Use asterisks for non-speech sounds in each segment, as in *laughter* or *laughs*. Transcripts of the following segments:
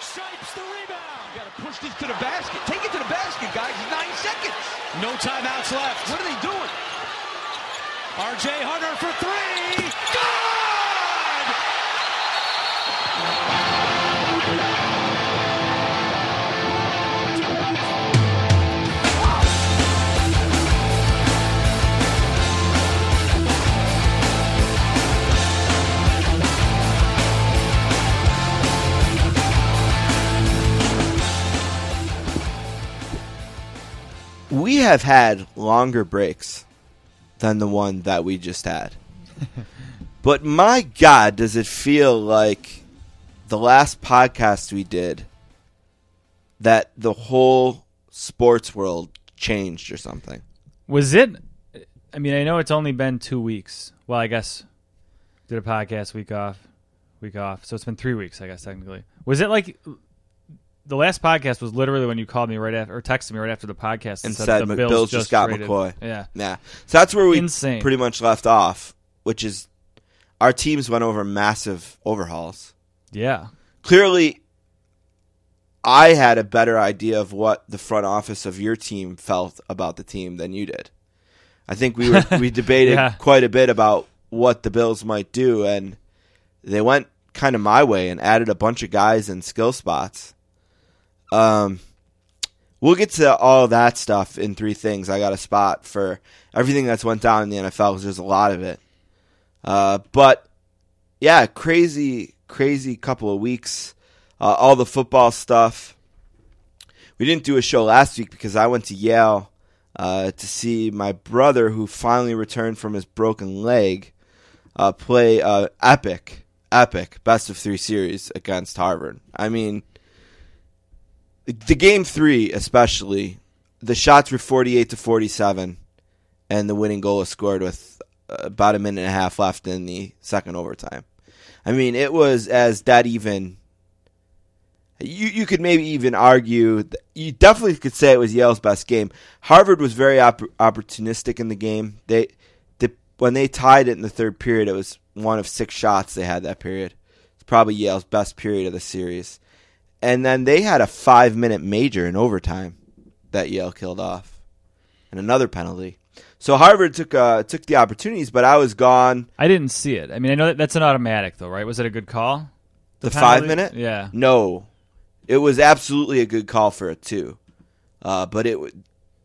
Shipes the rebound. Got to push this to the basket. Take it to the basket, guys. Nine seconds. No timeouts left. What are they doing? RJ Hunter for three. Good! We have had longer breaks than the one that we just had. *laughs* but my God, does it feel like the last podcast we did that the whole sports world changed or something? Was it? I mean, I know it's only been two weeks. Well, I guess did a podcast week off, week off. So it's been three weeks, I guess technically. Was it like the last podcast was literally when you called me right after or texted me right after the podcast And said said the Bills, Bills just got traded- McCoy. Yeah, Yeah. So that's where we Insane. pretty much left off, which is our teams went over massive overhauls. yeah. clearly I had a better idea of what the front office of your team felt about the team than you did. I think we were, *laughs* we debated Yeah. quite a bit about what the Bills might do, and they went kind of my way and added a bunch of guys in skill spots. Um, we'll get to all that stuff in three things. I got a spot for everything that's went down in the NFL because there's a lot of it. Uh, but yeah, crazy, crazy couple of weeks. Uh, all the football stuff. We didn't do a show last week because I went to Yale uh, to see my brother, who finally returned from his broken leg, uh, play uh, epic, epic best of three series against Harvard. I mean, the, game three, especially, the shots were 48 to 47, and the winning goal was scored with uh, about a minute and a half left in the second overtime. I mean, it was as that even. You you could maybe even argue you definitely could say it was Yale's best game. Harvard was very opp- opportunistic in the game. They, the, when they tied it in the third period, it was one of six shots they had that period. It's probably Yale's best period of the series. And then they had a five minute major in overtime that Yale killed off, and another penalty. So Harvard took uh, took the opportunities, but I was gone. I didn't see it. I mean, I know that that's an automatic though, right? Was it a good call? The, penalty? five minute? Yeah. No, it was absolutely a good call for a two, uh, but it w-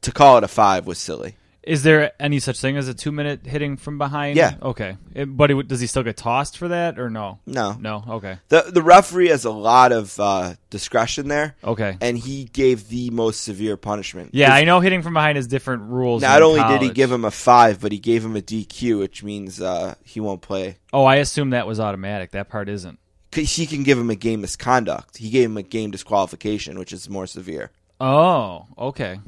to call it a five was silly. Is there any such thing as a two minute hitting from behind? Yeah. Okay. It, but it, does he still get tossed for that or no? No, No. Okay. the the referee has a lot of uh, discretion there, Okay. and he gave the most severe punishment. Yeah, I know hitting from behind is different rules. Not only did he give him a five, but he gave him a DQ, which means uh, he won't play. Oh, I assume that was automatic. That part isn't. 'Cause he can give him a game misconduct. He gave him a game disqualification, which is more severe. Oh, okay.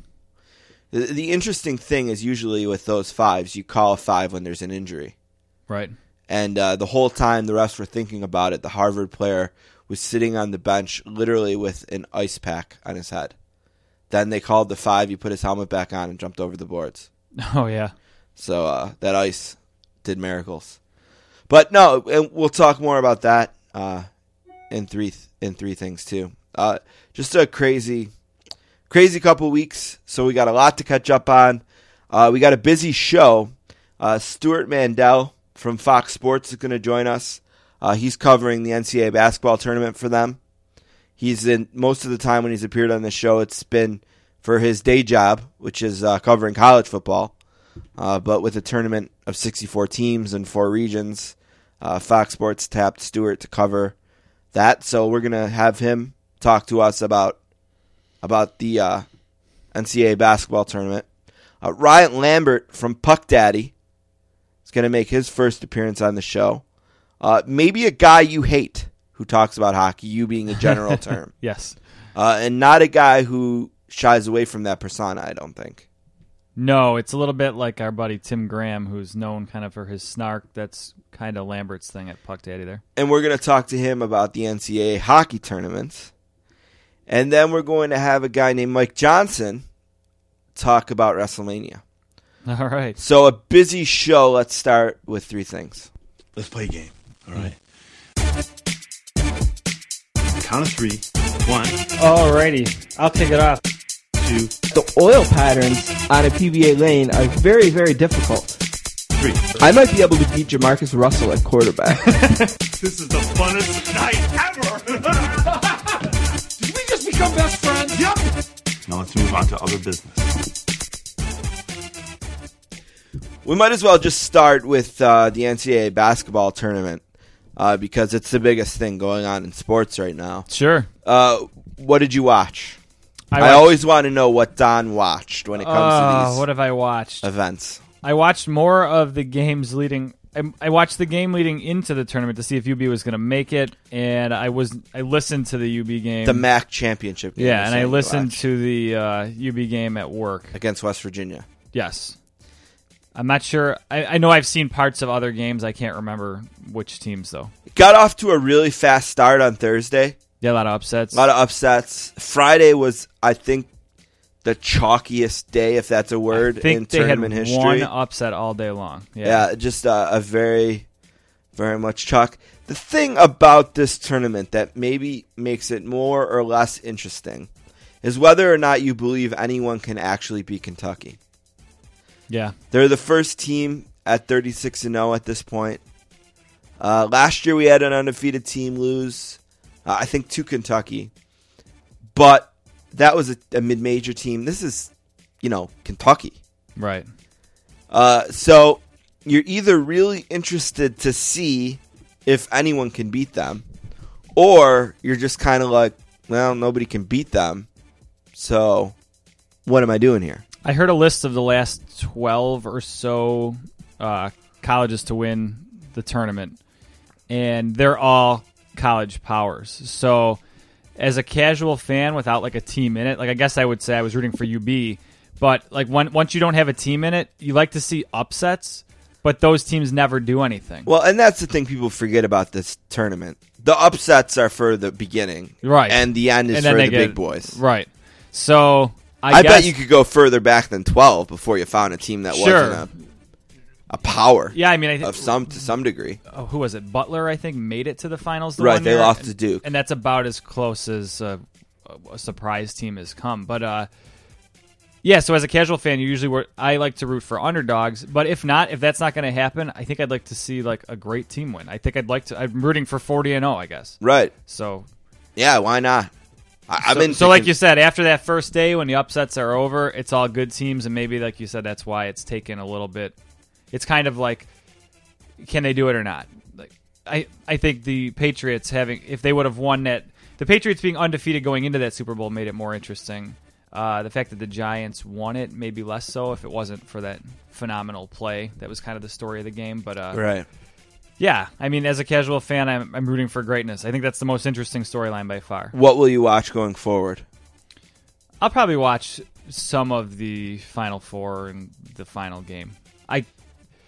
The, the interesting thing is usually with those fives, you call a five when there's an injury. Right. And uh, the whole time the refs were thinking about it, the Harvard player was sitting on the bench literally with an ice pack on his head. Then they called the five, he put his helmet back on and jumped over the boards. *laughs* Oh yeah. So uh, that ice did miracles. But no, and we'll talk more about that uh, in three in three things too. Uh, just a crazy, crazy couple weeks. So we got a lot to catch up on. Uh, we got a busy show. Uh, Stewart Mandel from Fox Sports is going to join us. Uh, he's covering the NCAA basketball tournament for them. He's in most of the time when he's appeared on the show. It's been for his day job, which is uh, covering college football. Uh, but with a tournament of 64 teams and four regions, uh, Fox Sports tapped Stewart to cover that. So we're gonna have him talk to us about about the uh, NCAA basketball tournament. Uh, Ryan Lambert from Puck Daddy is gonna make his first appearance on the show. Uh, maybe a guy you hate who talks about hockey, you being a general *laughs* term, Yes. uh, and not a guy who shies away from that persona. I don't think. No, it's a little bit like our buddy Tim Graham, who's known kind of for his snark. That's kind of Lambert's thing at Puck Daddy there. and we're going to talk to him about the NCAA hockey tournaments. And then we're going to have a guy named Mike Johnson talk about WrestleMania. All right. So a busy show. Let's start with three things. Let's play a game. All right. Mm-hmm. count of three. One, Alrighty, I'll take it off. two, The oil patterns on a PBA lane are very, very difficult. three. I might be able to beat Jamarcus Russell at quarterback. *laughs* This is the funnest night ever. *laughs* Did we just become best friends? yep. Now let's move on to other business. We might as well just start with uh, the NCAA basketball tournament uh, because it's the biggest thing going on in sports right now. Sure. Uh, what did you watch? I, watched- always want to know what Don watched when it comes Uh, to these what have I watched? events. I watched more of the games leading. I, I watched the game leading into the tournament to see if UB was going to make it, and I was I listened to the UB game. The MAC championship. game yeah, and I listened to the uh, UB game at work. against West Virginia. Yes, I'm not sure. I, I know I've seen parts of other games. I can't remember which teams though. Got off to a really fast start on Thursday. Yeah, a lot of upsets. A lot of upsets. Friday was, I think, the chalkiest day, if that's a word, I think in they had tournament history. one upset all day long. Yeah, Yeah, just a, a very, very much chalk. The thing about this tournament that maybe makes it more or less interesting is whether or not you believe anyone can actually beat Kentucky. yeah. They're the first team at 36 and 0 at this point. Uh, last year we had an undefeated team lose, uh, I think, to Kentucky, but that was a, a mid-major team. This is, you know, Kentucky. Right. Uh, so you're either really interested to see if anyone can beat them, or you're just kind of like, well, nobody can beat them. So what am I doing here? I heard a list of the last 12 or so uh, colleges to win the tournament, and they're all college powers. So, as a casual fan without like a team in it, like I guess I would say I was rooting for UB, but like when, once you don't have a team in it, you like to see upsets, but those teams never do anything. Well, and that's the thing people forget about this tournament. The upsets are for the beginning, Right. And the end is for the get- big boys. Right. So, I, I, guess, bet you could go further back than twelve before you found a team that Sure. wasn't a, a power Yeah, I mean, I think of some to some degree. oh, who was it? Butler, I think, made it to the finals. The Right, they year, lost to Duke. and that's about as close as uh, a surprise team has come. But uh, yeah, so as a casual fan, you usually were, I like to root for underdogs. But if not, if that's not going to happen, I think I'd like to see like a great team win. I think I'd like to. I'm rooting for forty and zero, I guess. Right? So, Yeah. Why not? I, so, so like you said, after that first day when the upsets are over, it's all good teams, and maybe like you said, that's why it's taken a little bit. It's kind of like, can they do it or not? Like I, I think the Patriots having if they would have won that, the Patriots being undefeated going into that Super Bowl made it more interesting. Uh, the fact that the Giants won it maybe less so if it wasn't for that phenomenal play. That was kind of the story of the game. But uh, right. yeah, I mean, as a casual fan, I'm, I'm rooting for greatness. I think that's the most interesting storyline by far. What will you watch going forward? I'll probably watch some of the Final Four and the final game. I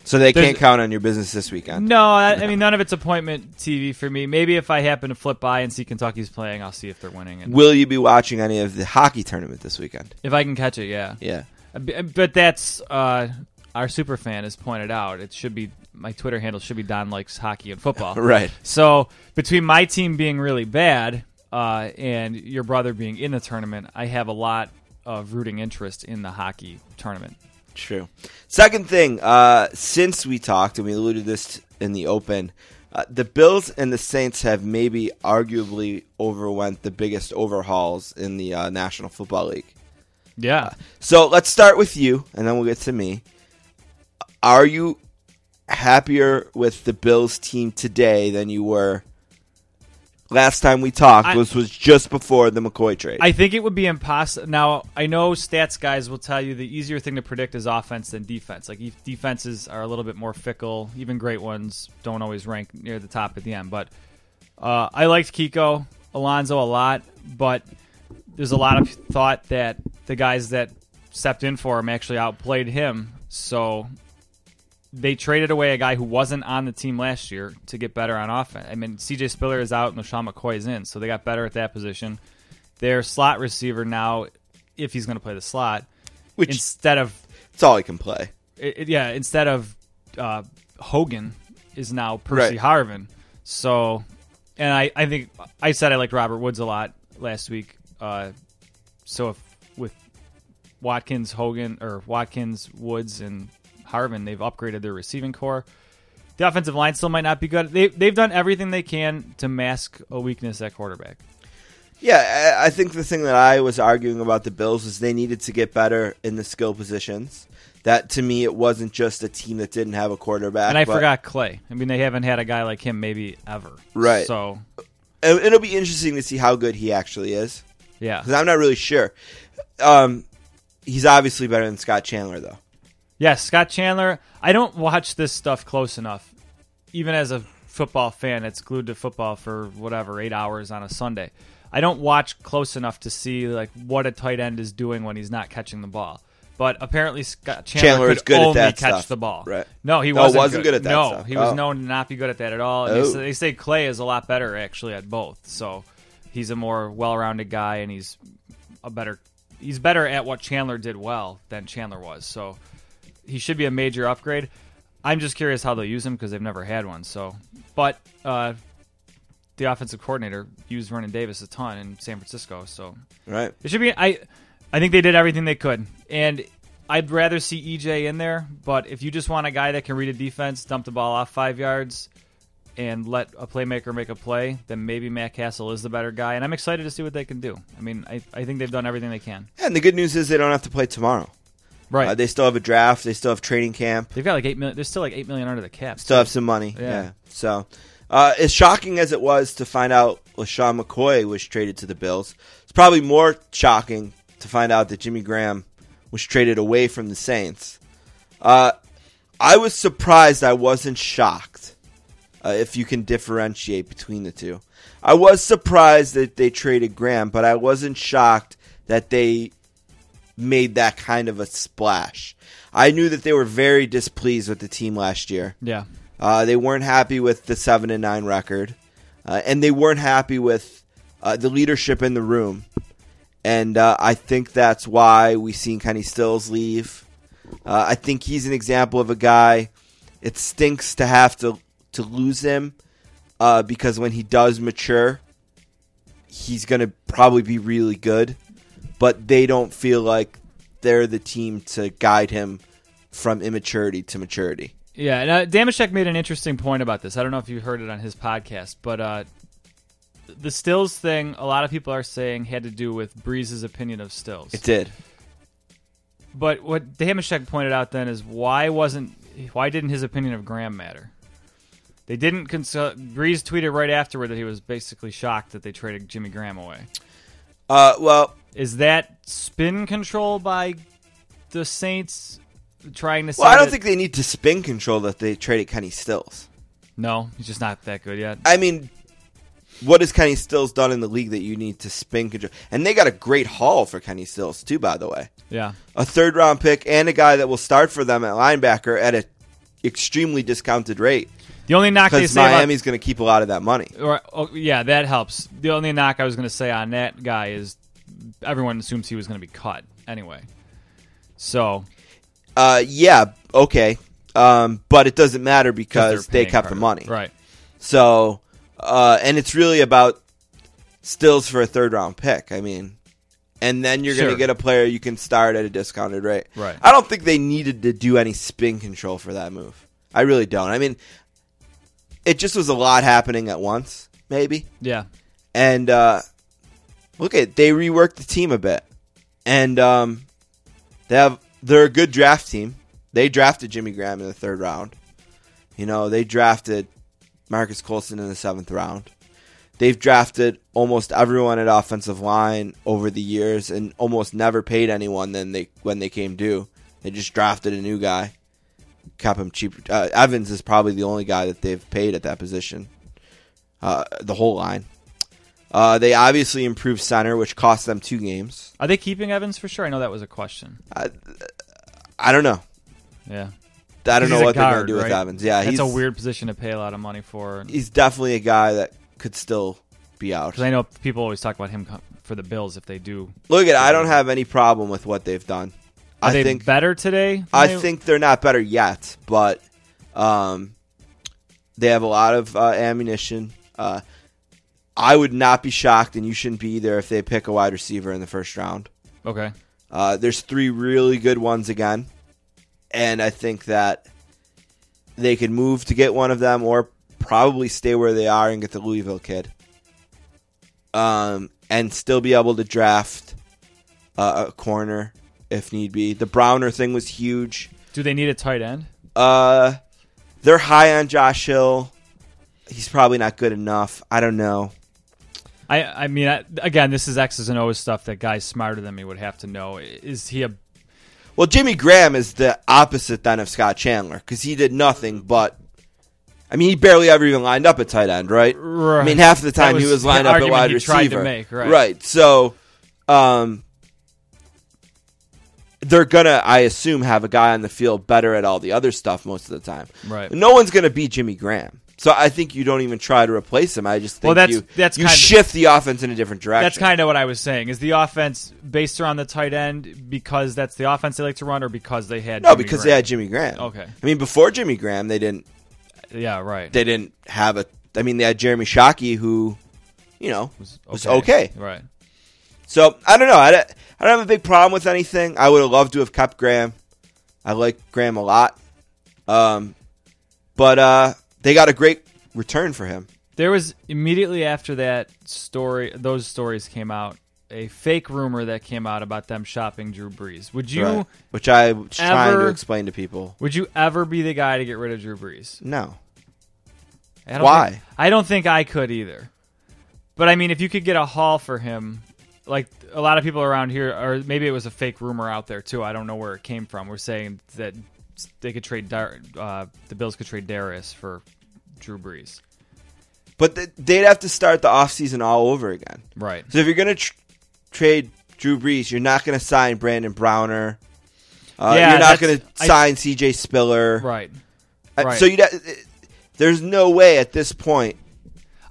So they There's- can't count on your business this weekend. no, I, I mean none of it's appointment TV for me. Maybe if I happen to flip by and see Kentucky's playing, I'll see if they're winning. And Will you be watching any of the hockey tournament this weekend? if I can catch it, yeah. Yeah. Uh, But that's uh, our super fan has pointed out. It should be my Twitter handle should be Don likes hockey and football. *laughs* Right. So between my team being really bad uh, and your brother being in the tournament, I have a lot of rooting interest in the hockey tournament. True. Second thing, uh, since we talked and we alluded to this in the open, uh, the Bills and the Saints have maybe arguably overwent the biggest overhauls in the uh, National Football League. Yeah. So let's start with you, and then we'll get to me. Are you happier with the Bills team today than you were last time we talked? I- was was just before the McCoy trade. I think it would be impossible. Now, I know stats guys will tell you the easier thing to predict is offense than defense. Like, defenses are a little bit more fickle. Even great ones don't always rank near the top at the end. But uh, I liked Kiko Alonso a lot, but there's a lot of thought that the guys that stepped in for him actually outplayed him. So they traded away a guy who wasn't on the team last year to get better on offense. I mean, CJ Spiller is out and LeSean McCoy is in, so they got better at that position. Their slot receiver now, if he's going to play the slot, Which instead of it's all he can play. it, it- yeah, instead of uh, Hogan is now Percy Right. Harvin. So and I, I think I said I liked Robert Woods a lot last week. Uh, so if with Watkins, Hogan, or Watkins, Woods, and Harvin, they've upgraded their receiving corps. The offensive line still might not be good. They, they've done everything they can to mask a weakness at quarterback. Yeah, I think the thing that I was arguing about the Bills is they needed to get better in the skill positions. That to me, it wasn't just a team that didn't have a quarterback. And I forgot Clay. I mean, they haven't had a guy like him maybe ever. Right. So, it- It'll be interesting to see how good he actually is yeah. because I'm not really sure. Um, he's obviously better than Scott Chandler, though. Yes, Scott Chandler. I don't watch this stuff close enough. Even as a football fan that's glued to football for whatever eight hours on a Sunday, I don't watch close enough to see like what a tight end is doing when he's not catching the ball. But apparently, Scott Chandler, Chandler could is good at only that catch stuff. the ball. Right. No, he wasn't. wasn't good at that No, stuff. he was Oh. known to not be good at that at all. They, Oh. say, they say Clay is a lot better actually at both. So he's a more well-rounded guy, and he's a better. He's better at what Chandler did well than Chandler was. So he should be a major upgrade. I'm just curious how they'll use him because they've never had one. So, but uh, the offensive coordinator used Vernon Davis a ton in San Francisco. So Right. it should be. I I think they did everything they could, and I'd rather see EJ in there. But if you just want a guy that can read a defense, dump the ball off five yards, and let a playmaker make a play, then maybe Matt Cassel is the better guy. And I'm excited to see what they can do. I mean, I, I think they've done everything they can. And the good news is they don't have to play tomorrow. Right. Uh, they still have a draft. They still have training camp. They've got like eight million. There's still like eight million under the cap. Still have some money. Yeah. Yeah. So, uh, as shocking as it was to find out LeSean McCoy was traded to the Bills, it's probably more shocking to find out that Jimmy Graham was traded away from the Saints. Uh, I was surprised I wasn't shocked, uh, if you can differentiate between the two. I was surprised that they traded Graham, but I wasn't shocked that they made that kind of a splash. I knew that they were very displeased with the team last year. Yeah. Uh, they weren't happy with the seven and nine record, uh, and they weren't happy with uh, the leadership in the room. And uh, I think that's why we've seen Kenny Stills leave. Uh, I think he's an example of a guy. It stinks to have to to lose him uh, because when he does mature, he's going to probably be really good. But they don't feel like they're the team to guide him from immaturity to maturity. Yeah, and uh, Damashek made an interesting point about this. I don't know if you heard it on his podcast, but uh, the Stills thing, a lot of people are saying had to do with Brees's opinion of Stills. It did. But what Damashek pointed out then is why wasn't why didn't his opinion of Graham matter? They didn't consult. Brees tweeted right afterward that he was basically shocked that they traded Jimmy Graham away. Uh, well, Is that spin control by the Saints trying to? Well, I don't that- think they need to spin control that they traded Kenny Stills. No, he's just not that good yet. I mean, what has Kenny Stills done in the league that you need to spin control? And they got a great haul for Kenny Stills too, by the way. Yeah, A third round pick and a guy that will start for them at linebacker at a extremely discounted rate the only knock they because say about Miami's going to keep a lot of that money. Or, oh, yeah, that helps. The only knock I was going to say on that guy is everyone assumes he was going to be cut anyway. So Uh, yeah, okay, um, but it doesn't matter because they kept the money. right? So, uh, and it's really about stills for a third round pick. I mean, and then you're going to get a player you can start at a discounted rate. Right. I don't think they needed to do any spin control for that move. I really don't. I mean, it just was a lot happening at once, maybe. Yeah, And uh, look at they reworked the team a bit, and um, they have they're a good draft team. They drafted Jimmy Graham in the third round. You know they drafted Marques Colston in the seventh round. They've drafted almost everyone at offensive line over the years, and almost never paid anyone. Then they when they came due, they just drafted a new guy, kept him cheap. Uh, Evans is probably the only guy that they've paid at that position. Uh, the whole line. Uh, they obviously improved center, which cost them two games. are they keeping Evans for sure? I know that was a question. I don't know. Yeah, I don't know what they're going to do with? Evans. Yeah, that's he's a weird position to pay a lot of money for. He's definitely a guy that could still be out. Because I know people always talk about him for the Bills if they do. Look at, I don't have any problem with what they've done. Are I they think better today? I they- think they're not better yet, but um, they have a lot of uh, ammunition. Uh, I would not be shocked, and you shouldn't be either, if they pick a wide receiver in the first round. Okay. Uh, there's three really good ones again, and I think that they could move to get one of them, or probably stay where they are and get the Louisville kid, um, and still be able to draft uh, a corner if need be. The Browner thing was huge. Do they need a tight end? Uh, they're high on Josh Hill. He's probably not good enough. I don't know. I I mean, I, again, this is X's and O's stuff that guys smarter than me would have to know. Is he a Well, Jimmy Graham is the opposite then of Scott Chandler because he did nothing but. I mean, he barely ever even lined up at tight end, right? Right. I mean, half the time he was was lined up at wide receiver. make, right. So, um, they're gonna, I assume, have a guy on the field better at all the other stuff most of the time. Right. No one's gonna beat Jimmy Graham. So I think you don't even try to replace him. I just think Well, that's- you that's you kind of- shift the offense in a different direction. That's kind of what I was saying. Is the offense based around the tight end because that's the offense they like to run, or because they had no, Jimmy because Graham? they had Jimmy Graham. Okay. I mean, before Jimmy Graham, they didn't yeah, right. they didn't have a. I mean, they had Jeremy Shockey, who, you know, was okay. Right. So I don't know. I don't, I don't have a big problem with anything. I would have loved to have kept Graham. I like Graham a lot, um, but uh, they got a great return for him. There was immediately after that story, those stories came out, a fake rumor that came out about them shopping Drew Brees. Would you? Right. Which I was trying to explain to people. Would you ever be the guy to get rid of Drew Brees? No, I don't Why? Think, I don't think I could either. But I mean, if you could get a haul for him, like a lot of people around here, or maybe it was a fake rumor out there too. I don't know where it came from. We're saying that they could trade Dar- uh, the Bills could trade Darius for Drew Brees. but th- they'd have to start the offseason all over again. Right. So if you're going to tr- trade Drew Brees, you're not going to sign Brandon Browner. Uh, Yeah, you're not going to sign C.J. Spiller. Right. Uh, right. So you there's no way at this point.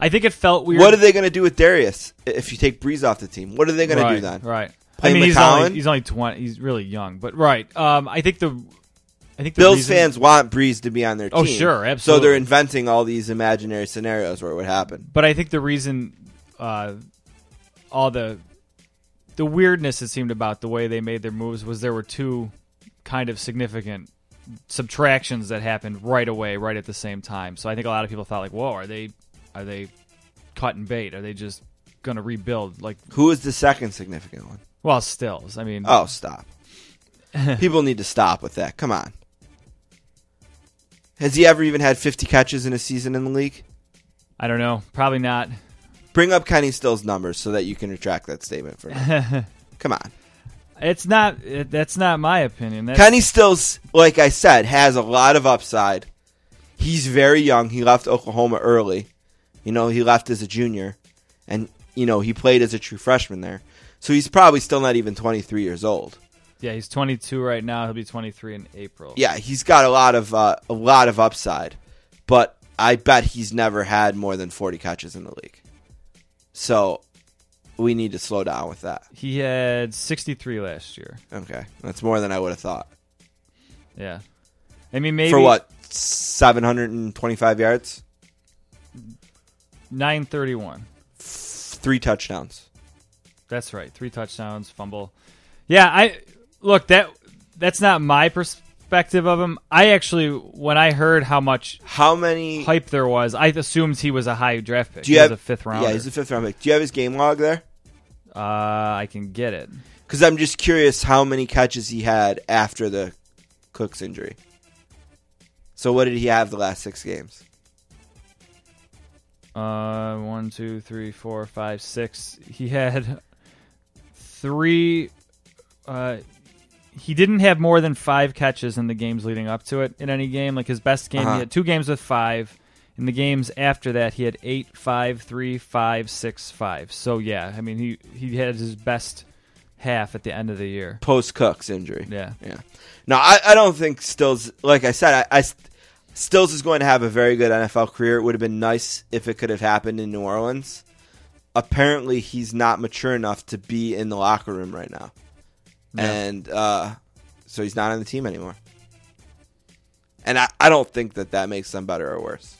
I think it felt weird. What are they going to do with Darius if you take Brees off the team? What are they going to do then? Right. Play I mean, he's only, he's only twenty. He's really young, but right. Um, I think the, I think the Bills reason- fans want Brees to be on their team. Oh, sure, absolutely. So they're inventing all these imaginary scenarios where it would happen. But I think the reason, uh, all the, the weirdness it seemed about the way they made their moves was there were two kind of significant subtractions that happened right away, right at the same time. So I think a lot of people thought like, "Whoa, are they, are they cutting bait? Are they just going to rebuild?" Like, Who is the second significant one? well, stills. I mean, Oh, stop. *laughs* People need to stop with that. Come on. Has he ever even had 50 catches in a season in the league? I don't know. Probably not. Bring up Kenny Still's numbers so that you can retract that statement for me. *laughs* Come on. It's not. It, that's not my opinion. That's, Kenny Stills, like I said, has a lot of upside. He's very young. He left Oklahoma early. You know, he left as a junior. And, you know, he played as a true freshman there. So he's probably still not even 23 years old. Yeah, he's 22 right now. He'll be 23 in April. Yeah, he's got a lot of uh, a lot of upside. But I bet he's never had more than 40 catches in the league. So we need to slow down with that. He had 63 last year. Okay. That's more than I would have thought. Yeah. I mean, maybe For what? 725 yards? 931. Three touchdowns. That's right. Three touchdowns, fumble. Yeah, I look that that's not my perspective of him. I actually when I heard how much How many hype there was, I assumed he was a high draft pick. Do you he have was a fifth round? Yeah, he's a fifth round pick. Do you have his game log there? uh, I can get it. Because I'm just curious how many catches he had after the Cooks injury. So what did he have the last six games? Uh, one, two, three, four, five, six. He had three. Uh, he didn't have more than five catches in the games leading up to it in any game. Like his best game, Uh-huh. he had two games with five. In the games after that, he had eight, five, three, five, six, five. So yeah, I mean he he had his best half at the end of the year. Post Cooks injury. Yeah. Yeah. No, I, I don't think Stills. Like I said, I, I Stills is going to have a very good NFL career. It would have been nice if it could have happened in New Orleans. Apparently, he's not mature enough to be in the locker room right now, Yeah. and uh, so he's not on the team anymore. And I, I don't think that that makes them better or worse.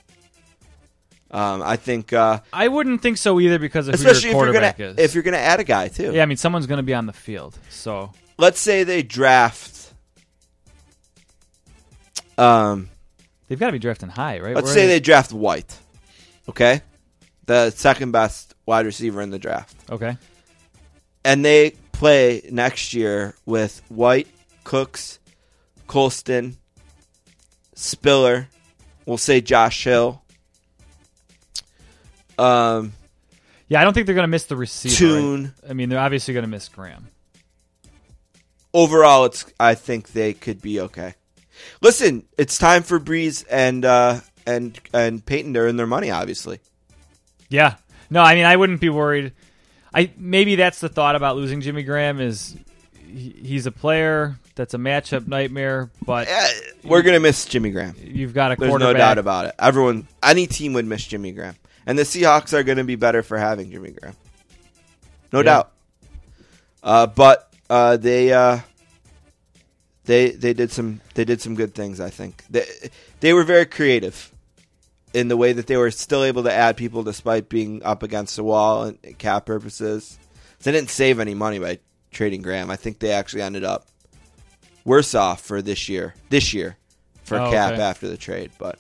Um, I think, uh, I wouldn't think so either because of especially who if you're gonna is. if you're gonna add a guy too. yeah, I mean, someone's going to be on the field. So Let's say they draft. Um, they've got to be drafting high, right? let's Where say they draft White. Okay, the second best wide receiver in the draft. Okay. and they play next year with White, Cooks, Colston, Spiller. We'll say Josh Hill. Um, Yeah, I don't think they're going to miss the receiver. Tune. I mean, they're obviously going to miss Graham. overall, it's I think they could be okay. Listen, it's time for Brees and uh, and and Peyton to earn their money. Obviously, Yeah. No, I mean, I wouldn't be worried. I maybe that's the thought about losing Jimmy Graham is he, he's a player that's a matchup nightmare, but Eh, we're gonna miss Jimmy Graham. you've got a There's no doubt about it. Everyone, any team would miss Jimmy Graham, and the Seahawks are going to be better for having Jimmy Graham. No Yeah. doubt. Uh, but uh, they uh, they they did some they did some good things. I think they they were very creative in the way that they were still able to add people despite being up against the wall and cap purposes. They didn't save any money by trading Graham. I think they actually ended up worse off for this year. This year for Oh, cap okay. after the trade, but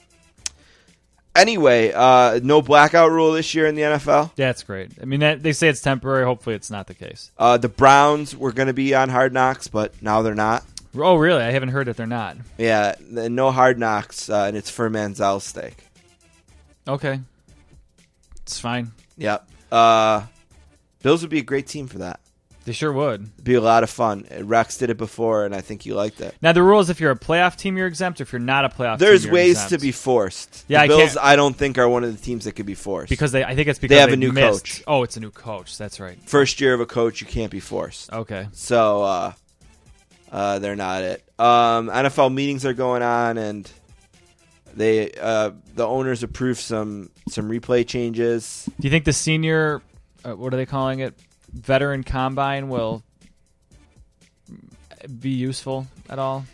anyway, uh, no blackout rule this year in the NFL. That's great. I mean, that, they say it's temporary. Hopefully, it's not the case. Uh, the Browns were going to be on Hard Knocks, but now they're not. Oh, really? I haven't heard that they're not. Yeah, no Hard Knocks, uh, and it's for Manziel's stake. Okay, it's fine. Yep. Uh, Bills would be a great team for that. They sure would. It'd be a lot of fun. Rex did it before, and I think you liked it. Now the rule is if you're a playoff team, you're exempt. If you're not a playoff, There's team, you're ways exempt. to be forced. Yeah, the I Bills, can't- I don't think are one of the teams that could be forced because they. I think it's because they have a new missed- coach. Oh, it's a new coach. That's right. first year of a coach, you can't be forced. Okay. So uh, uh, they're not it. Um, NFL meetings are going on, and they uh, the owners approved some some replay changes. Do you think the senior, uh, what are they calling it, veteran combine will be useful at all?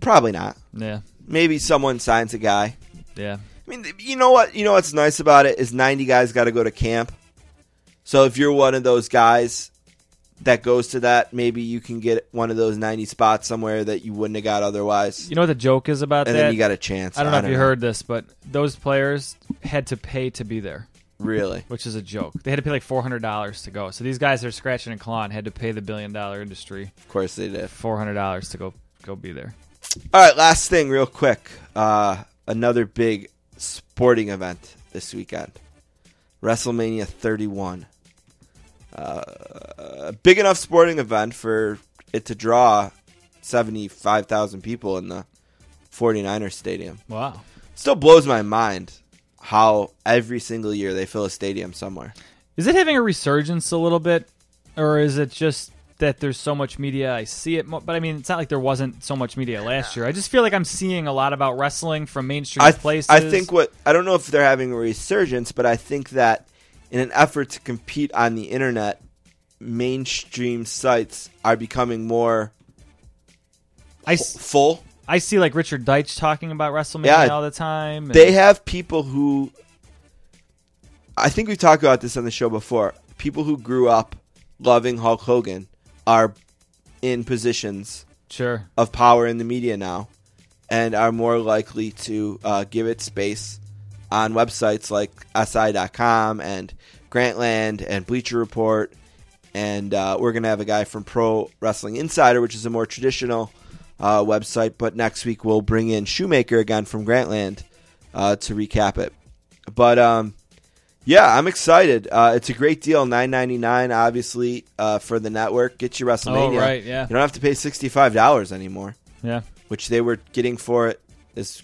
Probably not. Yeah. Maybe someone signs a guy. Yeah. I mean, you know what? You know what's nice about it is ninety guys got to go to camp. So if you're one of those guys that goes to that, maybe you can get one of those ninety spots somewhere that you wouldn't have got otherwise, You know what the joke is about and that? then you got a chance. I don't know if you heard this, but those players had to pay to be there, Really? which is a joke. They had to pay like four hundred dollars to go. So these guys that are scratching and clawing had to pay the billion dollar industry Of course they did. four hundred dollars to go go be there. All right, last thing, real quick. Uh, another big sporting event this weekend WrestleMania 31. Uh, a big enough sporting event for it to draw 75,000 people in the 49ers stadium. Wow. Still blows my mind how every single year they fill a stadium somewhere. Is it having a resurgence a little bit, or is it just that there's so much media? I see it, but I mean, it's not like there wasn't so much media last year. I just feel like I'm seeing a lot about wrestling from mainstream I, th- places. I think what I don't know if they're having a resurgence, but I think that in an effort to compete on the internet, mainstream sites are becoming more I, s- full. I see like Richard Deitsch talking about WrestleMania Yeah, all the time. and- They have people who I think we've talked about this on the show before. People who grew up loving Hulk Hogan are in positions sure. of power in the media now and are more likely to uh, give it space on websites like SI.com and Grantland and Bleacher Report. And uh, we're going to have a guy from Pro Wrestling Insider, which is a more traditional uh, website. But next week we'll bring in Shoemaker again from Grantland uh, to recap it. But um, yeah, I'm excited. Uh, it's a great deal, nine ninety nine. Obviously, uh, for the network, get your WrestleMania. Oh, right, yeah. You don't have to pay sixty five dollars anymore, Yeah. which they were getting for it as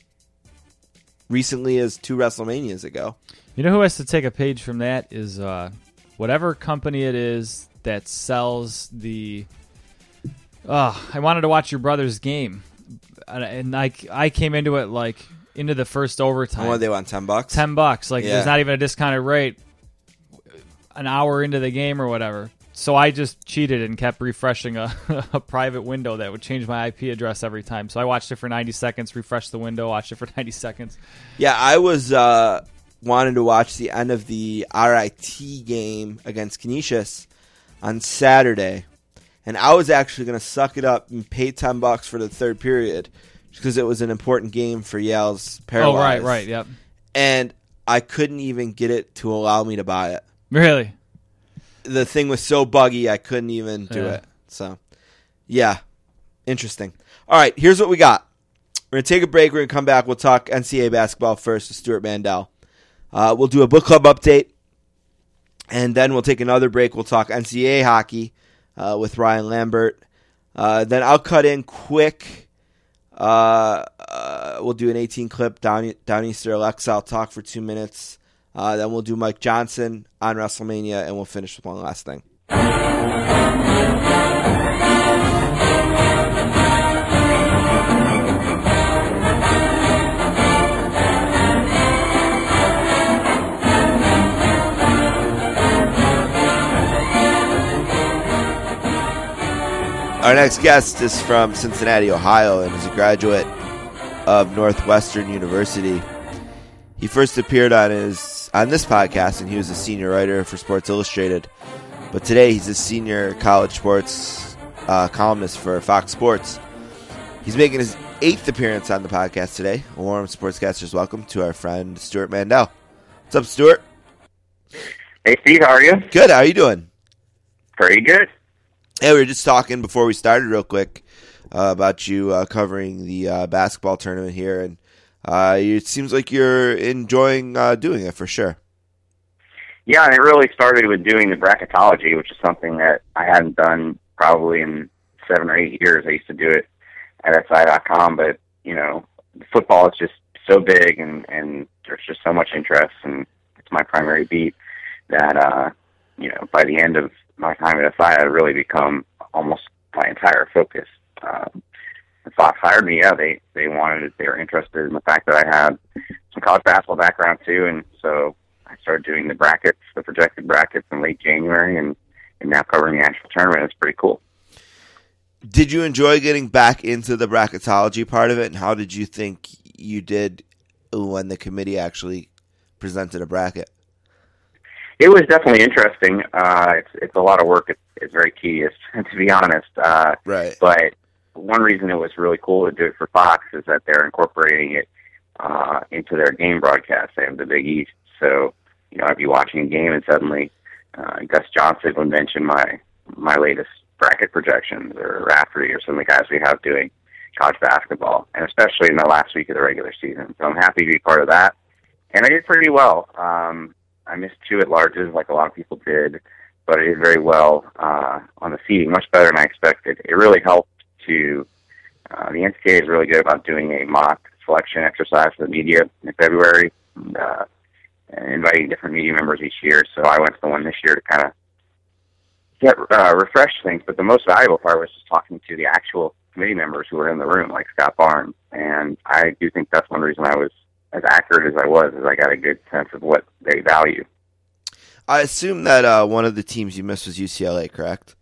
recently as two WrestleManias ago. You know who has to take a page from that is uh, whatever company it is that sells the. Oh, I wanted to watch your brother's game, and, and I I came into it like into the first overtime. What they want? Ten bucks. ten bucks. Like Yeah. there's not even a discounted rate. An hour into the game or whatever. So I just cheated and kept refreshing a, *laughs* a private window that would change my IP address every time. So I watched it for 90 seconds, refreshed the window, watched it for *laughs* 90 seconds. Yeah, I was uh, wanted to watch the end of the RIT game against Canisius on Saturday, and I was actually going to suck it up and pay ten bucks for the third period because it was an important game for Yale's Oh, right, right, yep. And I couldn't even get it to allow me to buy it. Really? The thing was so buggy, I couldn't even do Yeah. it. So, yeah, interesting. All right, here's what we got. We're gonna take a break. We're gonna come back. We'll talk NCAA basketball first with Stewart Mandel. Uh, we'll do a book club update, and then we'll take another break. We'll talk NCAA hockey uh, with Ryan Lambert. Uh, then I'll cut in quick. Uh, uh, we'll do an 18 clip down Downeaster Alexa. I'll talk for two minutes. Uh, then we'll do Mike Johnson on WrestleMania, and we'll finish with one last thing. Our next guest is from Cincinnati, Ohio, and is a graduate of Northwestern University. He first appeared on his on this podcast, and he was a senior writer for Sports Illustrated. But today, he's a senior college sports uh, columnist for Fox Sports. He's making his eighth appearance on the podcast today. A warm sportscasters welcome to our friend Stewart Mandel. What's up, Stewart? Hey Steve, how are you? Good. How are you doing? Pretty good. Hey, we were just talking before we started, real quick, uh, about you uh, covering the uh, basketball tournament here, and uh, it seems like you're enjoying uh, doing it for sure. Yeah, and it really started with doing the bracketology, which is something that I hadn't done probably in seven or eight years. I used to do it at SI.com, but you know, football is just so big, and and there's just so much interest, and it's my primary beat that uh, you know, by the end of my time at SI, I really become almost my entire focus. And Fox hired me. Yeah, they they wanted it. They were interested in the fact that I had some college basketball background too, and so I started doing the brackets, the projected brackets in late January, and and now covering the actual tournament. It's pretty cool. Did you enjoy getting back into the bracketology part of it, and how did you think you did when the committee actually presented a bracket? It was definitely interesting. Uh, it's it's a lot of work. It's, it's very tedious, *laughs* to be honest. Uh, Right. But one reason it was really cool to do it for Fox is that they're incorporating it uh, into their game broadcast. They have the Big East, so you know I'd be watching a game and suddenly uh, Gus Johnson would mention my my latest bracket projections or Raftery or some of the guys we have doing college basketball, and especially in the last week of the regular season. So I'm happy to be part of that, and I did pretty well. Um, I missed two at larges, like a lot of people did, but I did very well uh, on the seeding, much better than I expected. It really helped to. Uh, the NCAA is really good about doing a mock selection exercise for the media in February, and, uh, and inviting different media members each year. So I went to the one this year to kind of get uh, refresh things. But the most valuable part was just talking to the actual committee members who were in the room, like Scott Barnes. And I do think that's one reason I was as accurate as I was, is I got a good sense of what they value. I assume that uh, one of the teams you missed was UCLA, correct?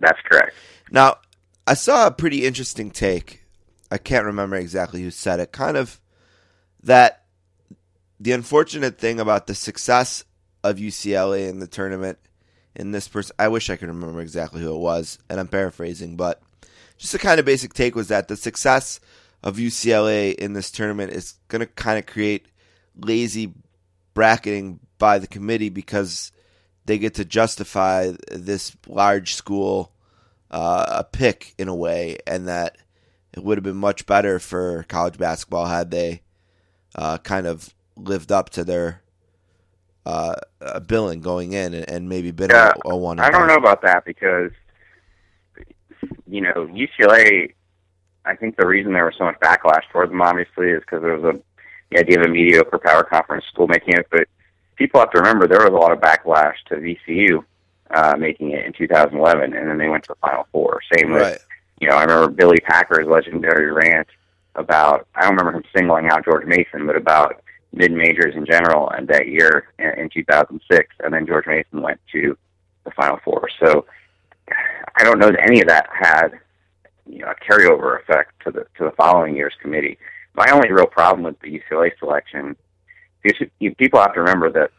That's correct. Now, I saw a pretty interesting take. I can't remember exactly who said it. Kind of that the unfortunate thing about the success of UCLA in the tournament in this person, I wish I could remember exactly who it was, and I'm paraphrasing, but just a kind of basic take was that the success of UCLA in this tournament is going to kind of create lazy bracketing by the committee because they get to justify this large school uh, a pick in a way, and that it would have been much better for college basketball had they uh, kind of lived up to their uh, uh, billing going in and, and maybe been Yeah, a, a one. I don't know about that because, you know, UCLA. I think the reason there was so much backlash towards them, obviously, is because there was a the idea of a mediocre power conference school making it. But people have to remember there was a lot of backlash to VCU uh, making it in 2011, and then they went to the Final Four. Same with Right. you know, I remember Billy Packer's legendary rant about, I don't remember him singling out George Mason, but about mid majors in general and that year in, in 2006. And then George Mason went to the Final Four. So I don't know that any of that had, you know, a carryover effect to the, to the following year's committee. My only real problem with the UCLA selection you, people have to remember that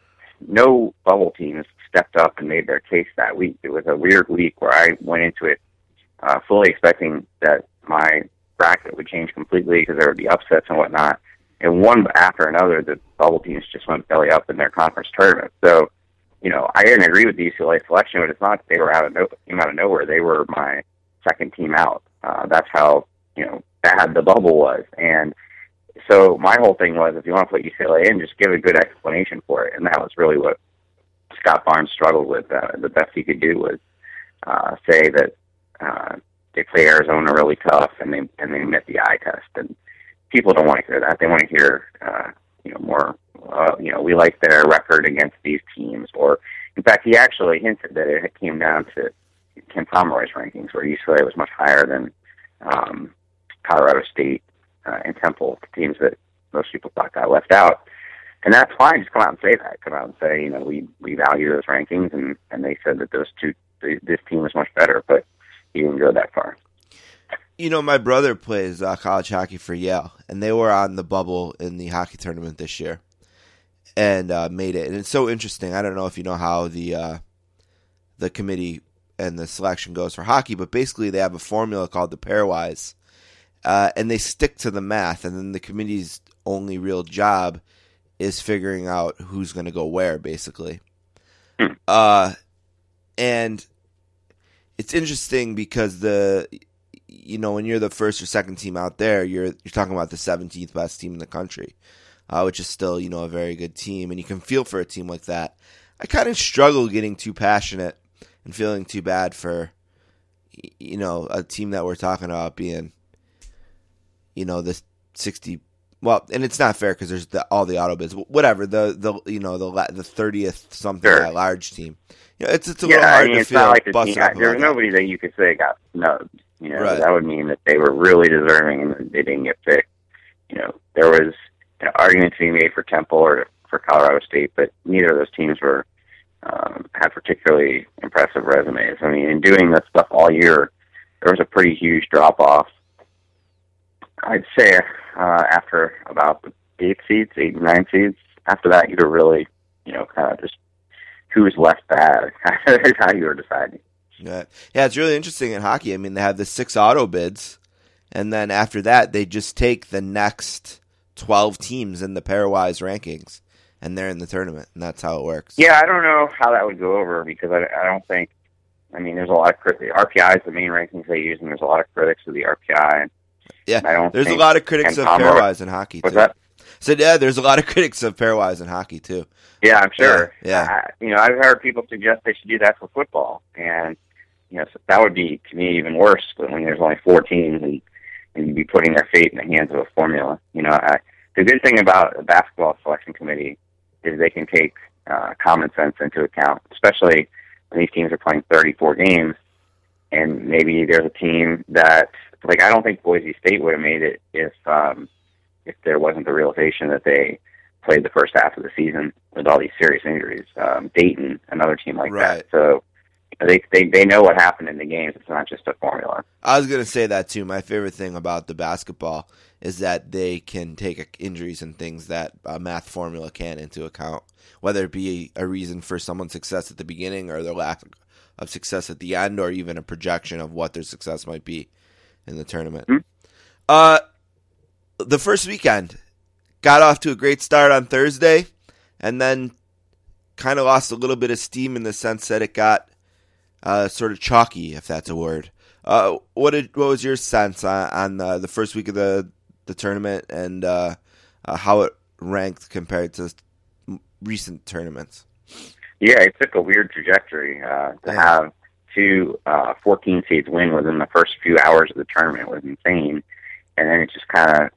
no bubble teams stepped up and made their case that week. It was a weird week where I went into it uh, fully expecting that my bracket would change completely because there would be upsets and whatnot. And one after another, the bubble teams just went belly up in their conference tournament. So, you know, I didn't agree with the UCLA selection, but it's not they were out of no, came out of nowhere. They were my second team out. Uh, that's how you know bad the bubble was. And so my whole thing was, if you want to put UCLA in, just give a good explanation for it. And that was really what Scott Barnes struggled with. Uh, the best he could do was uh, say that uh, they played Arizona really tough and they and they met the eye test. And people don't want to hear that. They want to hear, uh, you know, more. Uh, you know, we like their record against these teams. Or, in fact, he actually hinted that it came down to Ken Pomeroy's rankings, where UCLA was much higher than um, Colorado State uh, and Temple, teams that most people thought got left out. And that's fine. Just come out and say that. Come out and say, you know, we we value those rankings, and and they said that those two, this team was much better, but he didn't go that far. You know, my brother plays uh, college hockey for Yale, and they were on the bubble in the hockey tournament this year, and uh, made it. And it's so interesting. I don't know if you know how the uh, the committee and the selection goes for hockey, but basically they have a formula called the pairwise, uh, and they stick to the math, and then the committee's only real job is figuring out who's going to go where, basically. Hmm. Uh, and it's interesting because the you know when you're the first or second team out there, you're you're talking about the 17th best team in the country, uh, which is still you know a very good team, and you can feel for a team like that. I kind of struggle getting too passionate and feeling too bad for you know a team that we're talking about being you know the 60 well and it's not fair because there's the, all the auto bids whatever the the you know the the 30th something Sure. large team you know, it's it's a yeah, little I hard mean, to it's feel not like the team. about that. nobody that you could say got snubbed. You know, Right. that would mean that they were really deserving and they didn't get picked. You know, there was an argument to be made for Temple or for Colorado State, but neither of those teams were um, had particularly impressive resumes. I mean, in doing this stuff all year, there was a pretty huge drop off. I'd say uh, after about eight seeds, eight and nine seeds. After that, you're really, you know, kind of just who's left bad. *laughs* is how you're deciding. Yeah. yeah, it's really interesting in hockey. I mean, they have the six auto bids, and then after that, they just take the next twelve teams in the pairwise rankings, and they're in the tournament, and that's how it works. Yeah, I don't know how that would go over because I, I don't think. I mean, there's a lot of crit- the RPI is the main rankings they use, and there's a lot of critics of the RPI. Yeah. I don't There's a lot of critics of pairwise in hockey. What's too. that? So yeah, there's a lot of *laughs* critics of pairwise in hockey too. Yeah, I'm sure. Yeah, Uh, you know, I've heard people suggest they should do that for football, and you know, so that would be to me even worse when there's only four teams and and you'd be putting their fate in the hands of a formula. You know, I, the good thing about a basketball selection committee is they can take uh, common sense into account, especially when these teams are playing 34 games, and maybe there's a team that, like, I don't think Boise State would have made it if um, if there wasn't the realization that they played the first half of the season with all these serious injuries. Um, Dayton, another team like Right. that. So they, they they know what happened in the games. It's not just a formula. I was gonna say that too. My favorite thing about the basketball is that they can take injuries and things that a math formula can into account, whether it be a reason for someone's success at the beginning or their lack of success at the end, or even a projection of what their success might be in the tournament. Hmm. Uh, the first weekend got off to a great start on Thursday, and then kind of lost a little bit of steam in the sense that it got uh, sort of chalky, if that's a word. Uh, what did what was your sense on, on uh, the first week of the the tournament and uh, uh, how it ranked compared to recent tournaments? Yeah, it took a weird trajectory uh, to have two uh, 14 seeds win within the first few hours of the tournament was insane, and then it just kind of,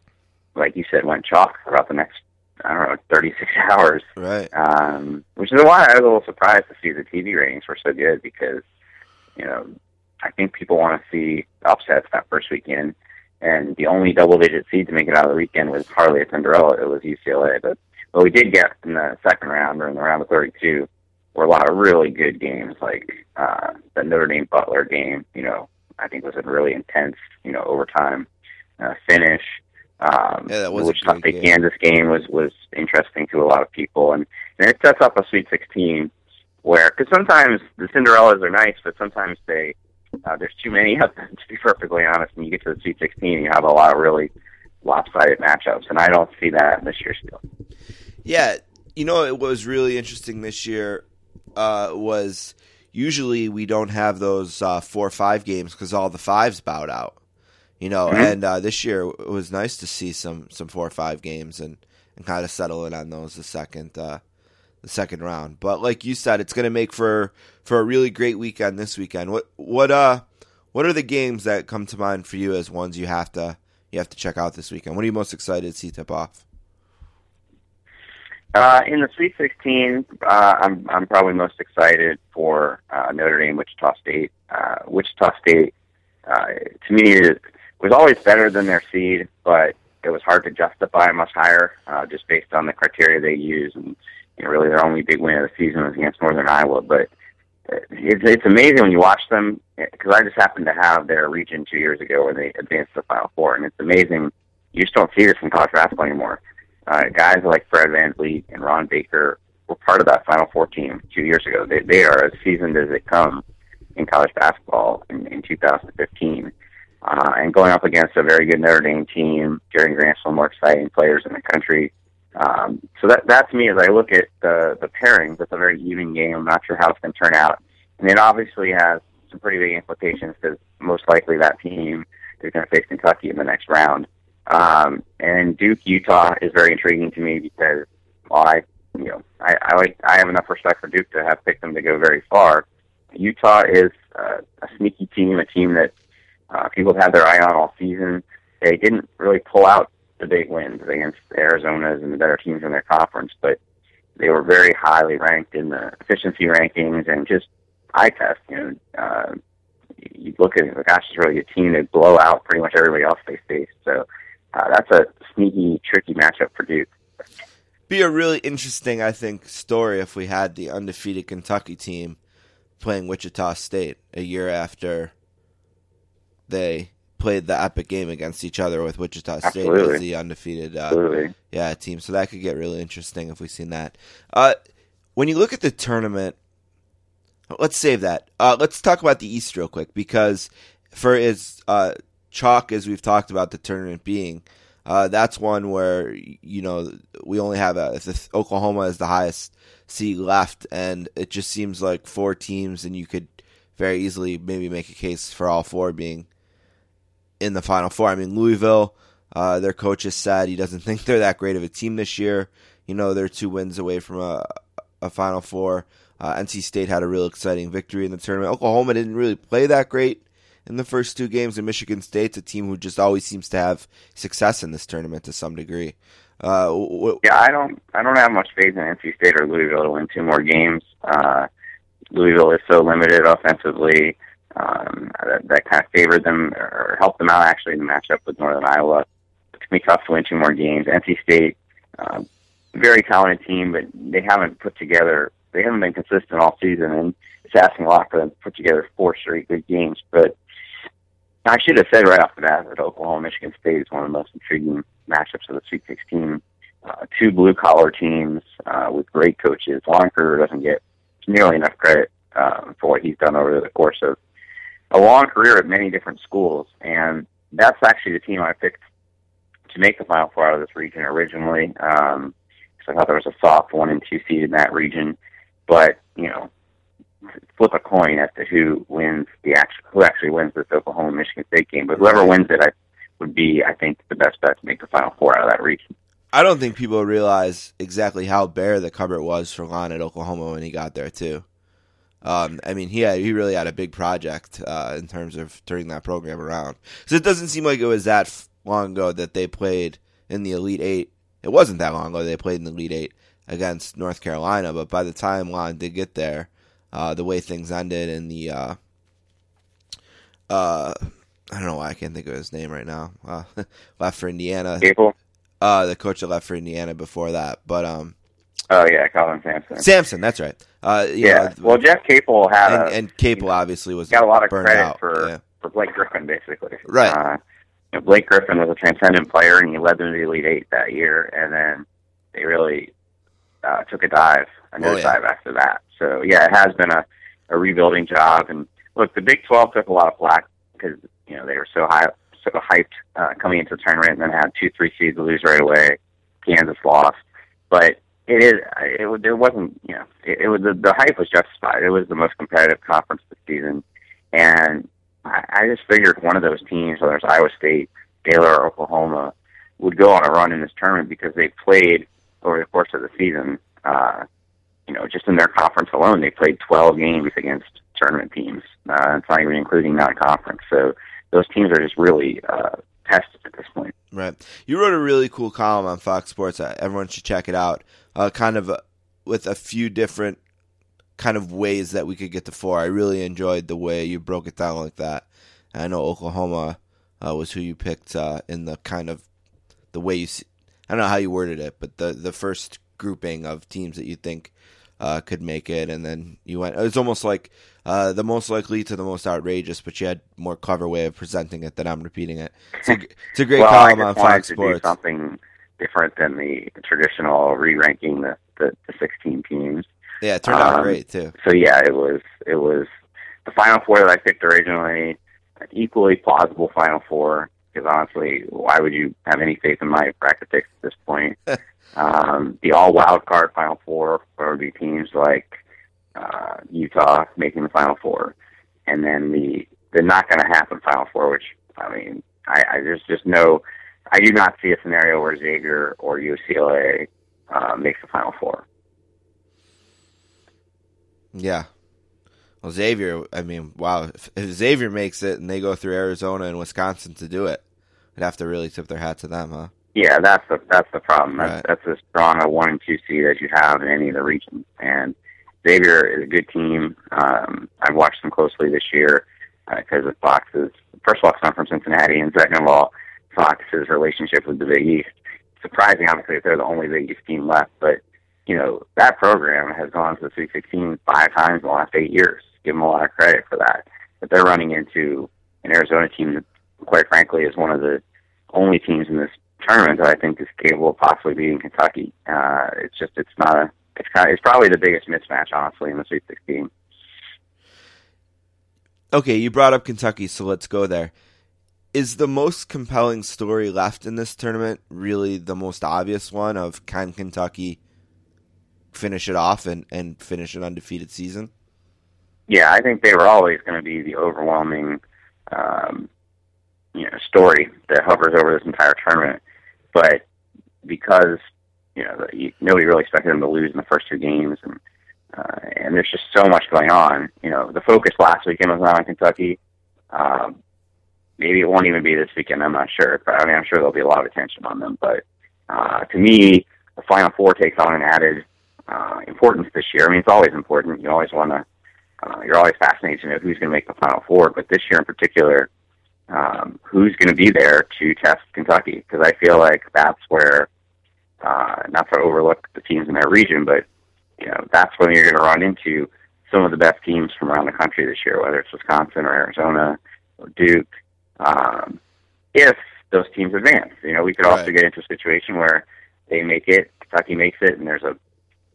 like you said, went chalk throughout the next I don't know 36 *laughs* hours. Right. um, which is why I was a little surprised to see the TV ratings were so good because, you know, I think people want to see upsets that first weekend, and the only double-digit seed to make it out of the weekend was hardly a Cinderella. It was UCLA, but what we did get in the second round or in the round of 32 were a lot of really good games, like uh, the Notre Dame Butler game. You know, I think was a really intense, you know, overtime uh, finish. Um, Yeah, that was the a Wichita great State game. Kansas game was was interesting to a lot of people, and, and it sets up a Sweet 16 where because sometimes the Cinderellas are nice, but sometimes they uh, there's too many of them *laughs* to be perfectly honest. And you get to the Sweet 16, and you have a lot of really lopsided matchups, and I don't see that this year still. Yeah, you know it was really interesting this year uh, was usually we don't have those uh, four or five games because all the fives bowed out. You know, Mhm. and uh, this year it was nice to see some some four or five games and, and kind of settle in on those the second uh, the second round. But like you said, it's going to make for for a really great weekend this weekend. What what uh what are the games that come to mind for you as ones you have to you have to check out this weekend? What are you most excited to see tip off? Uh, in the Sweet 16, uh, I'm I'm probably most excited for uh, Notre Dame, Wichita State. Uh, Wichita State, uh, to me, was always better than their seed, but it was hard to justify much higher uh, just based on the criteria they use. And you know, really, their only big win of the season was against Northern Iowa. But it's it's amazing when you watch them because I just happened to have their region two years ago where they advanced to the Final Four, and it's amazing. You just don't see this in college basketball anymore uh, guys like Fred VanVleet and Ron Baker were part of that Final Four team two years ago. They, they are as seasoned as they come in college basketball in, in 2015. Uh, and going up against a very good Notre Dame team, Jerian Grant's one of the more exciting players in the country. Um, so that that's me as I look at the the pairings. It's a very even game. I'm not sure how it's going to turn out, and it obviously has some pretty big implications because most likely that team is going to face Kentucky in the next round. Um, and Duke, Utah is very intriguing to me because, well, I, you know, I, I like, I have enough respect for Duke to have picked them to go very far. Utah is uh, a sneaky team, a team that uh, people have had their eye on all season. They didn't really pull out the big wins against the Arizonas and the better teams in their conference, but they were very highly ranked in the efficiency rankings and just eye test. You know, uh, you look at it, gosh, it's really a team that blow out pretty much everybody else they face. So uh, that's a sneaky, tricky matchup for Duke. Be a really interesting, I think, story if we had the undefeated Kentucky team playing Wichita State a year after they played the epic game against each other with Wichita State Absolutely. as the undefeated uh, yeah team. So that could get really interesting if we seen that. Uh, when you look at the tournament, let's save that. Uh, let's talk about the East real quick because for as uh, chalk as we've talked about the tournament being, uh, that's one where you know we only have a if Oklahoma is the highest seed left, and it just seems like four teams, and you could very easily maybe make a case for all four being in the Final Four. I mean, Louisville, uh, their coach has said he doesn't *laughs* think they're that great of a team this year. You know, they're two wins away from a, a Final Four. Uh, NC State had a real exciting victory in the tournament. Oklahoma didn't really play that great in the first two games, and Michigan State's a team who just always seems to have success in this tournament to some degree. Uh, Yeah, I don't, I don't have much faith in NC State or Louisville to win two more games. Uh, Louisville is so limited offensively. Um, that, that kind of favored them or helped them out actually in the matchup with Northern Iowa. It's gonna be tough to win two more games. NC State, uh, very talented team, but they haven't put together. They haven't been consistent all season, and it's asking a lot for them to put together four straight good games. But I should have said right off the bat that Oklahoma Michigan State is one of the most intriguing matchups of the Sweet 16. Uh, two blue collar teams uh, with great coaches. Lon Kruger doesn't get nearly enough credit uh, for what he's done over the course of a long career at many different schools, and that's actually the team I picked to make the Final Four out of this region originally. Um, 'cause I thought there was a soft one and two seed in that region, but you know, flip a coin as to who wins the actual who actually wins this Oklahoma Michigan State game. But whoever wins it, I would be, I think, the best bet to make the Final Four out of that region. I don't think people realize exactly how bare the cupboard was for Lon at Oklahoma when he got there too. Um, I mean, he had, he really had a big project uh, in terms of turning that program around. So it doesn't seem like it was that long ago that they played in the Elite Eight. It wasn't that long ago they played in the Elite Eight against North Carolina. But by the time Lon did get there, uh, the way things ended in the uh, uh, I don't know why I can't think of his name right now. Uh, *laughs* left for Indiana. Capel? Uh, the coach that left for Indiana before that, but um, Oh yeah, Kelvin Sampson. Samson, that's right. Uh, yeah. know, well, Jeff Capel had and, a, and Capel obviously was got a lot of credit out. for yeah. for Blake Griffin, basically. Right. Uh, you know, Blake Griffin was a transcendent player, and he led them to the Elite Eight that year. And then they really uh, took a dive, a Oh, yeah. nosedive after that. So yeah, it has been a, a rebuilding job. And look, the Big Twelve took a lot of flack because you know they were so high, so hyped uh, coming into the tournament, and then had two, three seeds lose right away. Kansas lost, but it is it, wa- it wasn't you know it, it was the, the hype was justified. It was the most competitive conference this season, and I, I just figured one of those teams, whether it's Iowa State, Baylor, or Oklahoma, would go on a run in this tournament because they played over the course of the season. Uh, you know, just in their conference alone, they played 12 games against tournament teams. Uh, it's not even including non-conference. So those teams are just really uh, tested at this point. Right. You wrote a really cool column on Fox Sports. Uh, Everyone should check it out. Uh, kind of uh, with a few different kind of ways that we could get to four. I really enjoyed the way you broke it down like that. I know Oklahoma uh, was who you picked uh, in the kind of the way you. See, I don't know how you worded it, but the the first grouping of teams that you think uh, could make it, and then you went. It was almost like uh, the most likely to the most outrageous, but you had more clever way of presenting it than I'm repeating it. It's a, *laughs* it's a great well, I column just on Fox to do Sports. something different than the traditional re-ranking the, the, the 16 teams. Yeah, it turned out Um, great too. So yeah, it was it was the final four that I picked originally, an equally plausible final four. Because honestly, why would you have any faith in my bracket picks at this point? *laughs* um, the all wild card final four would be teams like uh, Utah making the final four, and then the the not going to happen final four, which I mean, I, I there's just no, I do not see a scenario where Xavier or UCLA uh, makes the final four. Yeah. Well, Xavier, I mean, wow. If, if Xavier makes it and they go through Arizona and Wisconsin to do it, I'd have to really tip their hat to them, huh? Yeah, that's the that's the problem. That's, Right. that's as strong a one and two seed as you have in any of the regions. And Xavier is a good team. Um, I've watched them closely this year because of Fox's first of all, it's not from Cincinnati, and second of all, Fox's relationship with the Big East. Surprising, obviously, if they're the only Big East team left, but you know that program has gone to the Sweet 16 five times in the last eight years. Give them a lot of credit for that. But they're running into an Arizona team that, quite frankly, is one of the only teams in this tournament that I think is capable of possibly beating Kentucky. Uh, it's just it's not a it's kind of, it's probably the biggest mismatch honestly in the Sweet 16. Okay, you brought up Kentucky, so let's go there. Is the most compelling story left in this tournament really the most obvious one of can Kentucky finish it off and, and finish an undefeated season? Yeah, I think they were always going to be the overwhelming um, you know story that hovers over this entire tournament, but because you know you, nobody really expected them to lose in the first two games and uh, and there's just so much going on. You know, the focus last weekend was not on Kentucky. Um, maybe it won't even be this weekend. I'm not sure. But I mean, I'm sure there'll be a lot of attention on them. But uh, to me, the Final Four takes on an added uh, importance this year. I mean, it's always important. You always want to. Uh, you're always fascinated to know who's going to make the Final Four. But this year in particular, um, who's going to be there to test Kentucky? Because I feel like that's where, uh, not to overlook the teams in that region, but you know, that's when you're going to run into some of the best teams from around the country this year, whether it's Wisconsin or Arizona or Duke. Um, if those teams advance, you know, we could also Right. get into a situation where they make it, Kentucky makes it, and there's a,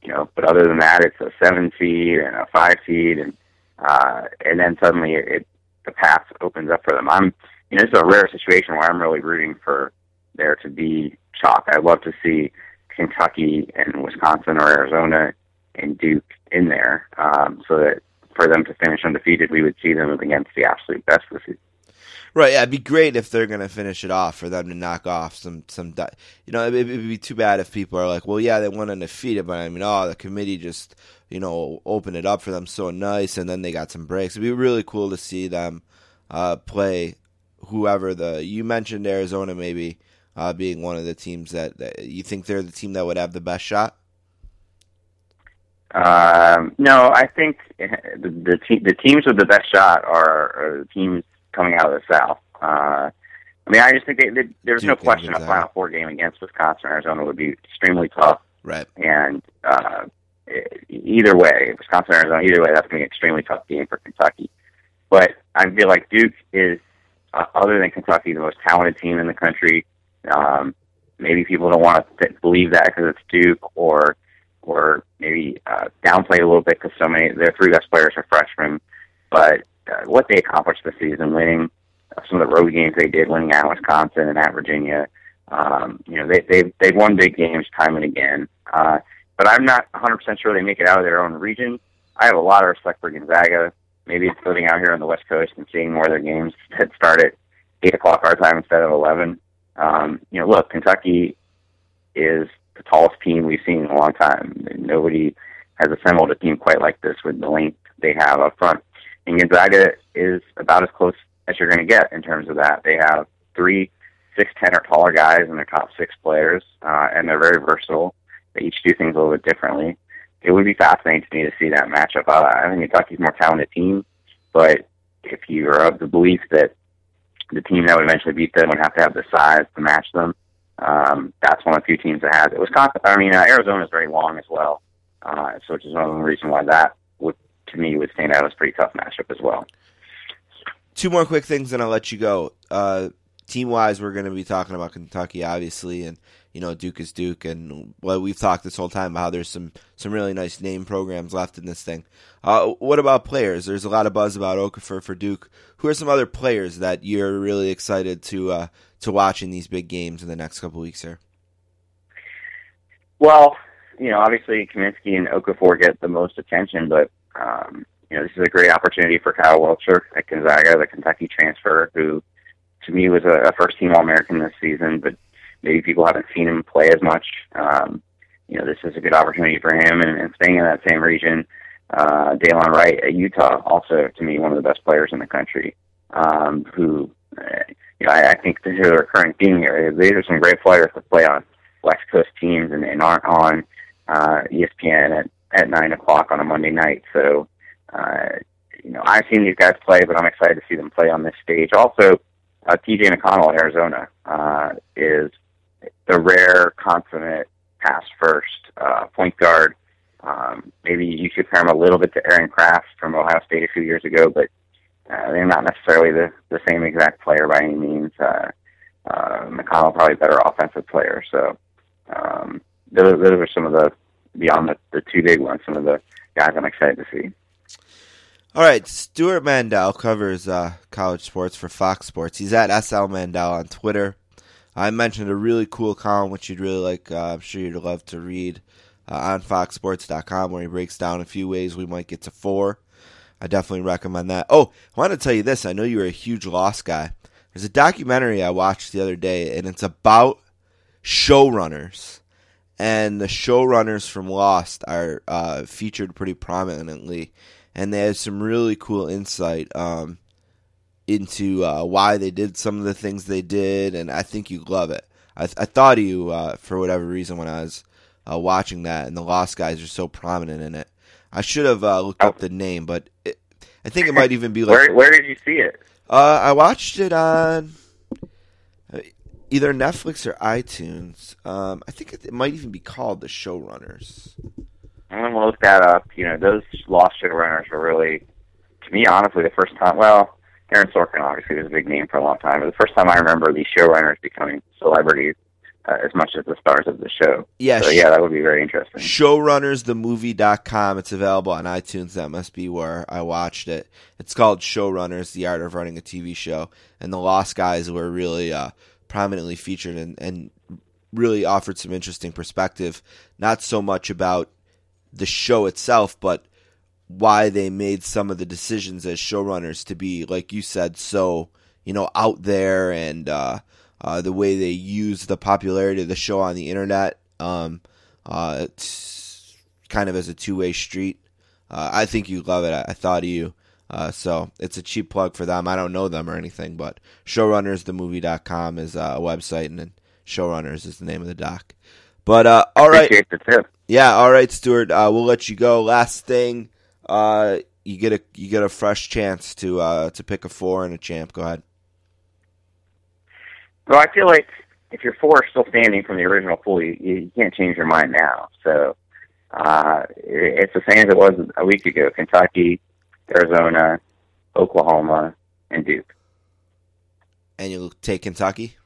you know, but other than that, it's a seven seed and a five seed, and uh, and then suddenly it, it the path opens up for them. I'm, you know, it's a rare situation where I'm really rooting for there to be chalk. I'd love to see Kentucky and Wisconsin or Arizona and Duke in there, um, so that for them to finish undefeated, we would see them against the absolute best season. Right, yeah, it'd be great if they're going to finish it off for them to knock off some some. di- You know, it'd, it'd be too bad if people are like, "Well, yeah, they went undefeated, but I mean, oh, the committee just you know opened it up for them so nice, and then they got some breaks." It'd be really cool to see them uh, play whoever the you mentioned Arizona maybe uh, being one of the teams that, that you think they're the team that would have the best shot. Um, no, I think the the, te- the teams with the best shot are, are the teams coming out of the South. Uh, I mean, I just think they, they, there's no Duke and question a Final Four game against Wisconsin Arizona would be extremely tough. Right. And uh, either way, Wisconsin, Arizona, either way, that's going to be an extremely tough game for Kentucky. But I feel like Duke is uh, other than Kentucky, the most talented team in the country. Um, maybe people don't want to th- believe that because it's Duke, or or maybe uh, downplay a little bit because so many their three best players are freshmen. But uh, what they accomplished this season, winning some of the road games they did, winning at Wisconsin and at Virginia, um, you know, they they've they've won big games time and again. Uh, but I'm not 100% sure they make it out of their own region. I have a lot of respect for Gonzaga. Maybe it's living out here on the West Coast and seeing more of their games *laughs* that start at eight o'clock our time instead of eleven. Um, you know, look, Kentucky is the tallest team we've seen in a long time. Nobody has assembled a team quite like this with the length they have up front. And Gonzaga is about as close as you're going to get in terms of that. They have three six ten or taller guys in their top six players, uh, and they're very versatile. They each do things a little bit differently. It would be fascinating to me to see that matchup. Uh, I think Kentucky's more talented team, but if you are of the belief that the team that would eventually beat them would have to have the size to match them, um, that's one of the few teams that has it. Wisconsin, I mean, uh, Arizona is very long as well, uh, so which is one of the reasons why that to me, would stand out as a pretty tough matchup as well. Two more quick things, and I'll let you go. Uh, team wise, we're going to be talking about Kentucky, obviously, and you know Duke is Duke, and well, we've talked this whole time about how there's some some really nice name programs left in this thing. Uh, what about players? There's a lot of buzz about Okafor for Duke. Who are some other players that you're really excited to uh, to watch in these big games in the next couple weeks here? Well, you know, obviously Kaminsky and Okafor get the most attention, but um, you know, this is a great opportunity for Kyle Wiltjer at Gonzaga, the Kentucky transfer, who to me was a, a first team All American this season, but maybe people haven't seen him play as much. Um, you know, this is a good opportunity for him, and, and staying in that same region. Uh, Delon Wright at Utah, also to me one of the best players in the country. Um, who, uh, you know, I, I think this is a recurring theme here. These are some great players to play on West Coast teams and, and aren't on uh, ESPN at at nine o'clock on a Monday night. So, uh, you know, I've seen these guys play, but I'm excited to see them play on this stage. Also, uh, TJ McConnell at Arizona uh, is the rare consummate pass first uh, point guard. Um, maybe you should compare him a little bit to Aaron Craft from Ohio State a few years ago, but uh, they're not necessarily the, the same exact player by any means. Uh, uh, McConnell probably a better offensive player. So um, those, those are some of the beyond the, the two big ones. Some of the guys I'm excited to see. All right, Stewart Mandel covers uh, college sports for Fox Sports. He's at SL Mandel on Twitter. I mentioned a really cool column which you'd really like. Uh, I'm sure you'd love to read uh, on FoxSports.com where he breaks down a few ways we might get to four. I definitely recommend that. Oh, I want to tell you this. I know you're a huge Lost guy. There's a documentary I watched the other day, and it's about showrunners. And the showrunners from Lost are uh, featured pretty prominently and they had some really cool insight um, into uh, why they did some of the things they did, and I think you love it. I, th- I thought of you uh, for whatever reason when I was uh, watching that, and the Lost guys are so prominent in it. I should have uh, looked up the name, but it, I think it might even be like. where Where did you see it? Uh, I watched it on either Netflix or iTunes. Um, I think it, it might even be called The Showrunners. I'm gonna look that up. You know, those Lost showrunners were really, to me, honestly, the first time. Well, Aaron Sorkin obviously was a big name for a long time, but the first time I remember these showrunners becoming celebrities uh, as much as the stars of the show. Yeah, so, yeah, that would be very interesting. Showrunnersthemovie.com. It's available on iTunes. That must be where I watched it. It's called Showrunners: The Art of Running a TV Show, and the Lost guys were really uh, prominently featured and, and really offered some interesting perspective. Not so much about the show itself, but why they made some of the decisions as showrunners to be, like you said, so you know out there, and uh, uh, the way they use the popularity of the show on the internet, um, uh, it's kind of as a two way street. Uh, I think you love it. I, I thought you. Uh, so it's a cheap plug for them. I don't know them or anything, but showrunnersthemovie.com is uh, a website, and then showrunners is the name of the doc. But uh, all right, Appreciate the tip. yeah, all right, Stewart. Uh, we'll let you go. Last thing, uh, you get a you get a fresh chance to uh, to pick a four and a champ. Go ahead. Well, I feel like if your four are still standing from the original pool, you, you can't change your mind now. So uh, it's the same as it was a week ago: Kentucky, Arizona, Oklahoma, and Duke. and you'll take Kentucky?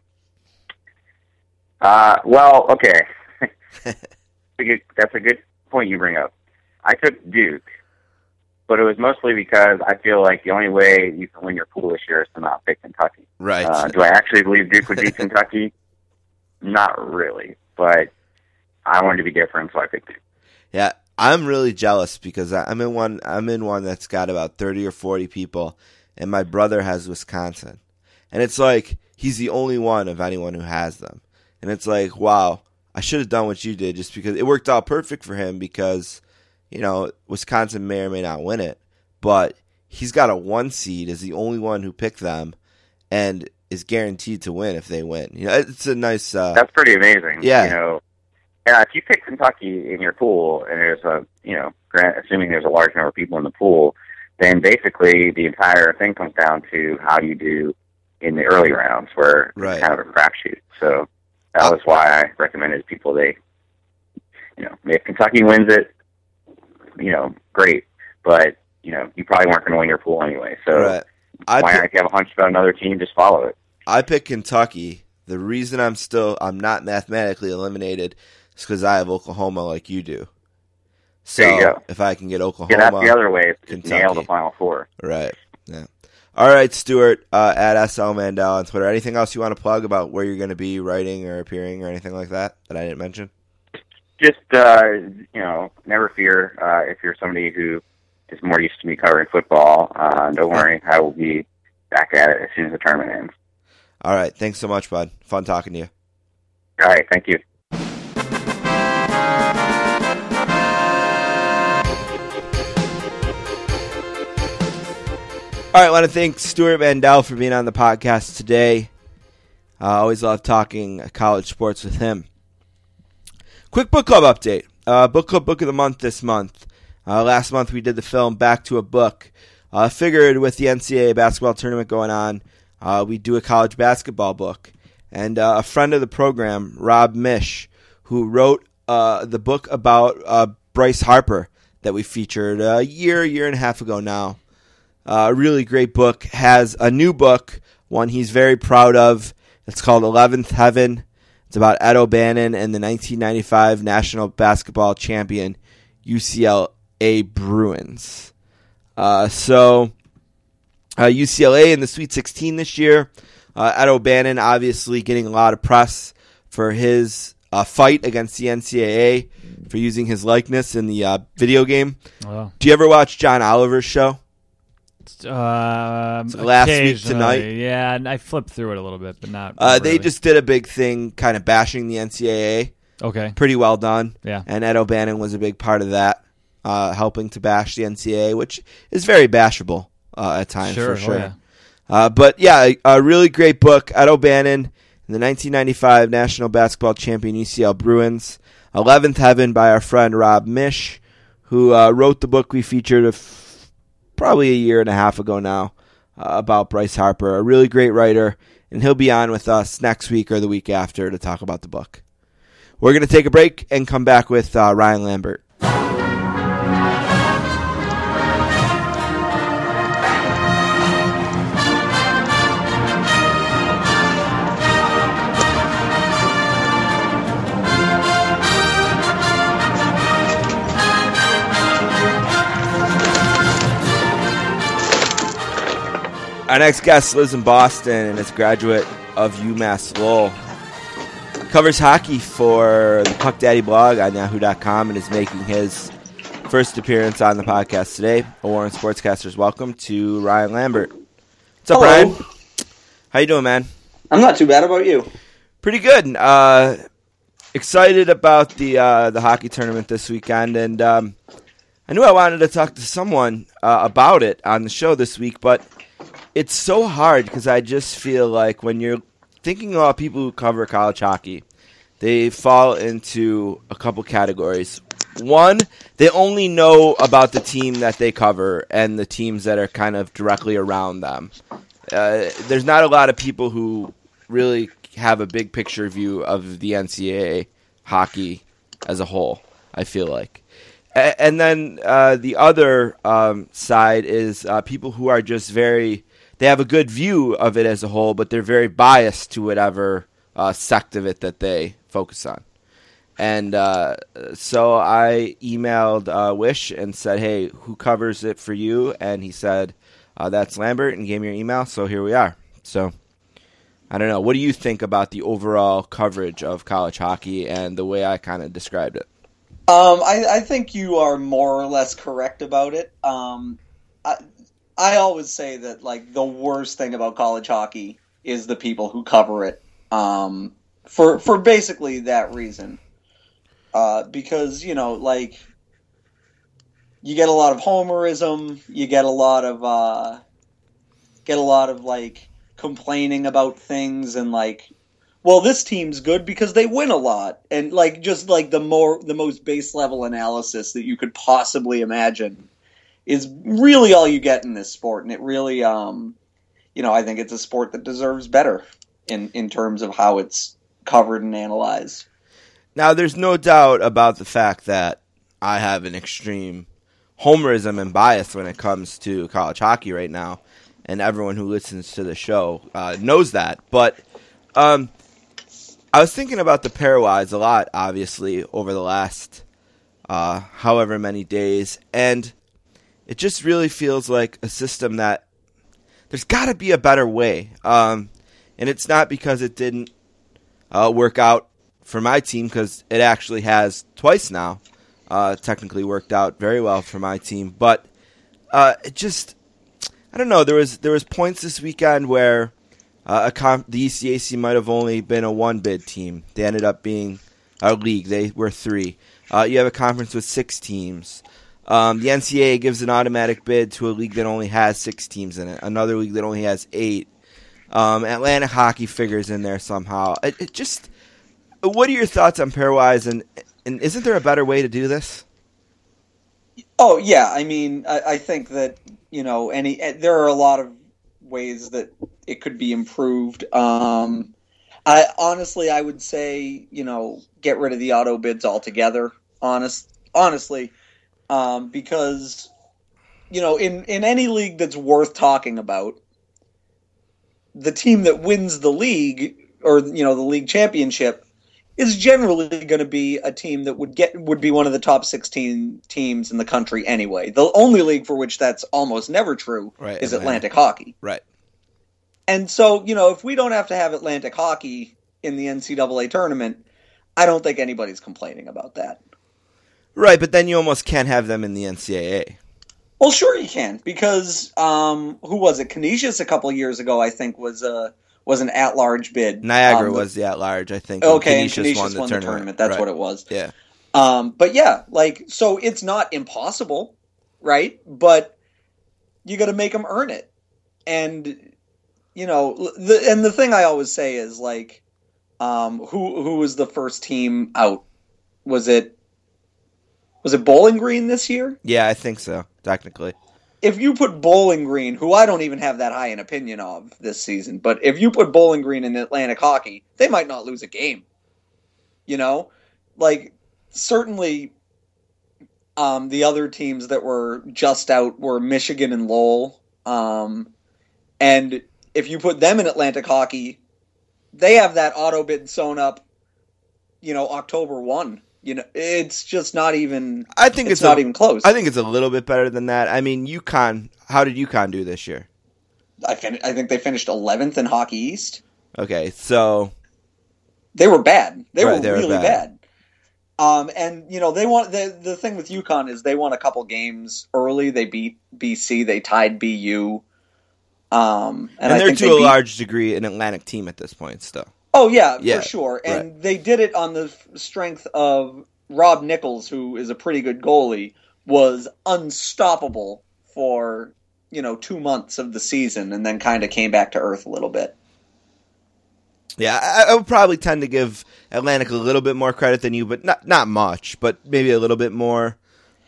Uh, well, okay. *laughs* That's a good- That's a good point you bring up. I took Duke, but it was mostly because I feel like the only way you can win your pool this year is to not pick Kentucky. Right. Uh, do I actually believe Duke would beat *laughs* Kentucky? Not really, but I wanted to be different, so I picked Duke. Yeah, I'm really jealous because I'm in one. I'm in one that's got about thirty or forty people, and my brother has Wisconsin, and it's like he's the only one of anyone who has them, and it's like, wow, I should have done what you did just because it worked out perfect for him because, you know, Wisconsin may or may not win it, but he's got a one seed as the only one who picked them, and is guaranteed to win if they win. You know, it's a nice. Uh, That's pretty amazing. Yeah. You know, yeah, Uh, if you pick Kentucky in your pool, and there's a, you know, grant, assuming there's a large number of people in the pool, then basically the entire thing comes down to how you do in the early rounds, where Right. it's kind of a crapshoot. So that was why I recommended people they, you know, if Kentucky wins it, you know, great, but you know, you probably weren't going to win your pool anyway. So right. I why pick- If you have a hunch about another team, just follow it. I picked Kentucky. The reason I'm still I'm not mathematically eliminated is because I have Oklahoma like you do. So There you go. if I can get Oklahoma, Get out the other way. Kentucky. nail the final four. right? Yeah. All right, Stewart uh, at SL Mandel on Twitter. Anything else you want to plug about where you're going to be writing or appearing or anything like that that I didn't mention? just uh you know never fear uh if you're somebody who is more used to me covering football uh don't worry i will be back at it as soon as the tournament ends All right, thanks so much, bud. Fun talking to you. all right thank you All right, I want to thank Stewart Mandel for being on the podcast today. I always love talking college sports with him. Quick book club update. Uh, book club book of the month this month. Uh, last month we did the film Back to a Book. Uh, figured with the NCAA basketball tournament going on, uh, we do a college basketball book. And uh, a friend of the program, Rob Miech, who wrote uh, the book about uh, Bryce Harper that we featured a year, year and a half ago now. Uh, a really great book. Has a new book, one he's very proud of. It's called Eleventh Heaven. It's about Ed O'Bannon and the 1995 National Basketball Champion UCLA Bruins. Uh, so uh, UCLA in the Sweet 16 this year. Uh, Ed O'Bannon obviously getting a lot of press for his uh, fight against the NCAA for using his likeness in the uh, video game. Oh. Do you ever watch John Oliver's show? Um, last week tonight? Yeah, and I flipped through it a little bit, but not. Uh, not they just did a big thing, kind of bashing the NCAA. okay. Pretty well done. Yeah. And Ed O'Bannon was a big part of that, uh, helping to bash the NCAA, which is very bashable uh, at times Sure, for oh, sure. yeah. uh, but yeah, a, a really great book. Ed O'Bannon the 1995 National Basketball Champion UCL Bruins. 11th Heaven by our friend Rob Miech, who uh, wrote the book we featured a f- probably a year and a half ago now uh, about Bryce Harper. A really great writer, and he'll be on with us next week or the week after to talk about the book. We're going to take a break and come back with uh, Ryan Lambert. Our next guest lives in Boston and is a graduate of UMass Lowell. Covers hockey for the Puck Daddy blog on Yahoo.com and is making his first appearance on the podcast today. A Warren Sportscasters welcome to Ryan Lambert. What's up, Hello. Ryan? How you doing, man? I'm not too bad. How about you? Pretty good. Uh, excited about the uh, the hockey tournament this weekend, and um, I knew I wanted to talk to someone uh, about it on the show this week, but it's so hard because I just feel like when you're thinking about people who cover college hockey, they fall into a couple categories. One, they only know about the team that they cover and the teams that are kind of directly around them. Uh, there's not a lot of people who really have a big picture view of the NCAA hockey as a whole. I feel like, and then uh, the other um, side is uh, people who are just very they have a good view of it as a whole, but they're very biased to whatever uh, sect of it that they focus on. And uh, so I emailed uh, Wysh and said, "Hey, who covers it for you?" And he said, uh, "That's Lambert," and gave me your email. So here we are. So I don't know. What do you think about the overall coverage of college hockey and the way I kind of described it? Um, I, I think you are more or less correct about it. Um, I, I always say that like the worst thing about college hockey is the people who cover it. Um, for for basically that reason, uh, because you know like you get a lot of homerism, you get a lot of uh, get a lot of like complaining about things and like well this team's good because they win a lot and like just like the more the most base level analysis that you could possibly imagine is really all you get in this sport and it really um you know i think it's a sport that deserves better in in terms of how it's covered and analyzed Now, there's no doubt about the fact that I have an extreme homerism and bias when it comes to college hockey right now, and everyone who listens to the show uh, knows that. But um, I was thinking about the pairwise a lot, obviously, over the last uh, however many days, and it just really feels like a system that there's got to be a better way. Um, and it's not because it didn't uh, work out for my team because it actually has twice now. Uh, technically worked out very well for my team, but uh, it just I don't know. There was there was points this weekend where uh, the ECAC might have only been a one bid team. They ended up being a league. They were three. Uh, you have a conference with six teams. Um, the NCAA gives an automatic bid to a league that only has six teams in it. Another league that only has eight. Um, Atlantic hockey figures in there somehow. It, it just. What are your thoughts on pairwise, and and isn't there a better way to do this? Oh yeah, I mean, I, I think that you know, any eh, there are a lot of ways that it could be improved. Um, I honestly, I would say, you know, get rid of the auto bids altogether. Honest, honestly, um, because you know, in in any league that's worth talking about, the team that wins the league or you know the league championship is generally going to be a team that would get would be one of the top 16 teams in the country anyway. The only league for which that's almost never true Right, is Atlantic. Atlantic Hockey. Right. And so, you know, if we don't have to have Atlantic Hockey in the NCAA tournament, I don't think anybody's complaining about that. Right, but then you almost can't have them in the NCAA. Well, sure you can because um, who was it? Canisius a couple years ago, I think, was a was an at large bid. Niagara Um, was the at large, I think. okay. And Canisius Canisius won, the, tournament. That's Right. what it was. Yeah. Um, but yeah, like so, it's not impossible, right? But you got to make them earn it, and you know, the and the thing I always say is like, um, who who was the first team out? Was it was it Bowling Green this year? Yeah, I think so, technically. if you put Bowling Green, who I don't even have that high an opinion of this season, but if you put Bowling Green in Atlantic hockey, they might not lose a game. You know, like certainly, um, the other teams that were just out were Michigan and Lowell, um, and if you put them in Atlantic hockey, they have that auto bid sewn up. You know, October one. You know, it's just not even. I think it's, it's, not a, even close. I think it's a little bit better than that. I mean, UConn. How did UConn do this year? I, fin- I think they finished 11th in Hockey East. Okay, so They were bad. They Right, were they were really bad. bad. Um, and you know they want the the thing with UConn is they won a couple games early. They beat BC. They tied BU. Um, and, and, they're to they a beat- large degree an Atlantic team at this point. Still, Oh yeah, Yeah, for sure. And they did it on the strength of Rob Nichols, who is a pretty good goalie, was unstoppable for you know two months of the season, and then kind of came back to earth a little bit. yeah, I, I would probably tend to give Atlantic a little bit more credit than you, but not not much, but maybe a little bit more.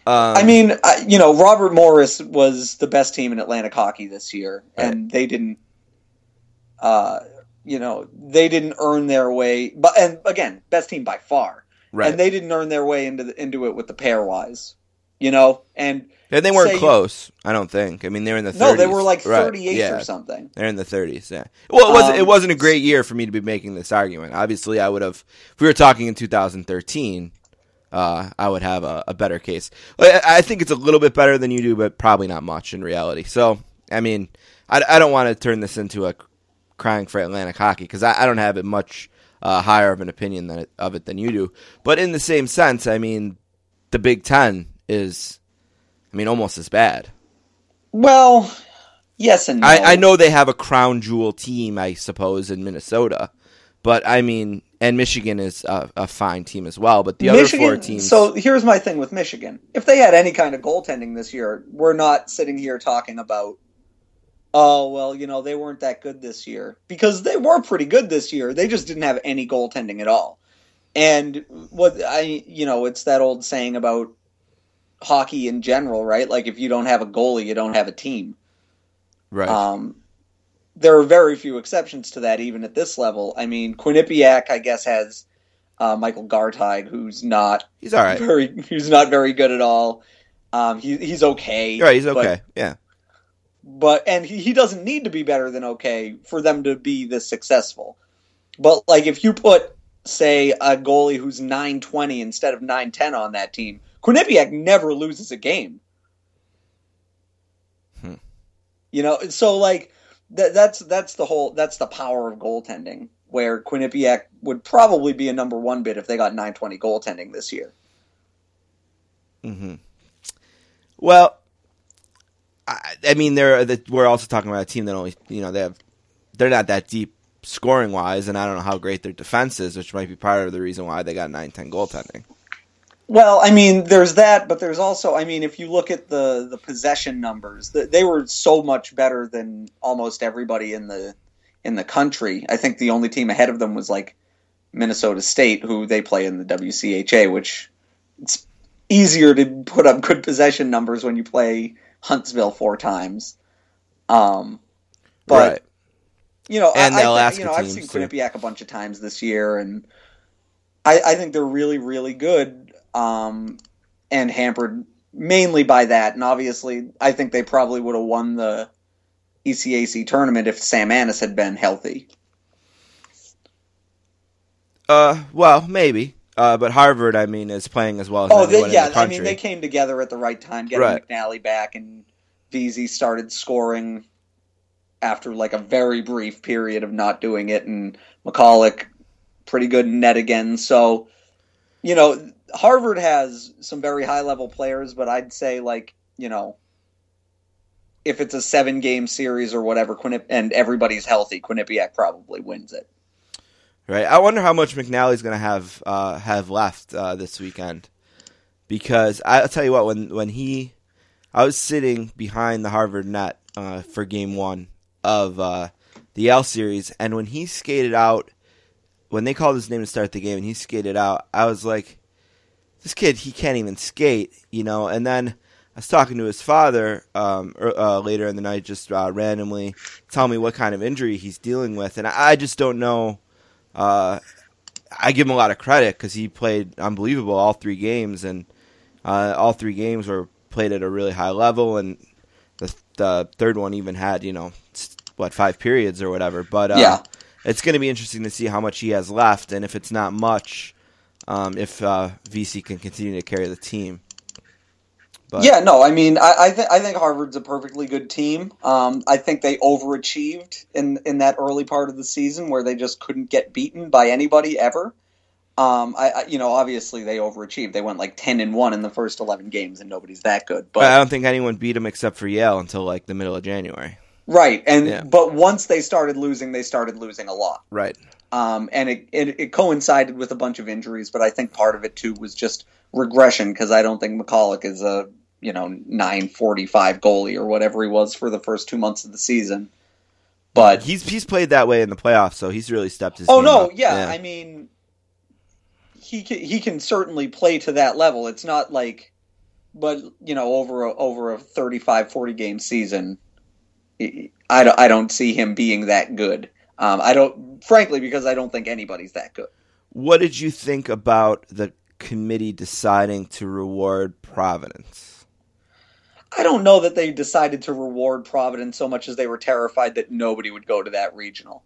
Um, I mean, I, you know, Robert Morris was the best team in Atlantic hockey this year, and they didn't, uh, you know, they didn't earn their way. But and again, best team by far, right? and they didn't earn their way into the, into it with the pairwise, you know. And And they weren't say- close. I don't think. I mean, they were in the 30s. No, they were like Right, 38th yeah. or something. They're in the 30s. Yeah. Well, it wasn't. it Um, wasn't a great year for me to be making this argument. Obviously, I would have. If we were talking in 2013, uh, I would have a, a better case. I, I think it's a little bit better than you do, but probably not much in reality. So, I mean, I, I don't want to turn this into a crying for Atlantic hockey because I, I don't have it much uh, higher of an opinion than it, of it than you do. But in the same sense, I mean, the Big Ten is, I mean, almost as bad. Well, yes and no. I, I know they have a crown jewel team, I suppose, in Minnesota, but I mean, and Michigan is a, a fine team as well. But the Michigan, other four teams, So here's my thing with Michigan. If they had any kind of goaltending this year, we're not sitting here talking about, oh well, you know they weren't that good this year because they were pretty good this year. They just didn't have any goaltending at all. And what I, you know, it's that old saying about hockey in general, right? Like if you don't have a goalie, you don't have a team. right? Um, there are very few exceptions to that, even at this level. I mean, Quinnipiac, I guess, has uh, Michael Garteig, who's not he's all right. very, who's not very good at all. Um, he, he's okay. Right. He's but- okay. yeah. But and he, he doesn't need to be better than okay for them to be this successful. But like if you put say a goalie who's 920 instead of 910 on that team, Quinnipiac never loses a game. Hmm. You know, so like that, that's that's the whole that's the power of goaltending where Quinnipiac would probably be a number 1 bid if they got 920 goaltending this year. hmm Well, I, I mean, they're the, we're also talking about a team that only you know they have they're not that deep scoring wise, and I don't know how great their defense is, which might be part of the reason why they got 9-10 goaltending. Well, I mean, there's that, but there's also, I mean, if you look at the the possession numbers, th- they were so much better than almost everybody in the in the country. I think the only team ahead of them was like Minnesota State, who they play in the WCHA, which it's easier to put up good possession numbers when you play Huntsville four times. Um, but right. you know, And I, the I Alaska you know, I've seen. Quinnipiac a bunch of times this year, and I, I think they're really, really good. Um, and hampered mainly by that, and obviously, I think they probably would have won the ECAC tournament if Sam Anas had been healthy. Uh, well, maybe. Uh, but Harvard, I mean, is playing as well as Oh, they, yeah, the I mean, they came together at the right time, getting Right. McNally back, and Vesey started scoring after like a very brief period of not doing it, and Michalek pretty good in net again. So, you know, Harvard has some very high level players, but I'd say like you know, if it's a seven game series or whatever, and everybody's healthy, Quinnipiac probably wins it. Right. I wonder how much McNally's going to have uh, have left uh, this weekend, because I'll tell you what when when he, I was sitting behind the Harvard net uh, for Game One of uh, the L series, and when he skated out, when they called his name to start the game, and he skated out, I was like, this kid he can't even skate, you know. And then I was talking to his father um, er- uh, later in the night, just uh, randomly, tell me what kind of injury he's dealing with, and I just don't know. Uh, I give him a lot of credit because he played unbelievable all three games, and uh, all three games were played at a really high level, and the, the third one even had you know what five periods or whatever. But uh, Yeah. it's going to be interesting to see how much he has left, and if it's not much, um, if uh, Vesey can continue to carry the team. But yeah, no, I mean, I I, th- I think Harvard's a perfectly good team. Um, I think they overachieved in in that early part of the season where they just couldn't get beaten by anybody ever. Um, I, I you know obviously they overachieved. They went like ten and one in the first eleven games, and nobody's that good. but I don't think anyone beat them except for Yale until like the middle of January. right, and Yeah. but once they started losing, they started losing a lot. Right. Um, and it, it, it coincided with a bunch of injuries, but I think part of it too was just regression because I don't think Michalek is a you know nine forty five goalie or whatever he was for the first two months of the season. But He's he's played that way in the playoffs, so he's really stepped his. oh no, up. yeah, I mean he can, he can certainly play to that level. It's not like, but you know over a, over a 35, 40 game season, I I don't I don't see him being that good. Um, I don't, frankly, because I don't think anybody's that good. What did you think about the committee deciding to reward Providence? I don't know that they decided to reward Providence so much as they were terrified that nobody would go to that regional.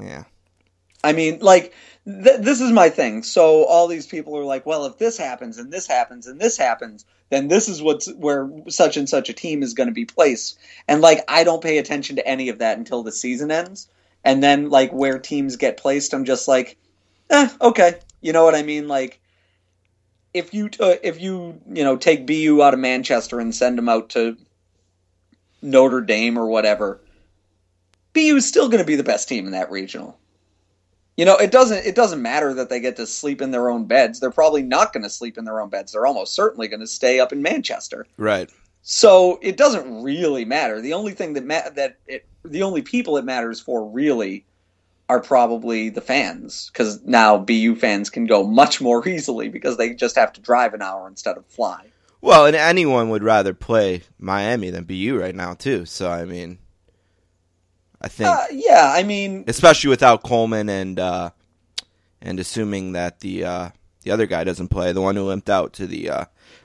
Yeah. I mean, like, th- this is my thing. So all these people are like, well, if this happens and this happens and this happens, then this is what's where such and such a team is going to be placed. And like, I don't pay attention to any of that until the season ends. And then like where teams get placed, I'm just like, eh, okay. You know what I mean? Like, if you uh, if you you know take BU out of Manchester and send them out to Notre Dame or whatever, BU is still going to be the best team in that regional. You know, it doesn't it doesn't matter that they get to sleep in their own beds. They're probably not going to sleep in their own beds. They're almost certainly going to stay up in Manchester. Right. So it doesn't really matter. The only thing that ma- that it, the only people it matters for really are probably the fans because now BU fans can go much more easily because they just have to drive an hour instead of fly. Well, and anyone would rather play Miami than BU right now too. So I mean, I think Uh, yeah, I mean, especially without Coleman and uh, and assuming that the uh, the other guy doesn't play, the one who limped out to the uh,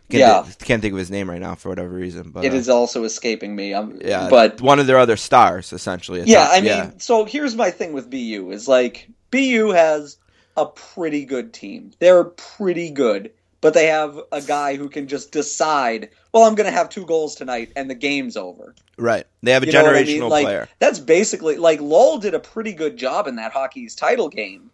can't, Yeah. thi- can't think of his name right now for whatever reason, but it uh, is also escaping me. Um, yeah, but one of their other stars essentially. Yeah, not- I mean, so here's my thing with BU is like BU has a pretty good team. They're pretty good, but they have a guy who can just decide, well, I'm going to have two goals tonight and the game's over. right. They have a You what I generational mean? Like, player. That's basically like Lowell did a pretty good job in that hockey's title game,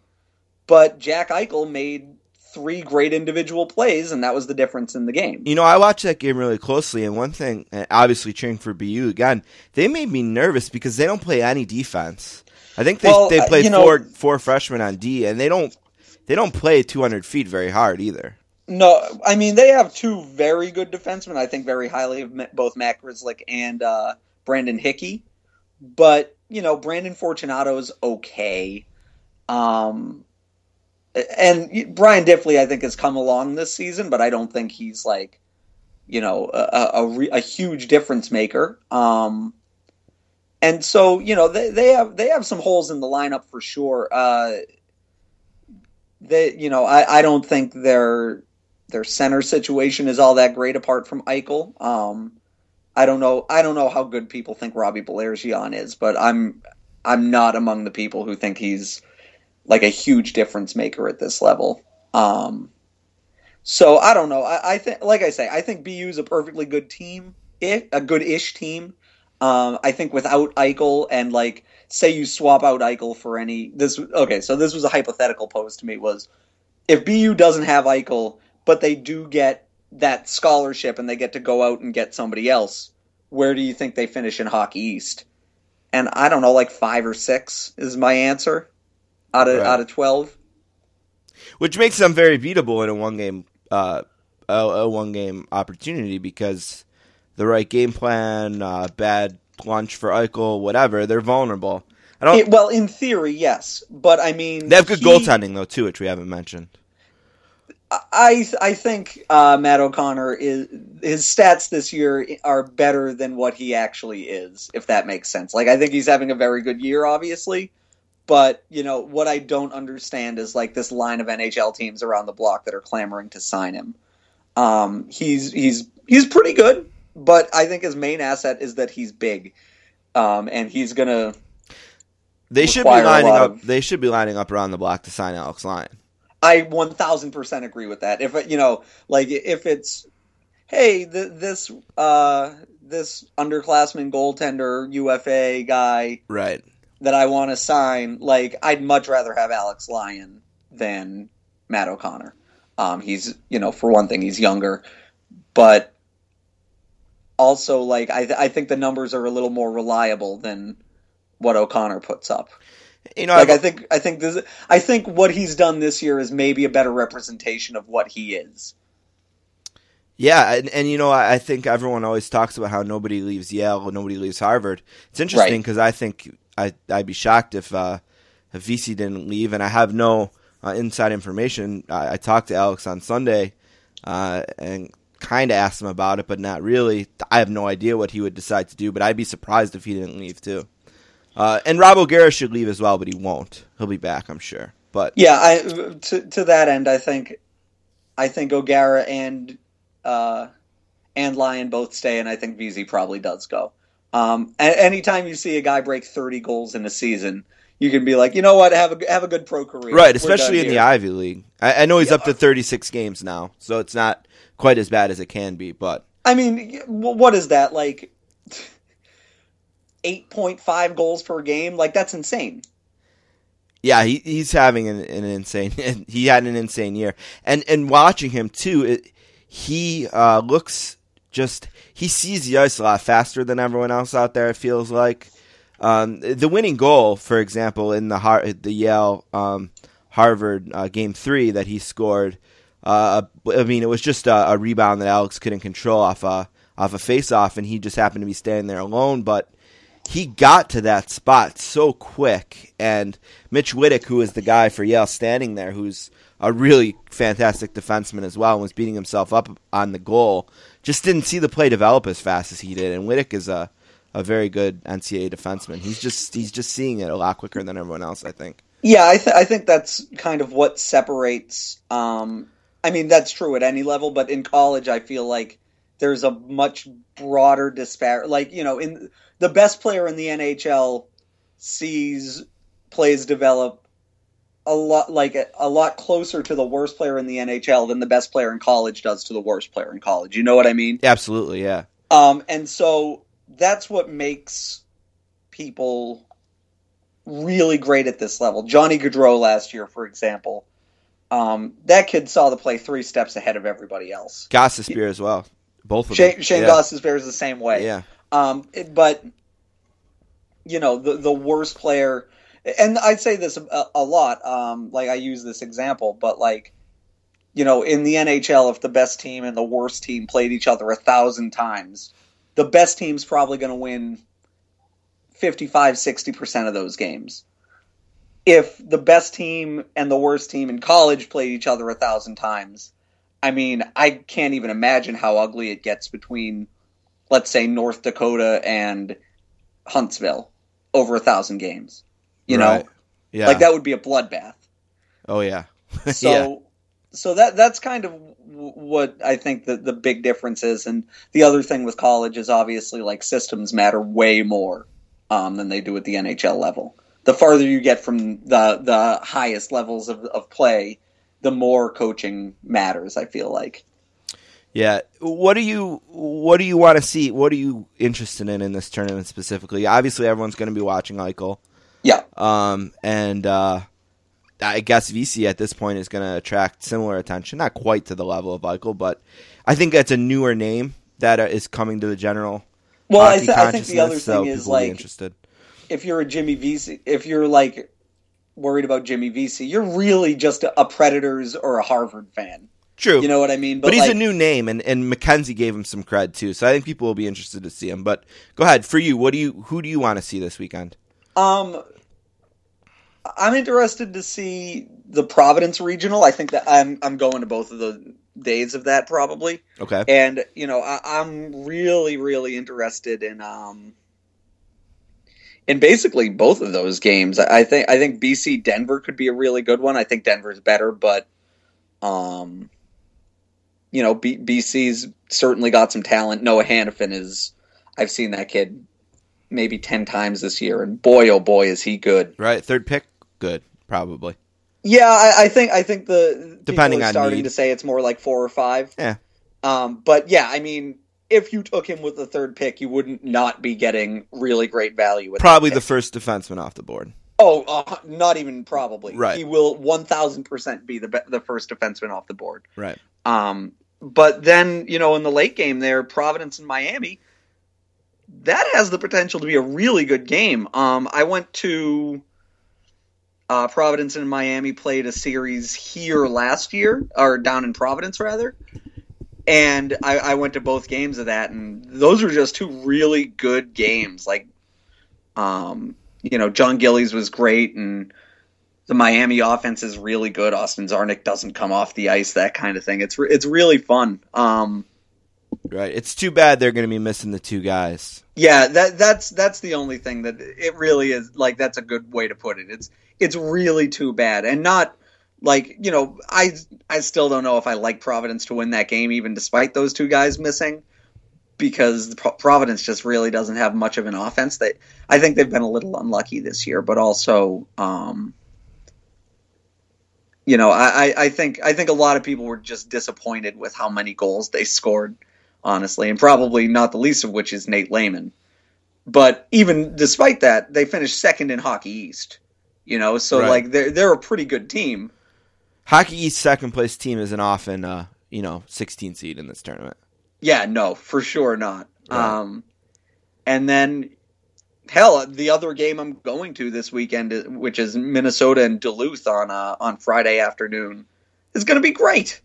but Jack Eichel made three great individual plays, and that was the difference in the game. You know, I watched that game really closely, and one thing, obviously cheering for BU again, they made me nervous because they don't play any defense. I think they Well, they uh, you know- four four freshmen on D, and they don't they don't play 200 feet very hard either. No, I mean they have two very good defensemen. I think very highly of both Matt Grzelcyk and uh, Brandon Hickey. But you know, Brandon Fortunato is okay. Um, and Brien Diffley, I think, has come along this season, but I don't think he's like, you know, a, a, a, huge difference maker. Um, and so, you know, they, they have they have some holes in the lineup for sure. Uh, they, you know, I, I don't think their their center situation is all that great apart from Eichel. Um, I don't know. I don't know how good people think Robbie Baillargeon is, but I'm I'm not among the people who think he's like a huge difference maker at this level. Um, so I don't know. I, I think, like I say, I think BU is a perfectly good team, a good-ish team. Um, I think without Eichel and like say you swap out Eichel for any this okay, so this was a hypothetical posed to me was if BU doesn't have Eichel, but they do get that scholarship and they get to go out and get somebody else, where do you think they finish in Hockey East? And I don't know, like five or six is my answer out of Right. out of twelve. which makes them very beatable in a one game uh, a, a one game opportunity because the right game plan, uh, bad lunch for Eichel, whatever, they're vulnerable. I don't. It- well, in theory, yes, but I mean they have good he- goaltending though too, which we haven't mentioned. I I think uh, Matt O'Connor is his stats this year are better than what he actually is, if that makes sense. Like I think he's having a very good year, obviously, but you know what I don't understand is like this line of NHL teams around the block that are clamoring to sign him. Um, he's he's he's pretty good, but I think his main asset is that he's big, um, and he's gonna They should be lining up. of- They should be lining up around the block to sign Alex Lyon. I one thousand percent agree with that. If it- you know, like if it's, hey, th- this uh, this underclassman goaltender UFA guy Right. That I want to sign, like I'd much rather have Alex Lyon than Matt O'Connor. Um, he's you know, for one thing, he's younger, but also like I th- I think the numbers are a little more reliable than what O'Connor puts up. You know, Like I've- I think I think this I think what he's done this year is maybe a better representation of what he is. Yeah, and, and you know, I, I think everyone always talks about how nobody leaves Yale, nobody leaves Harvard. It's interesting Right. because I think I, I'd be shocked if uh, if Vesey didn't leave, and I have no uh, inside information. I, I talked to Alex on Sunday uh, and kind of asked him about it, but not really. I have no idea what he would decide to do, but I'd be surprised if he didn't leave too. Uh, and Rob O'Gara should leave as well, but he won't. He'll be back, I'm sure. But Yeah, I to to that end, I think I think O'Gara and uh, and Lyon both stay, and I think Vesey probably does go. Um, anytime you see a guy break 30 goals in a season, you can be like, you know what, have a have a good pro career. Right, especially in the. Ivy League. I, I know he's up to 36 games now, so it's not quite as bad as it can be. But I mean, what is that like? 8.5 goals per game, like that's insane. yeah, he, he's having an, an insane. *laughs* he had an insane year, and and watching him too, it, he uh, looks just he sees the ice a lot faster than everyone else out there. It feels like um, the winning goal, for example, in the Har- the Yale um, Harvard uh, game three that he scored. Uh, I mean, it was just a, a rebound that Alex couldn't control off a off a face off, and he just happened to be standing there alone, but he got to that spot so quick. And Mitch Witek, who is the guy for Yale standing there, who's a really fantastic defenseman as well, and was beating himself up on the goal, just didn't see the play develop as fast as he did. And Witek is a, a very good NCAA defenseman. He's just he's just seeing it a lot quicker than everyone else, I think. Yeah, I, th- I think that's kind of what separates. Um, I mean, that's true at any level, but in college, I feel like there's a much broader disparity. Like you know, in the best player in the NHL sees plays develop a lot like a, a lot closer to the worst player in the NHL than the best player in college does to the worst player in college. You know what I mean? Absolutely, yeah. Um, and so that's what makes people really great at this level. Johnny Gaudreau last year, for example, um, that kid saw the play three steps ahead of everybody else. Goss Spear as well. Both of Shane, them. Shane yeah. Goss is the same way. Yeah. Um, it- but you know the the worst player, and I'd say this a, a lot. Um, like I use this example, but like you know in the NHL, if the best team and the worst team played each other a thousand times, the best team's probably going to win 55 60 percent of those games. If the best team and the worst team in college played each other a thousand times, I mean, I can't even imagine how ugly it gets between, let's say, North Dakota and Huntsville over a thousand games. You Right. know, Yeah. like that would be a bloodbath. Oh yeah. *laughs* So, yeah. so that that's kind of what I think the the big difference is. And the other thing with college is obviously like systems matter way more um, than they do at the NHL level. The farther you get from the the highest levels of, of play, the more coaching matters. I feel like. Yeah. What do you What do you want to see? What are you interested in in this tournament specifically? Obviously, everyone's going to be watching Eichel. Yeah. Um, and uh, I guess Vesey at this point is going to attract similar attention, not quite to the level of Eichel, but I think that's a newer name that uh, coming to the general. Well, I, th- I think the other so thing is people will be like interested. if you're a Jimmy Vesey, if you're like worried about Jimmy Vesey, you're really just a, a Predators or a Harvard fan. True. You know what I mean? But, he's like, a new name, and, and McKenzie gave him some cred too, so I think people will be interested to see him. But go ahead, for you, what do you who do you want to see this weekend? Um, I'm interested to see the Providence regional. I think that I'm I'm going to both of the days of that probably, Okay, and you know I, I'm really really interested in um in basically both of those games. I, I think I think BC Denver could be a really good one. I think Denver's better, but um, you know B, BC's certainly got some talent. Noah Hanifin is. I've seen that kid maybe 10 times this year and boy oh boy is he good right, third pick, good, probably. yeah i, I think i think the Depending on starting need. to say it's more like four or five Yeah. um but yeah i mean if you took him with the third pick you wouldn't not be getting really great value Probably the first defenseman off the board. oh uh, not even probably Right. he will 1000% be the be- the first defenseman off the board Right. um but then you know in the late game there providence and miami that has the potential to be a really good game. Um, I went to uh, Providence and Miami played a series here last year, or down in Providence rather, and I, I went to both games of that, and those were just two really good games. Like, um, you know, Jon Gillies was great, and the Miami offense is really good. Austin Czarnik doesn't come off the ice, that kind of thing. It's re- it's really fun. Um, Right. It's too bad they're going to be missing the two guys. Yeah, that that's that's the only thing that it really is like that's a good way to put it. It's it's really too bad and not like, you know, I I still don't know if I like Providence to win that game even despite those two guys missing, because Pro- Providence just really doesn't have much of an offense. They, I think they've been a little unlucky this year, but also, um, you know, I- I think I think a lot of people were just disappointed with how many goals they scored, honestly, and probably not the least of which is Nate Lehman. But even despite that, they finished second in Hockey East. You know, so Right. like they're they're a pretty good team. Hockey East second place team isn't often, uh, you know, 16 seed in this tournament. Yeah, no, for sure not. Right. Um, and then, hell, the other game I'm going to this weekend, which is Minnesota and Duluth on uh, on Friday afternoon, is going to be great.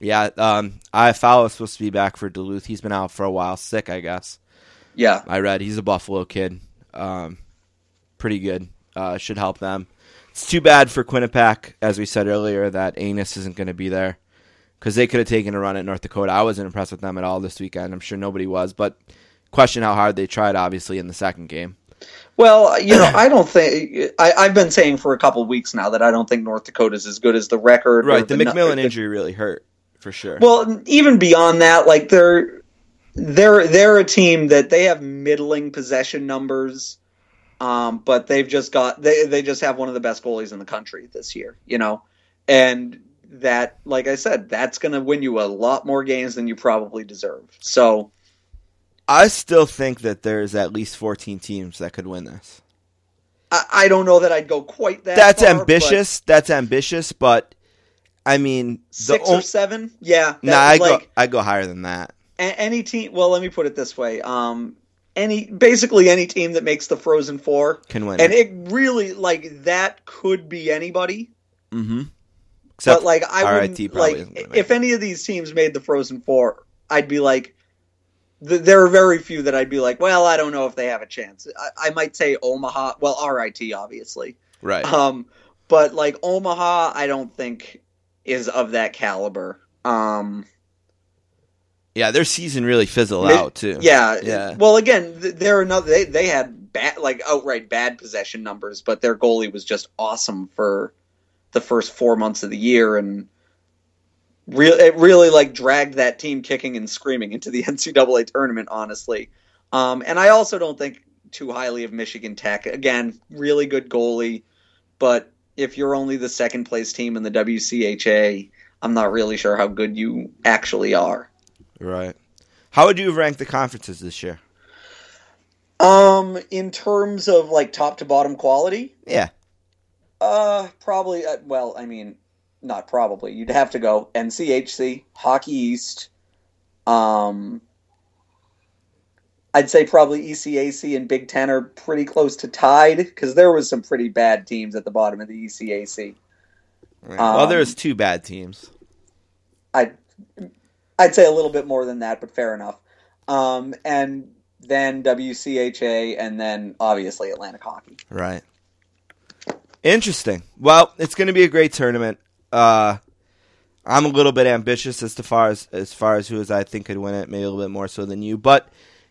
Yeah, um, I Fowler's supposed to be back for Duluth. He's been out for a while, sick, I guess. Yeah, I read he's a Buffalo kid. Um, pretty good. Uh, should help them. It's too bad for Quinnipiac, as we said earlier, that Anas isn't going to be there because they could have taken a run at North Dakota. I wasn't impressed with them at all this weekend. I'm sure nobody was, but question how hard they tried, obviously, in the second game. Well, you know, I don't think I, I've been saying for a couple of weeks now that I don't think North Dakota's as good as the record. Right, the nu- McMillan injury really hurt for sure. Well, even beyond that, like they're they're they're a team that they have middling possession numbers, um, but they've just got they they just have one of the best goalies in the country this year, you know, and that, like I said, that's going to win you a lot more games than you probably deserve. So I still think that there's at least 14 teams that could win this. I, I don't know that I'd go quite that. That's far, but ambitious. That's ambitious, but I mean, Six o- or seven, yeah. Nah, I like, go I go higher than that. a- any team well let me put it this way um any basically any team that makes the frozen four Can win. and it. it really like that could be anybody mm-hmm. but like i wouldn't like if any of these teams made the frozen four i'd be like th- there are very few that i'd be like well i don't know if they have a chance i, I might say omaha well rit obviously right. um but like omaha i don't think is of that caliber um yeah, their season really fizzled out too. Yeah, Yeah. Well, again, they're another. They they had bad, like outright bad possession numbers, but their goalie was just awesome for the first four months of the year, and real it really like dragged that team kicking and screaming into the *laughs* NCAA tournament. Honestly, um, and I also don't think too highly of Michigan Tech. Again, really good goalie, but if you're only the second place team in the WCHA, I'm not really sure how good you actually are. Right. How would you rank the conferences this year? Um, in terms of like top to bottom quality, Yeah. uh, probably. Uh, well, I mean, not probably. You'd have to go NCHC, Hockey East. Um, I'd say probably ECAC and Big Ten are pretty close to tied because there was some pretty bad teams at the bottom of the ECAC. Right. well, Um, there's two bad teams. I, I'd say a little bit more than that, but fair enough. Um, and then WCHA, and then obviously Atlantic Hockey. Right. Interesting. Well, it's going to be a great tournament. Uh, I'm a little bit ambitious as to far as as far as who is I think could win it, maybe a little bit more so than you. But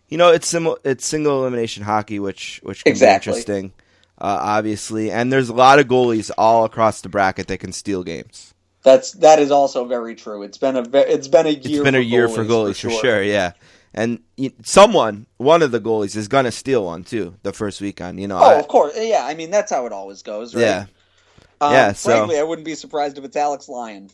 you know, it's sim- it's single elimination hockey, which which can Exactly. be interesting, uh, obviously. And there's a lot of goalies all across the bracket that can steal games. That's that is also very true. It's been a ve- it's been a year. It's been a for year for goalies for sure. Yeah. And someone, one of the goalies, is gonna steal one too. The first weekend, you know. Oh, I- of course. Yeah, I mean that's how it always goes, right? yeah. Um, yeah, so- Frankly, I wouldn't be surprised if it's Alex Lyon.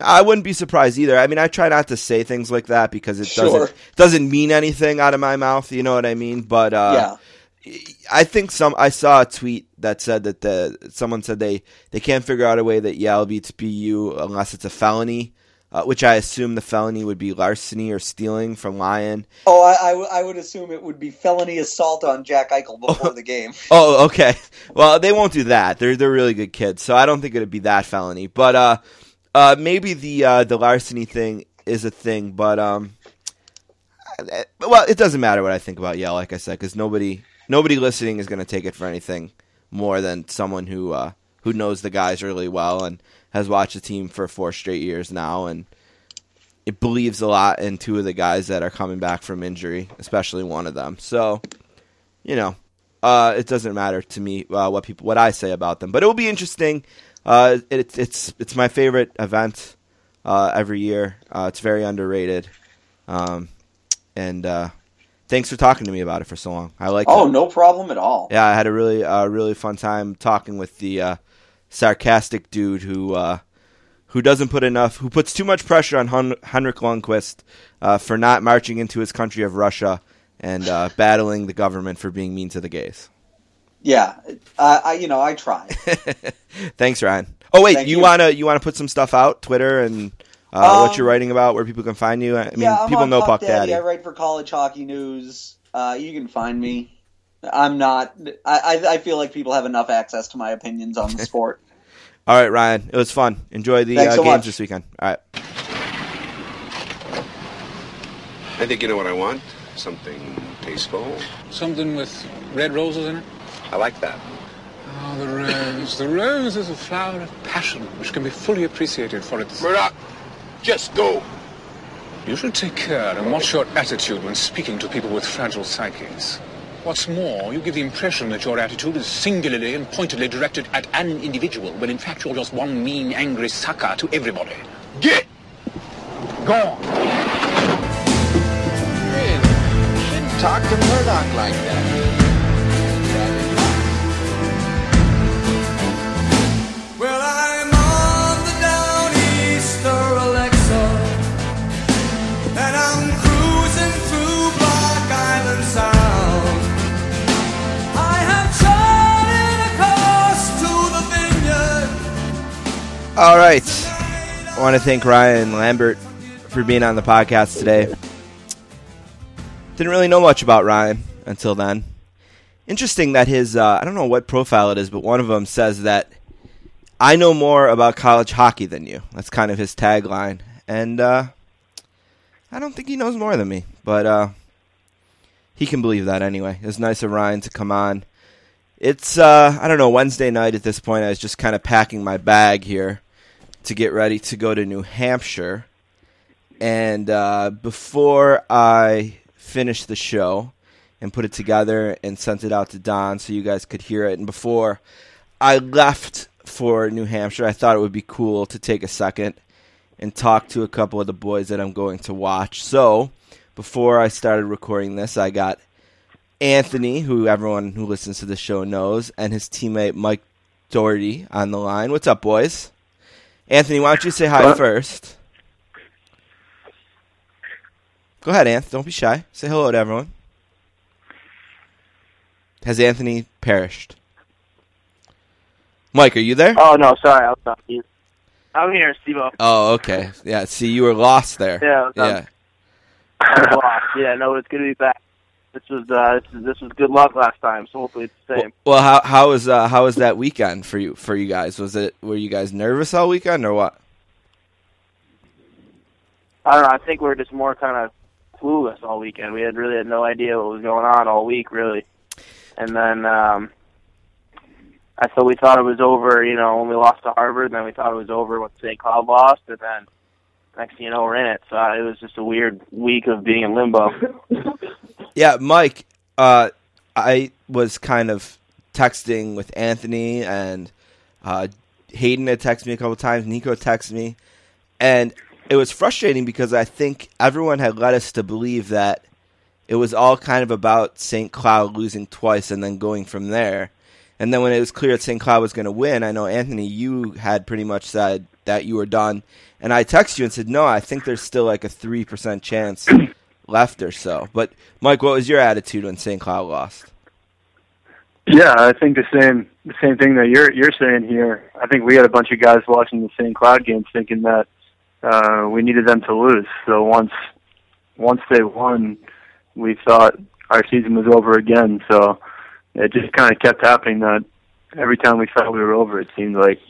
I wouldn't be surprised either. I mean, I try not to say things like that because it Sure. doesn't doesn't mean anything out of my mouth. You know what I mean? But uh, yeah. I think some. I saw a tweet that said that the someone said they they can't figure out a way that Yale beats BU unless it's a felony, uh, which I assume the felony would be larceny or stealing from Lyon. Oh, I, I, w- I would assume it would be felony assault on Jack Eichel *laughs* before the game. Oh, okay. Well, they won't do that. They're they're really good kids, so I don't think it'd be that felony. But uh, uh, maybe the uh, the larceny thing is a thing. But um, well, it doesn't matter what I think about Yale, like I said, because nobody nobody listening is going to take it for anything more than someone who uh, who knows the guys really well and has watched the team for four straight years now and. It believes a lot in two of the guys that are coming back from injury, especially one of them. So, you know, uh, it doesn't matter to me uh, what people what I say about them, but it will be interesting. Uh, it, it's it's my favorite event uh, every year. Uh, it's very underrated. Um, and uh, thanks for talking to me about it for so long. I like. Oh, it. no problem at all. Yeah, I had a really, uh, really fun time talking with the uh, sarcastic dude who uh, who doesn't put enough, who puts too much pressure on Hun- Henrik Lundqvist uh, for not marching into his country of Russia and uh, battling the government for being mean to the gays. Yeah, uh, I you know I try. *laughs* Thanks, Ryan. Oh wait, Thank you, you. wanna you wanna put some stuff out, Twitter and uh, what Um, you're writing about, where people can find you. I mean, yeah, people know Puck Puck Daddy. I write for College Hockey News. Uh, you can find me. I'm not. I, I I feel like people have enough access to my opinions on the *laughs* sport. All right, Ryan, it was fun. Enjoy the uh, so games much. this weekend. All right. I think you know what I want. Something tasteful. Something with red roses in it? I like that. Oh, the rose. The rose is a flower of passion which can be fully appreciated for its. Murdoch, just go. You should take care and watch your attitude when speaking to people with fragile psyches. What's more, you give the impression that your attitude is singularly and pointedly directed at an individual, when in fact you're just one mean, angry sucker to everybody. Get! Gone! Really? You Shouldn't talk to Murdoch like that. All right. I want to thank Ryan Lambert for being on the podcast today. Didn't really know much about Ryan until then. Interesting that his, uh, I don't know what profile it is, but one of them says that I know more about college hockey than you. That's kind of his tagline. And uh, I don't think he knows more than me, but uh, he can believe that anyway. It was nice of Ryan to come on. It's, uh, I don't know, Wednesday night at this point. I was just kind of packing my bag here to get ready to go to New Hampshire. And uh, before I finished the show and put it together and sent it out to Don so you guys could hear it, and before I left for New Hampshire, I thought it would be cool to take a second and talk to a couple of the boys that I'm going to watch. So before I started recording this, I got Anthony, who everyone who listens to the show knows, and his teammate Mike Doherty on the line. What's up, boys? Anthony, why don't you say hi What? first? Go ahead, Anth. Don't be shy. Say hello to everyone. Has Anthony perished? Mike, are you there? Oh no, sorry, I was on mute. I'm here, Steve. Oh, okay. Yeah, see, you were lost there. Yeah, I was Yeah. *laughs* Lost. Yeah, no, it's good to be back. This was uh, this, is, this was good luck last time, so hopefully it's the same. Well, how how was uh, how was that weekend for you for you guys? Was it were you guys nervous all weekend or what? I don't know. I think we were just more kind of clueless all weekend. We had really had no idea what was going on all week, really. And then um, I thought we thought it was over. You know, when we lost to Harvard, then we thought it was over when St. Cloud lost, and then next thing you know, we're in it. So uh, it was just a weird week of being in limbo. *laughs* Yeah, Mike. Uh, I was kind of texting with Anthony and uh, Hayden had texted me a couple times. Nico texted me, and it was frustrating because I think everyone had led us to believe that it was all kind of about St. Cloud losing twice and then going from there. And then when it was clear that St. Cloud was going to win, I know Anthony, you had pretty much said that you were done. And I texted you and said, no, I think there's still like a 3% chance left or so. But Mike, what was your attitude when St. Cloud lost? Yeah, I think the same the same thing that you're you're saying here. I think we had a bunch of guys watching the St. Cloud games thinking that uh, we needed them to lose. So once once they won, we thought our season was over again. So it just kind of kept happening that every time we thought we were over, it seemed like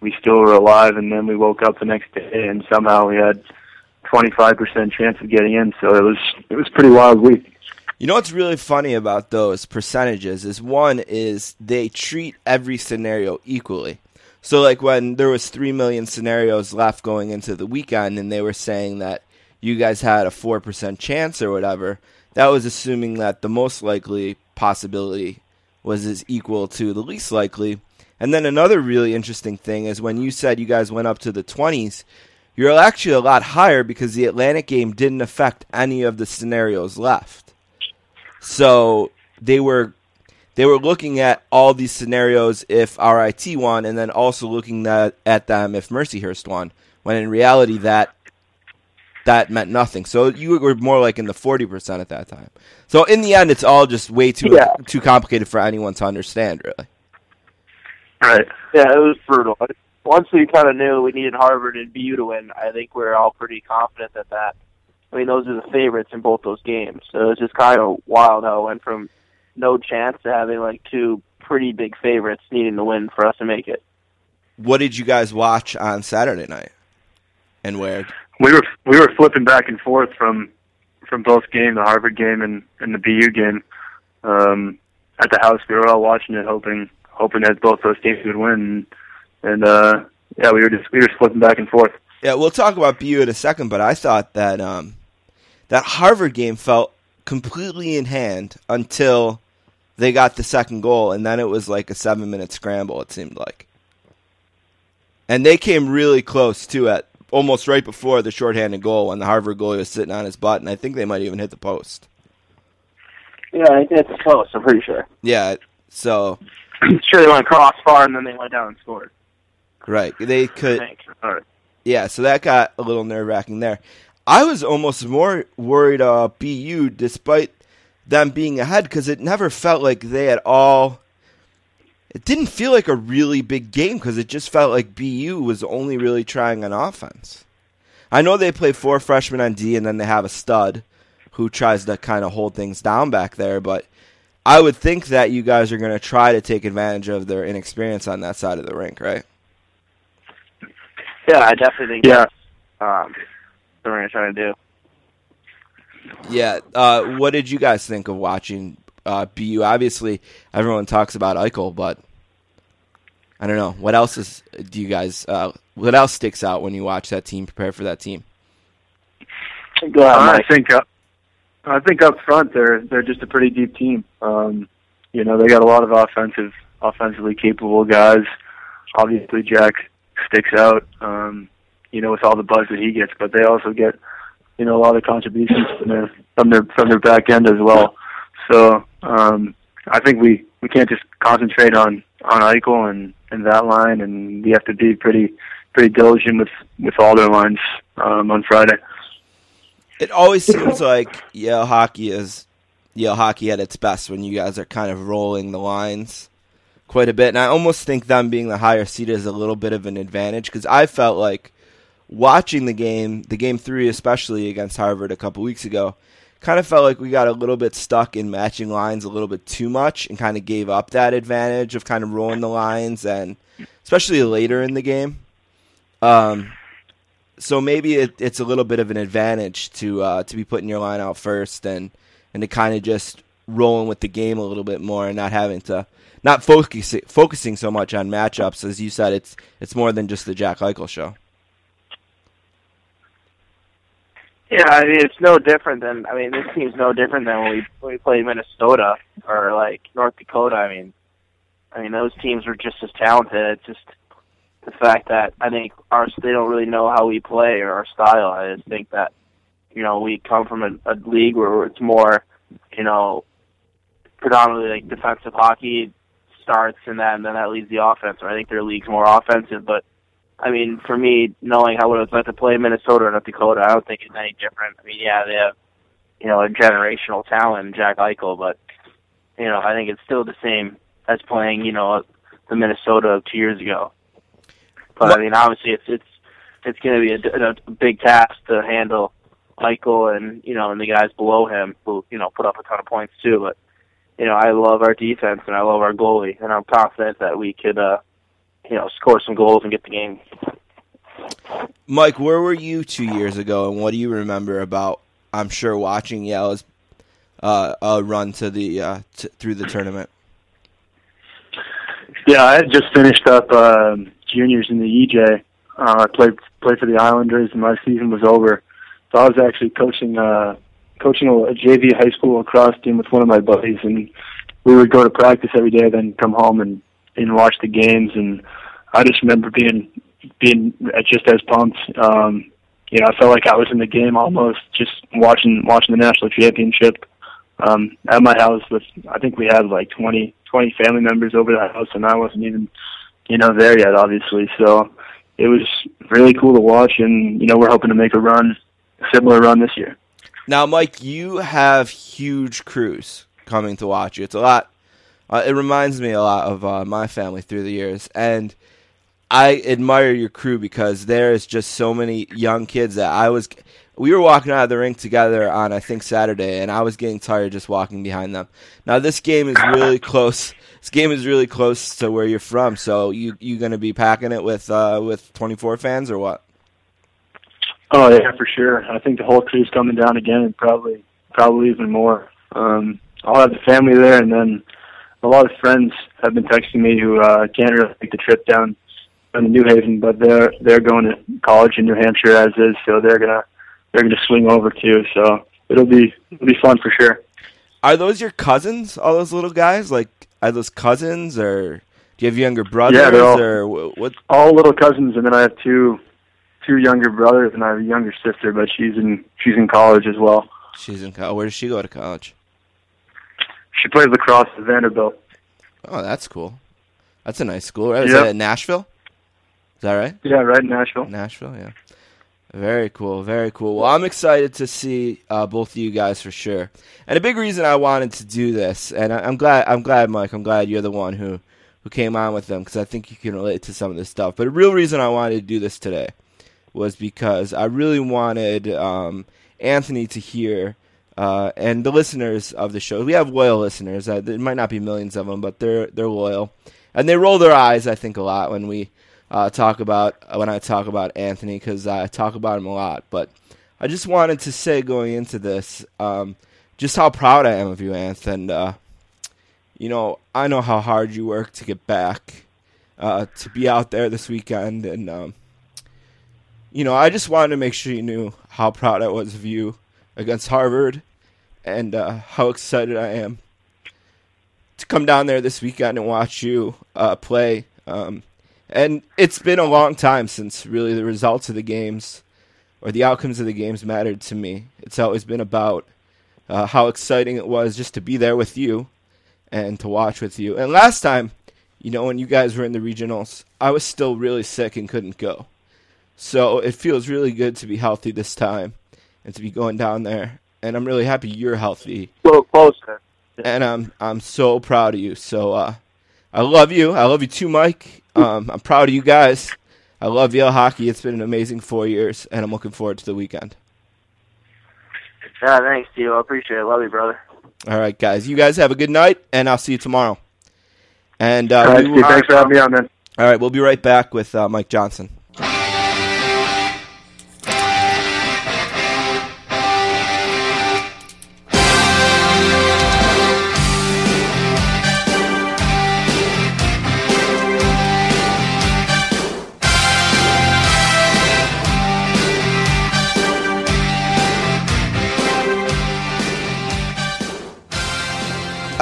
we still were alive, and then we woke up the next day and somehow we had 25% chance of getting in. So it was it was pretty wild week. You know what's really funny about those percentages is one is they treat every scenario equally. So like when there was 3 million scenarios left going into the weekend and they were saying that you guys had a 4% chance or whatever, that was assuming that the most likely possibility was as equal to the least likely. And then another really interesting thing is when you said you guys went up to the 20s, you're actually a lot higher because the Atlantic game didn't affect any of the scenarios left. So they were they were looking at all these scenarios if RIT won, and then also looking at, at them if Mercyhurst won. When in reality, that that meant nothing. So you were more like in the forty percent at that time. So in the end, it's all just way too Yeah. too complicated for anyone to understand, really. Right. Yeah, it was brutal. Once we kind of knew we needed Harvard and BU to win, I think we are all pretty confident that that. I mean, those are the favorites in both those games. So it was just kind of wild how it went from no chance to having like two pretty big favorites needing to win for us to make it. What did you guys watch on Saturday night, and where? We were we were flipping back and forth from from both game, the Harvard game and, and the BU game. Um, at the house, we were all watching it, hoping hoping that both those teams would win. And uh, yeah, we were just we were flipping back and forth. Yeah, we'll talk about BU in a second, but I thought that um, that Harvard game felt completely in hand until they got the second goal, and then it was like a seven minute scramble. It seemed like, and they came really close too at almost right before the shorthanded goal when the Harvard goalie was sitting on his butt, and I think they might even hit the post. Yeah, it's close. I'm pretty sure. Yeah, so *clears throat* sure, they went crossbar and then they went down and scored. Right, they could. All right. Yeah, so that got a little nerve wracking there. I was almost more worried about BU despite them being ahead because it never felt like they at all. It didn't feel like a really big game because it just felt like BU was only really trying on offense. I know they play four freshmen on D and then they have a stud who tries to kind of hold things down back there, but I would think that you guys are going to try to take advantage of their inexperience on that side of the rink, right? Yeah, I definitely think Yeah. that's um, what we're gonna try to do. Yeah. Uh, what did you guys think of watching uh, BU? Obviously, everyone talks about Eichel, but I don't know what else is. Do you guys? Uh, what else sticks out when you watch that team prepare for that team? Go ahead, I think up, I think up front they're they're just a pretty deep team. Um, you know, they got a lot of offensive, offensively capable guys. Obviously, Jack sticks out. Um, you know, with all the buzz that he gets, but they also get, you know, a lot of contributions from their from their from their back end as well. So um, I think we we can't just concentrate on on Eichel and and that line, and we have to be pretty pretty diligent with with all their lines um, on Friday. It always seems like Yale hockey is Yale hockey at its best when you guys are kind of rolling the lines quite a bit, and I almost think them being the higher seed is a little bit of an advantage because I felt like watching the game, the game three especially against Harvard a couple weeks ago, kind of felt like we got a little bit stuck in matching lines a little bit too much and kind of gave up that advantage of kind of rolling the lines and especially later in the game. Um, so maybe it, it's a little bit of an advantage to uh, to be putting your line out first and and to kind of just rolling with the game a little bit more and not having to not focusing focusing so much on matchups as you said it's it's more than just the Jack Eichel show. Yeah, I mean it's no different than I mean this team's no different than when we when we played Minnesota or like North Dakota. I mean, I mean those teams were just as talented. It's just the fact that I think our they don't really know how we play or our style. I just think that you know we come from a, a league where it's more you know predominantly like defensive hockey starts and then then that leads the offense. Or I think their league's more offensive, but I mean, for me, knowing how it was like to play Minnesota or North Dakota, I don't think it's any different. I mean, yeah, they have, you know, a generational talent, Jack Eichel, but, you know, I think it's still the same as playing, you know, the Minnesota of two years ago. But, I mean, obviously, it's, it's, it's going to be a, a big task to handle Eichel and, you know, and the guys below him who, you know, put up a ton of points too. But, you know, I love our defense and I love our goalie, and I'm confident that we could, uh, you know, score some goals and get the game. Mike, where were you two years ago, and what do you remember about? I'm sure watching Yale's uh, uh, run to the uh, t- through the tournament. Yeah, I had just finished up uh, juniors in the EJ. Uh, I played played for the Islanders, and my season was over. So I was actually coaching uh, coaching a, JV high school lacrosse team with one of my buddies, and we would go to practice every day, then come home and and watch the games. And I just remember being being just as pumped. Um, you know, I felt like I was in the game almost just watching watching the national championship um, at my house. With I think we had like twenty twenty family members over the house, and I wasn't even you know there yet, obviously. So it was really cool to watch, and you know we're hoping to make a run, similar run this year. Now, Mike, you have huge crews coming to watch you. It's a lot. Uh, it reminds me a lot of uh, my family through the years, and I admire your crew because there is just so many young kids that I was. We were walking out of the rink together on I think Saturday, and I was getting tired just walking behind them. Now this game is really close. This game is really close to where you're from. So you you going to be packing it with uh, with 24 fans or what? Oh yeah, for sure. I think the whole crew's coming down again, and probably probably even more. Um, I'll have the family there, and then a lot of friends have been texting me who uh, can't really make the trip down down to New Haven, but they're they're going to college in New Hampshire as is, so they're gonna they're gonna swing over too. So it'll be it'll be fun for sure. Are those your cousins? All those little guys? Like are those cousins, or do you have younger brothers, Yeah, they're all- or what? All little cousins, and then I have two two younger brothers, and I have a younger sister, but she's in she's in college as well. She's in college. Where does she go to college? She plays lacrosse at Vanderbilt. Oh, that's cool. That's a nice school. Right? Is Yeah. that in Nashville? Is that right? Yeah, right in Nashville. Nashville, yeah. Very cool, very cool. Well, I'm excited to see uh, both of you guys for sure. And a big reason I wanted to do this, and I, I'm glad, I'm glad, Mike, I'm glad you're the one who who came on with them because I think you can relate to some of this stuff. But a real reason I wanted to do this today was because I really wanted um, Anthony to hear. Uh, and the listeners of the show, we have loyal listeners. Uh, there might not be millions of them, but they're they're loyal, and they roll their eyes. I think a lot when we uh, talk about when I talk about Anthony because I talk about him a lot. But I just wanted to say going into this, um, just how proud I am of you, Anth, and uh, you know I know how hard you work to get back uh, to be out there this weekend, and um, you know I just wanted to make sure you knew how proud I was of you against Harvard, and uh, how excited I am to come down there this weekend and watch you uh, play. Um, and it's been a long time since really the results of the games or the outcomes of the games mattered to me. It's always been about uh, how exciting it was just to be there with you and to watch with you. And last time, you know, when you guys were in the regionals, I was still really sick and couldn't go. So it feels really good to be healthy this time and to be going down there. And I'm really happy you're healthy. A little closer. And I'm I'm so proud of you. So uh, I love you. I love you too, Mike. Um, I'm proud of you guys. I love Yale hockey. It's been an amazing four years, and I'm looking forward to the weekend. Yeah, thanks, Tio. I appreciate it. Love you, brother. All right, guys. You guys have a good night, and I'll see you tomorrow. And uh, right, will- thanks for having me on, man. All right, we'll be right back with uh, Mike Johnson.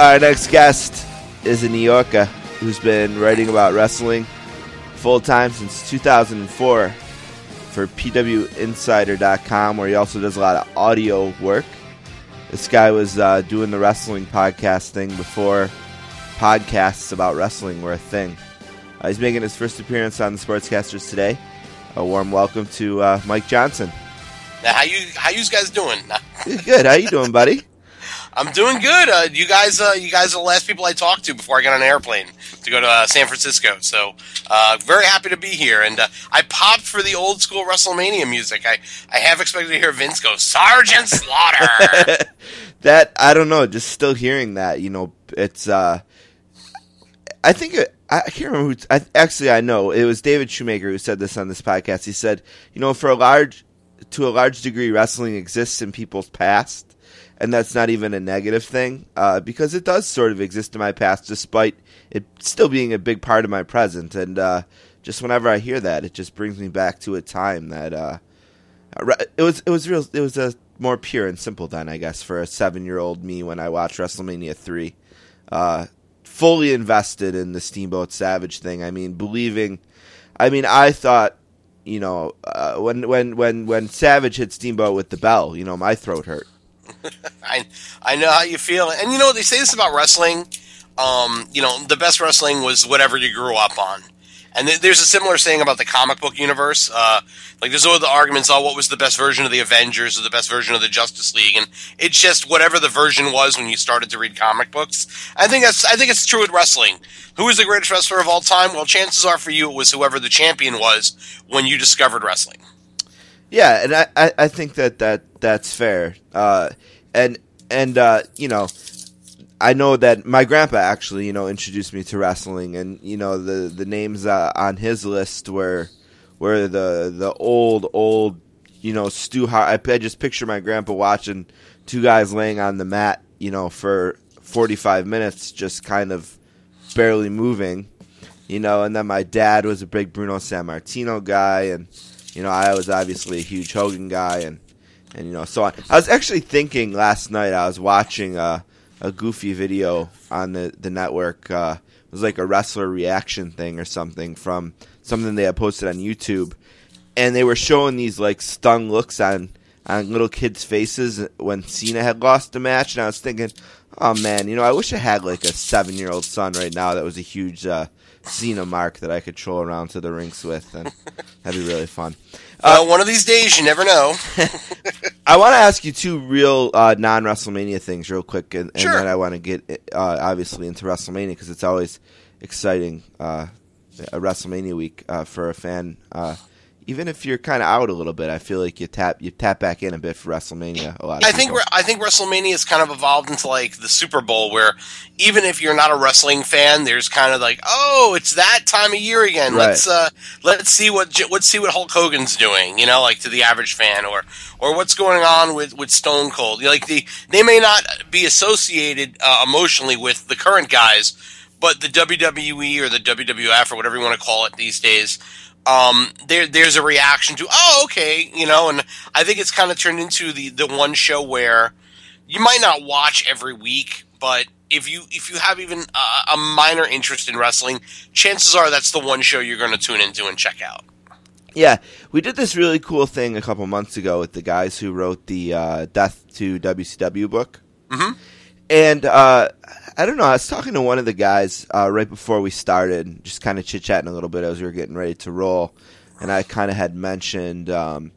Our next guest is a New Yorker who's been writing about wrestling full time since 2004 for PWInsider.com, where he also does a lot of audio work. This guy was uh, doing the wrestling podcast thing before podcasts about wrestling were a thing. Uh, he's making his first appearance on the Sportscasters today. A warm welcome to uh, Mike Johnson. Now, how you how you guys doing? *laughs* Good. How you doing, buddy? I'm doing good. Uh, you guys, uh, you guys are the last people I talked to before I got on an airplane to go to uh, San Francisco. So, uh, very happy to be here. And uh, I popped for the old school WrestleMania music. I, I have expected to hear Vince go Sergeant Slaughter. *laughs* that I don't know. Just still hearing that, you know, it's. uh I think it, I can't remember who. I, actually, I know it was David Shoemaker who said this on this podcast. He said, you know, for a large, to a large degree, wrestling exists in people's past, and that's not even a negative thing uh, because it does sort of exist in my past, despite it still being a big part of my present. And uh, just whenever I hear that, it just brings me back to a time that. Uh, it was it was real it was a more pure and simple then I guess for a seven year old me when I watched WrestleMania three, uh, fully invested in the Steamboat Savage thing. I mean, believing. I mean, I thought, you know, uh, when when when when Savage hit Steamboat with the bell, you know, my throat hurt. *laughs* I I know how you feel, and you know they say this about wrestling. Um, you know, the best wrestling was whatever you grew up on. And th- there's a similar saying about the comic book universe. Uh, like there's all the arguments, oh, what was the best version of the Avengers or the best version of the Justice League, and it's just whatever the version was when you started to read comic books. I think that's I think it's true with wrestling. Who is the greatest wrestler of all time? Well, chances are for you it was whoever the champion was when you discovered wrestling. Yeah, and I, I, I think that, that that's fair. Uh, and and uh, you know, I know that my grandpa actually, you know, introduced me to wrestling, and you know the the names uh, on his list were were the the old old, you know, Stu. I, I just picture my grandpa watching two guys laying on the mat, you know, for forty five minutes, just kind of barely moving, you know. And then my dad was a big Bruno Sammartino guy, and you know, I was obviously a huge Hogan guy, and and you know, so on. I was actually thinking last night. I was watching. Uh, a goofy video on the the network. Uh, it was like a wrestler reaction thing or something from something they had posted on YouTube, and they were showing these like stung looks on on little kids' faces when Cena had lost the match, and I was thinking, oh man, you know, I wish I had like a seven year old son right now that was a huge uh, Cena mark that I could troll around to the rinks with, and *laughs* that'd be really fun. Uh, one of these days, you never know. *laughs* I want to ask you two real uh, non WrestleMania things, real quick, and, and Sure. then I want to get uh, obviously into WrestleMania because it's always exciting uh, a WrestleMania week uh, for a fan. Even if you're kind of out a little bit, I feel like you tap you tap back in a bit for WrestleMania. A lot. I think I think WrestleMania has kind of evolved into like the Super Bowl, where even if you're not a wrestling fan, there's kind of like, oh, it's that time of year again. Right. Let's uh, let's see what let's see what Hulk Hogan's doing. You know, like to the average fan, or or what's going on with, with Stone Cold. Like the they may not be associated uh, emotionally with the current guys, but the WWE or the WWF or whatever you want to call it these days um, there there's a reaction to oh okay you know and I think it's kind of turned into the the one show where you might not watch every week but if you if you have even a, a minor interest in wrestling chances are that's the one show you're going to tune into and check out Yeah, we did this really cool thing a couple months ago with the guys who wrote the uh, Death to WCW book. Mhm. And uh, I don't know, I was talking to one of the guys uh, right before we started, just kind of chit chatting a little bit as we were getting ready to roll. And I kind of had mentioned um,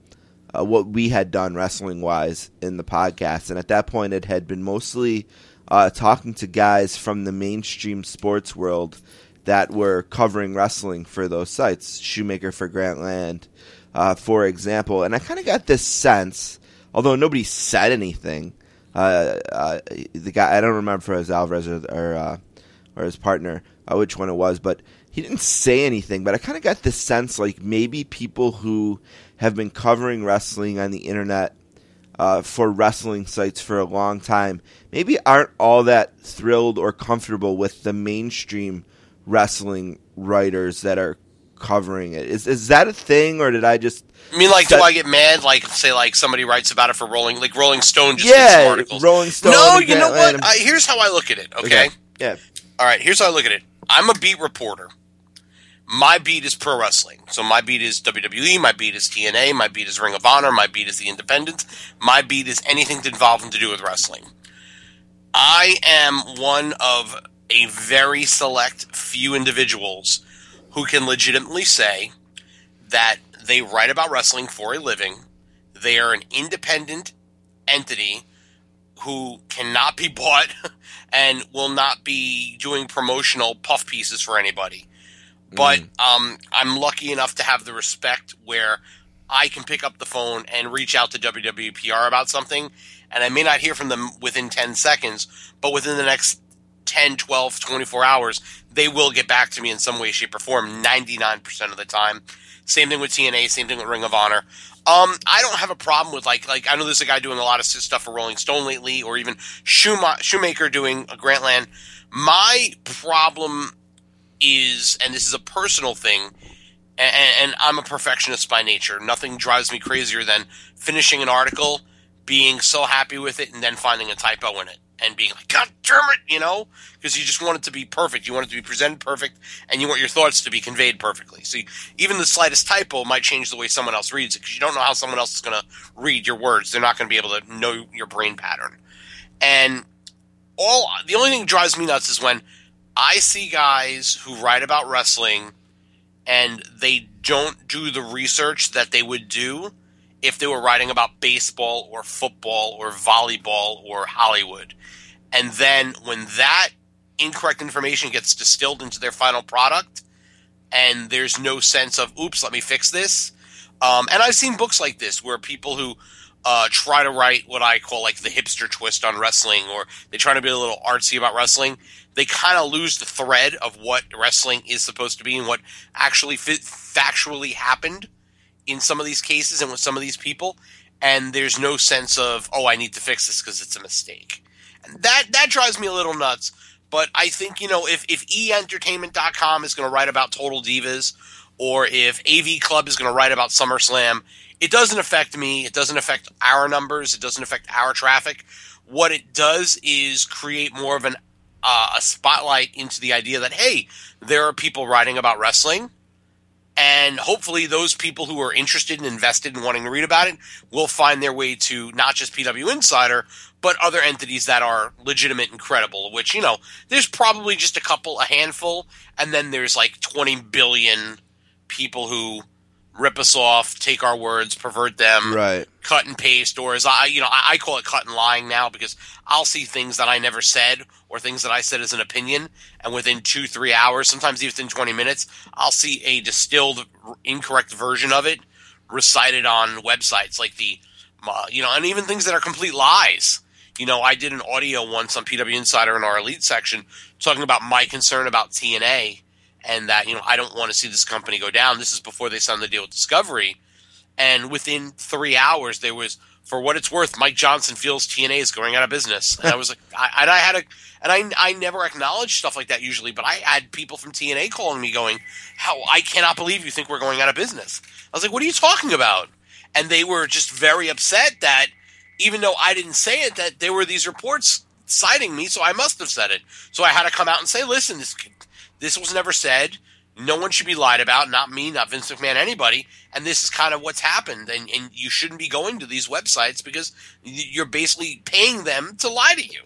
uh, what we had done wrestling wise in the podcast. And at that point, it had been mostly uh, talking to guys from the mainstream sports world that were covering wrestling for those sites. Shoemaker for Grantland, uh, for example. And I kind of got this sense, although nobody said anything, uh, uh, the guy I don't remember if it was Alvarez or or, uh, or his partner uh, which one it was, but he didn't say anything. But I kind of got this sense like maybe people who have been covering wrestling on the internet uh, for wrestling sites for a long time maybe aren't all that thrilled or comfortable with the mainstream wrestling writers that are covering it. Is is that a thing, or did I just? I mean, like, set- do I get mad? Like, say, like somebody writes about it for Rolling, like Rolling Stone just yeah, articles. Rolling Stone. no, you know what? I, here's how I look at it. Okay? Yeah. All right. Here's how I look at it. I'm a beat reporter. My beat is pro wrestling. So my beat is WWE. My beat is TNA. My beat is Ring of Honor. My beat is The Independent. My beat is anything to involve to do with wrestling. I am one of a very select few individuals who can legitimately say that they write about wrestling for a living. They are an independent entity who cannot be *laughs* bought and will not be doing promotional puff pieces for anybody. But um, I'm lucky enough to have the respect where I can pick up the phone and reach out to WWPR about something, and I may not hear from them within 10 seconds, but within the next 10, 12, 24 hours, they will get back to me in some way, shape, or form 99% of the time. Same thing with TNA, same thing with Ring of Honor. Um, I don't have a problem with like like I know there's a guy doing a lot of stuff for Rolling Stone lately, or even Shoemaker doing a Grantland. My problem is, and this is a personal thing, and, and I'm a perfectionist by nature. Nothing drives me crazier than finishing an article, being so happy with it, and then finding a typo in it. And being like, God damn it, you know, because you just want it to be perfect. You want it to be presented perfect, and you want your thoughts to be conveyed perfectly. You, even the slightest typo might change the way someone else reads it because you don't know how someone else is going to read your words. They're not going to be able to know your brain pattern. And all the only thing that drives me nuts is when I see guys who write about wrestling and they don't do the research that they would do if they were writing about baseball or football or volleyball or Hollywood. And then when that incorrect information gets distilled into their final product and there's no sense of, oops, let me fix this. Um, and I've seen books like this where people who uh, try to write what I call like the hipster twist on wrestling, or they try to be a little artsy about wrestling. They kind of lose the thread of what wrestling is supposed to be and what actually factually happened in some of these cases and with some of these people. And there's no sense of, oh, I need to fix this because it's a mistake. And that that drives me a little nuts. But I think you know if if EEntertainment.com is going to write about Total Divas, or if AV Club is going to write about SummerSlam, it doesn't affect me. It doesn't affect our numbers. It doesn't affect our traffic. What it does is create more of an uh, a spotlight into the idea that hey, there are people writing about wrestling, and hopefully those people who are interested and invested in wanting to read about it will find their way to not just PW Insider, but other entities that are legitimate and credible. Which you know, there's probably just a couple, a handful, and then there's like 20 billion people who rip us off, take our words, pervert them, Right. cut and paste, or as I, you know, I, I call it cut and lying now because I'll see things that I never said or things that I said as an opinion, and within two, three hours, sometimes even within 20 minutes, I'll see a distilled, incorrect version of it recited on websites like the, uh, you know, and even things that are complete lies. You know, I did an audio once on PW Insider in our elite section talking about my concern about TNA and that, you know, I don't want to see this company go down. This is before they signed the deal with Discovery. And within three hours, there was, for what it's worth, Mike Johnson feels TNA is going out of business. And I was like, *laughs* I, and I had a, and I, I never acknowledge stuff like that usually, but I had people from TNA calling me going, how, I cannot believe you think we're going out of business. I was like, what are you talking about? And they were just very upset that even though I didn't say it, that there were these reports citing me, so I must have said it. So I had to come out and say, listen, this this was never said. No one should be lied about, not me, not Vince McMahon, anybody. And this is kind of what's happened. And, and you shouldn't be going to these websites because you're basically paying them to lie to you.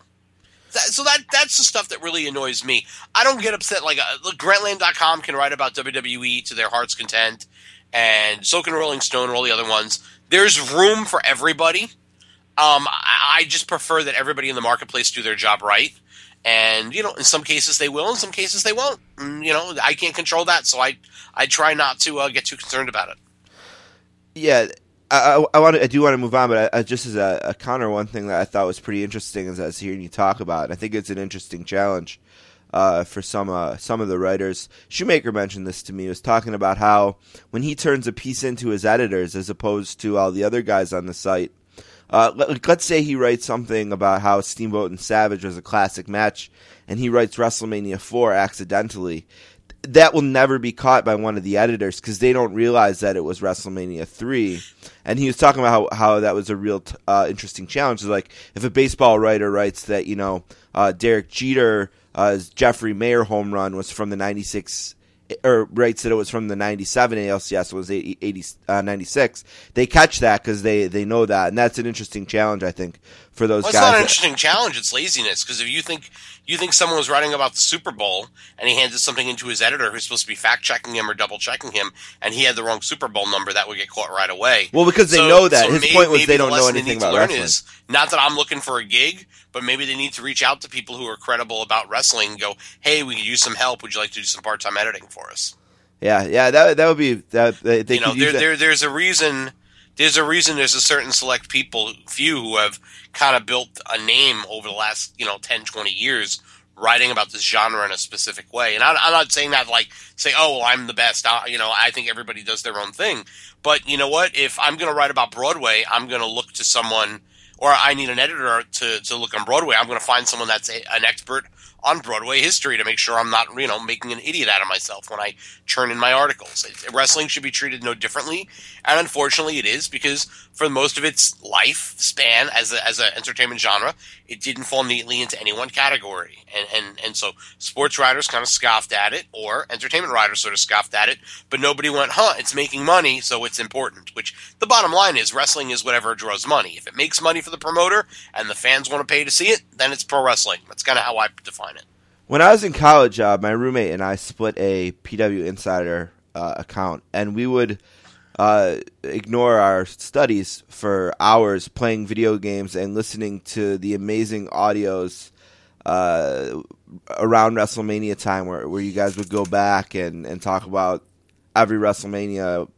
That, so that that's the stuff that really annoys me. I don't get upset. Like, uh, Grantland.com can write about WWE to their heart's content, and so can Rolling Stone and all the other ones. There's room for everybody. Um, I, I just prefer that everybody in the marketplace do their job right. And you know, in some cases they will, in some cases they won't. And, you know, I can't control that, so I I try not to uh, get too concerned about it. Yeah, I, I, I want to, I do want to move on, but I, I, just as a, a counter, one thing that I thought was pretty interesting is I was hearing you talk about. And I think it's an interesting challenge uh, for some uh, some of the writers. Shoemaker mentioned this to me. He was talking about how when he turns a piece into his editors, as opposed to all the other guys on the site. Uh, let, let's say he writes something about how Steamboat and Savage was a classic match, and he writes WrestleMania 4 accidentally that will never be caught by one of the editors because they don't realize that it was WrestleMania three. And he was talking about how, how that was a real t- uh, interesting challenge. Like if a baseball writer writes that you know uh, Derek Jeter uh, Jeffrey Maier home run was from the '96 or writes that it was from the 97 ALCS it was 80, 80 uh, 96 they catch that because they, they know that and that's an interesting challenge I think for those well, guys it's not an that- interesting challenge it's laziness because if you think you think someone was writing about the Super Bowl and he handed something into his editor who's supposed to be fact checking him or double checking him and he had the wrong Super Bowl number that would get caught right away Well, because they So- know that. so His may- point was they don't know lesson they anything about wrestling. is not that I'm looking for a gig but maybe they need to reach out to people who are credible about wrestling and go hey we could use some help would you like to do some part-time editing for us yeah yeah that that would be that they, they you know, there, there, there's a reason. There's a reason. There's a certain select people, few who have kind of built a name over the last, you know, 10, 20 years, writing about this genre in a specific way. And I'm not saying that like say, oh, well, I'm the best. I, you know, I think everybody does their own thing. But you know what? If I'm going to write about Broadway, I'm going to look to someone or I need an editor to, to look on Broadway, I'm going to find someone that's a, an expert on Broadway history to make sure I'm not, you know, making an idiot out of myself when I churn in my articles. Wrestling should be treated no differently, and unfortunately, it is because for most of its life span as a, as an entertainment genre, it didn't fall neatly into any one category, and and and so sports writers kind of scoffed at it, or entertainment writers sort of scoffed at it, but nobody went, "Huh, it's making money, so it's important." Which the bottom line is, wrestling is whatever draws money. If it makes money for the promoter and the fans want to pay to see it, then it's pro wrestling. That's kind of how I define it. When I was in college, uh, my roommate and I split a PW Insider uh, account, and we would uh, ignore our studies for hours playing video games and listening to the amazing audios uh, around WrestleMania time, where, where you guys would go back and, and talk about every WrestleMania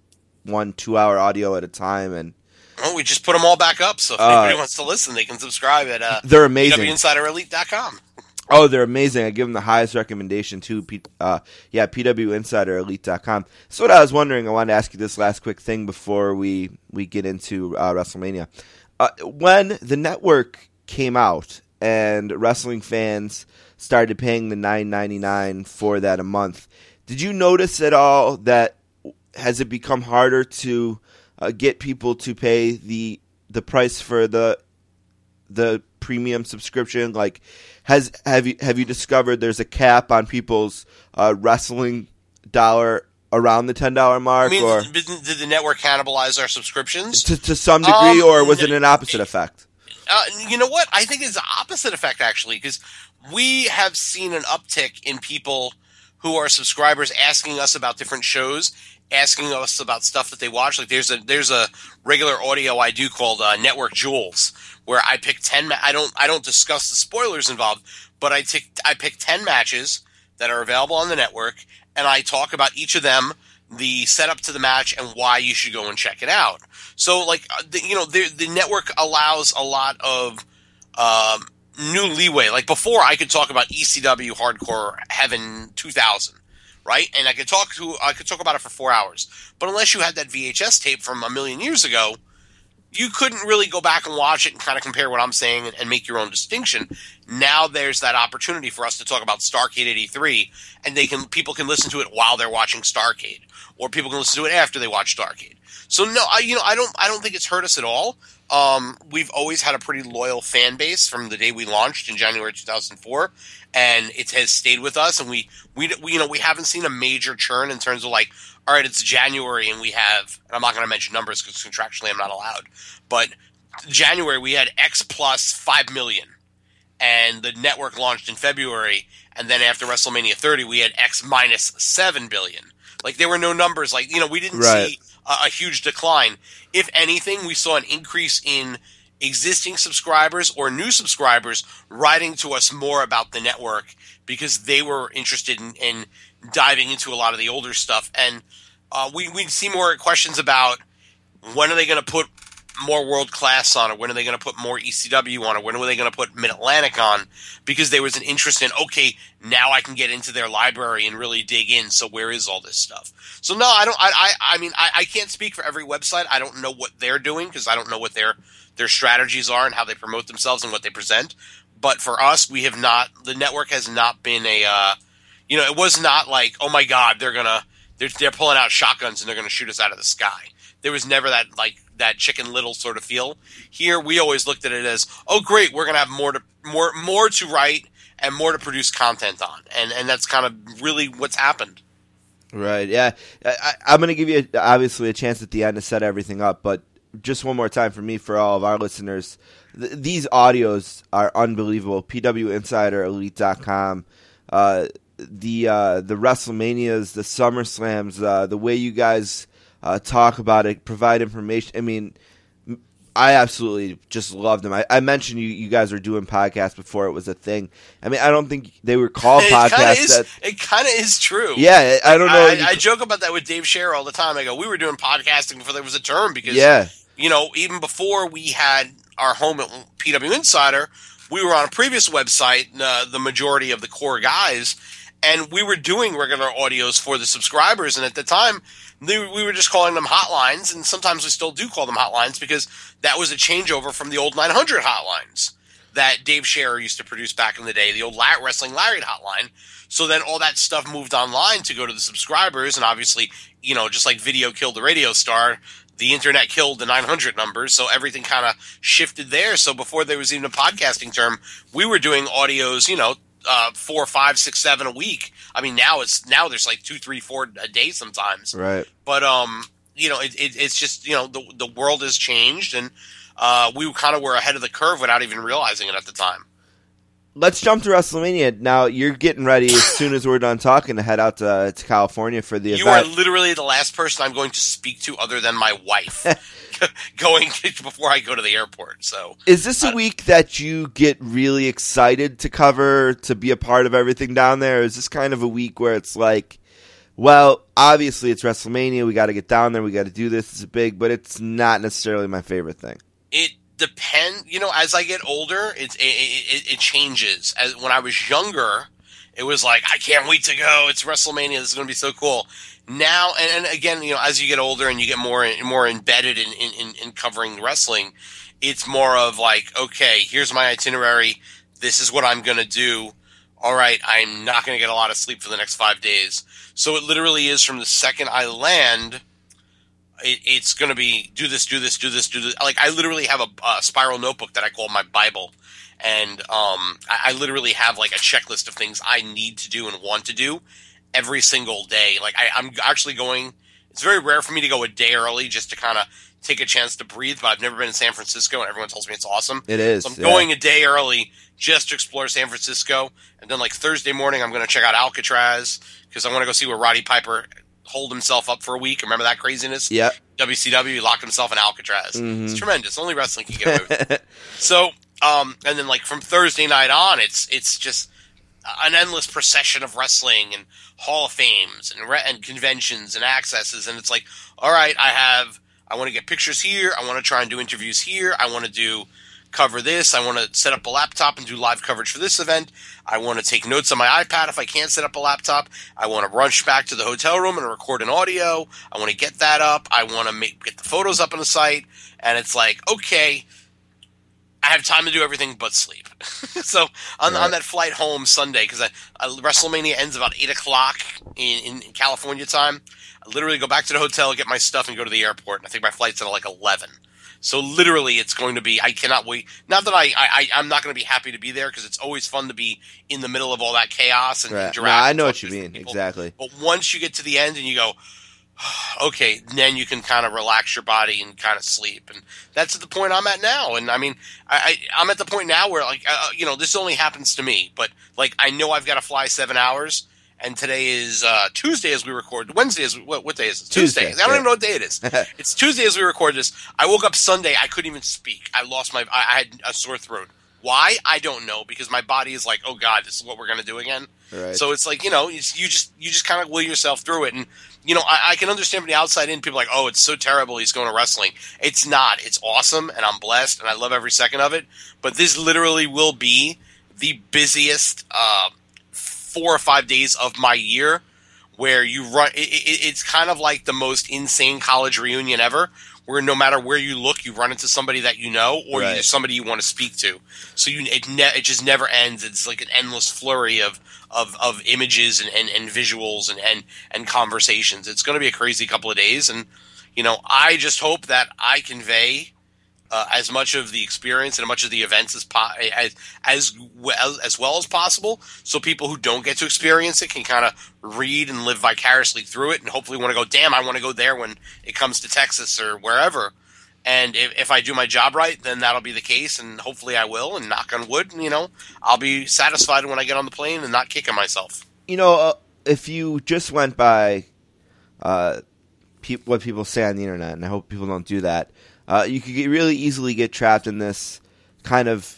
one two hour audio at a time, and Well, we just put them all back up, so if Uh, anybody wants to listen, they can subscribe at uh, They're amazing. Oh, they're amazing. I give them the highest recommendation too. P- uh, yeah, PWInsiderElite.com. So what I was wondering, I wanted to ask you this last quick thing before we, we get into uh, WrestleMania. Uh, when the network came out and wrestling fans started paying the nine ninety nine for that a month, did you notice at all that has it become harder to uh, get people to pay the the price for the the premium subscription? Like, has have you have you discovered there's a cap on people's uh, wrestling dollar around the ten dollar I mark, mean, or did, did the network cannibalize our subscriptions? to, to some degree, Um, or was it an opposite effect? Uh, you know what? I think it's the opposite effect actually, because we have seen an uptick in people who are subscribers asking us about different shows, asking us about stuff that they watch. Like there's a there's a regular audio I do called uh, Network Jewels, where I pick ten. Ma- I don't I don't discuss the spoilers involved, but I take I pick ten matches that are available on the network, and I talk about each of them, the setup to the match, and why you should go and check it out. So, like, uh, the, you know, the, the network allows a lot of um, new leeway. Like before, I could talk about ECW Hardcore Heaven 2000, right? And I could talk to I could talk about it for four hours. But unless you had that VHS tape from a million years ago, you couldn't really go back and watch it and kind of compare what I'm saying and, and make your own distinction. Now there's that opportunity for us to talk about Starcade '83, and they can people can listen to it while they're watching Starcade, or people can listen to it after they watch Starcade. So no, I you know I don't I don't think it's hurt us at all. Um, we've always had a pretty loyal fan base from the day we launched in January 2004, and it has stayed with us. And we, we, we, you know, we haven't seen a major churn in terms of like, all right, it's January, and we have, and I'm not going to mention numbers because contractually I'm not allowed, but January we had X plus five million, and the network launched in February, and then after WrestleMania 30 we had X minus seven billion. Like there were no numbers, like you know, we didn't Right. see a, a huge decline. If anything, we saw an increase in existing subscribers or new subscribers writing to us more about the network because they were interested in, in diving into a lot of the older stuff. And uh, we we see more questions about when are they going to put more world class on it? When are they going to put more ECW on it? When are they going to put Mid Atlantic on? Because there was an interest in okay, now I can get into their library and really dig in. So where is all this stuff? So no, I don't. I I, I mean, I, I can't speak for every website. I don't know what they're doing because I don't know what their their strategies are and how they promote themselves and what they present. But for us, we have not. The network has not been a. Uh, you know, it was not like, oh my god, they're gonna they're they're pulling out shotguns and they're gonna shoot us out of the sky. There was never that like that Chicken Little sort of feel. Here, we always looked at it as, oh great, we're gonna have more to more more to write and more to produce content on, and and that's kind of really what's happened. Right. Yeah. I, I'm going to give you obviously a chance at the end to set everything up, but just one more time for me, for all of our listeners, th- these audios are unbelievable. PWInsiderElite.com. Uh, the uh, the WrestleManias, the SummerSlams, uh, the way you guys uh, talk about it, provide information. I mean, I absolutely just love them. I, I mentioned you, you guys were doing podcasts before it was a thing. I mean, I don't think they were called *laughs* it podcasts. is. that- it kind of is true. Yeah, I don't know. I, I joke about that with Dave Scherer all the time. I go, we were doing podcasting before there was a term because Yeah. you know, even before we had our home at PW Insider, we were on a previous website, uh, the majority of the core guys, and we were doing regular audios for the subscribers, and at the time, they, we were just calling them hotlines, and sometimes we still do call them hotlines because that was a changeover from the old 900 hotlines that Dave Scherer used to produce back in the day, the old Wrestling Lariat hotline. So then all that stuff moved online to go to the subscribers, and obviously, you know, just like video killed the radio star, the internet killed the 900 numbers, so everything kind of shifted there. So before there was even a podcasting term, we were doing audios, you know, uh, four, five, six, seven a week. I mean, now it's now there's like two, three, four a day sometimes. Right. But um, you know, it, it, it's just you know the the world has changed, and uh, we kind of were ahead of the curve without even realizing it at the time. Let's jump to WrestleMania. Now you're getting ready as soon as we're done talking to head out to, uh, to California for the You are literally the last person I'm going to speak to other than my wife. *laughs* *laughs* going *laughs* before I go to the airport. So Is this a uh, week that you get really excited to cover to be a part of everything down there? Is this kind of a week where it's like, well, obviously it's WrestleMania, we got to get down there, we got to do this, it's big, but it's not necessarily my favorite thing. it depends. You know, as I get older, it, it it it changes. As when I was younger, it was like I can't wait to go. It's WrestleMania. This is going to be so cool. Now and, and again, you know, as you get older and you get more more embedded in, in, in covering wrestling, it's more of like, okay, here's my itinerary. This is what I'm going to do. All right, I'm not going to get a lot of sleep for the next five days. So it literally is from the second I land it, it's going to be do this, do this, do this, do this. Like I literally have a, a spiral notebook that I call my Bible, and um, I, I literally have like a checklist of things I need to do and want to do every single day. Like I, I'm actually going. It's very rare for me to go a day early just to kind of take a chance to breathe. But I've never been in San Francisco, and everyone tells me it's awesome. It is, So I'm yeah. going a day early just to explore San Francisco, and then like Thursday morning, I'm going to check out Alcatraz because I want to go see where Roddy Piper holed himself up for a week. Remember that craziness? Yeah. WCW he locked himself in Alcatraz. Mhm. It's tremendous. Only wrestling can get away with it. *laughs* So, um, and then like from Thursday night on, it's it's just an endless procession of wrestling and Hall of Fames and re- and conventions and accesses, and it's like, all right, I have, I want to get pictures here, I want to try and do interviews here, I want to do cover this, I want to set up a laptop and do live coverage for this event, I want to take notes on my iPad if I can't set up a laptop, I want to rush back to the hotel room and record an audio, I want to get that up, I want to make get the photos up on the site, and it's like, okay. I have time to do everything but sleep. *laughs* so on, Right. on that flight home Sunday, because I, I, WrestleMania ends about eight o'clock in, in California time. I literally go back to the hotel, get my stuff, and go to the airport. And I think my flight's at like eleven. So literally, it's going to be. I cannot wait. Not that I, I I- I'm not going to be happy to be there because it's always fun to be in the middle of all that chaos and Right. interact. No, I know what you mean. people. Exactly. But once you get to the end and you go, *sighs* okay, then you can kind of relax your body and kind of sleep. And that's the point I'm at now. And I mean, I, I, I'm at the point now where, like, uh, you know, this only happens to me, but like, I know I've got to fly seven hours. And today is uh, Tuesday as we record. Wednesday is what, what day is it? Tuesday, Tuesday. I don't yeah. even know what day it is. *laughs* it's Tuesday as we record this. I woke up Sunday. I couldn't even speak. I lost my. I, I had a sore throat. Why? I don't know because my body is like, oh god, this is what we're gonna do again. Right. So it's like you know, it's, you just you just kind of will yourself through it, and you know, I, I can understand from the outside in. People like, oh, it's so terrible. He's going to wrestling. It's not. It's awesome, and I'm blessed, and I love every second of it. But this literally will be the busiest uh, four or five days of my year, where you run. It, it, it's kind of like the most insane college reunion ever. Where no matter where you look, you run into somebody that you know, or Right. you, somebody you want to speak to. So you, it, ne- it just never ends. It's like an endless flurry of of, of images and, and, and visuals and, and, and conversations. It's going to be a crazy couple of days. And, you know, I just hope that I convey uh, as much of the experience and as much of the events as, po- as, as, well, as well as possible so people who don't get to experience it can kind of read and live vicariously through it and hopefully want to go, damn, I want to go there when it comes to Texas or wherever. And if, if I do my job right, then that'll be the case, and hopefully I will. And knock on wood, you know, I'll be satisfied when I get on the plane and not kicking myself. you know, uh, if you just went by uh, pe- what people say on the internet, and I hope people don't do that, uh, you could get, really easily get trapped in this kind of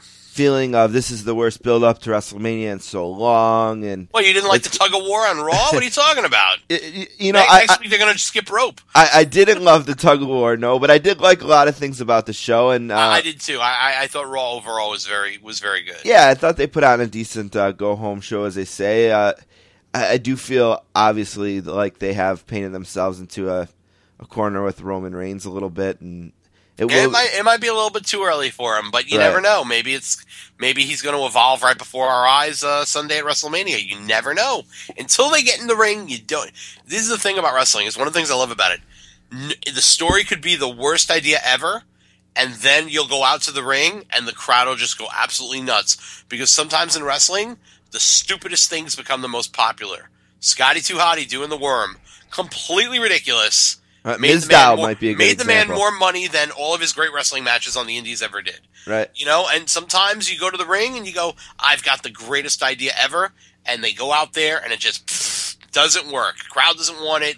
feeling of this is the worst build up to WrestleMania in so long, and Well, you didn't like the tug of war on Raw? What are you talking about? *laughs* you know, next, I- next I- week they're going to skip rope. I, I didn't love the tug of war, no, but I did like a lot of things about the show, and uh, I did too. I, I, I thought Raw overall was very was very good. yeah, I thought they put on a decent uh, go home show, as they say. Uh, I, I do feel obviously like they have painted themselves into a, a corner with Roman Reigns a little bit, and it will. it might it might be a little bit too early for him, but you Right. never know. Maybe it's maybe he's going to evolve right before our eyes uh, Sunday at WrestleMania. You never know until they get in the ring. You don't. This is the thing about wrestling. Is one of the things I love about it. N- the story could be the worst idea ever, and then you'll go out to the ring, and the crowd will just go absolutely nuts because sometimes in wrestling, the stupidest things become the most popular. Scotty 2 Hotty doing the worm, completely ridiculous. Uh, Made Ms. the man Dow more- might be a good made the man more money than all of his great wrestling matches on the Indies ever did. right. You know, and sometimes you go to the ring and you go, "I've got the greatest idea ever," and they go out there and it just pff, *laughs* doesn't work. Crowd doesn't want it.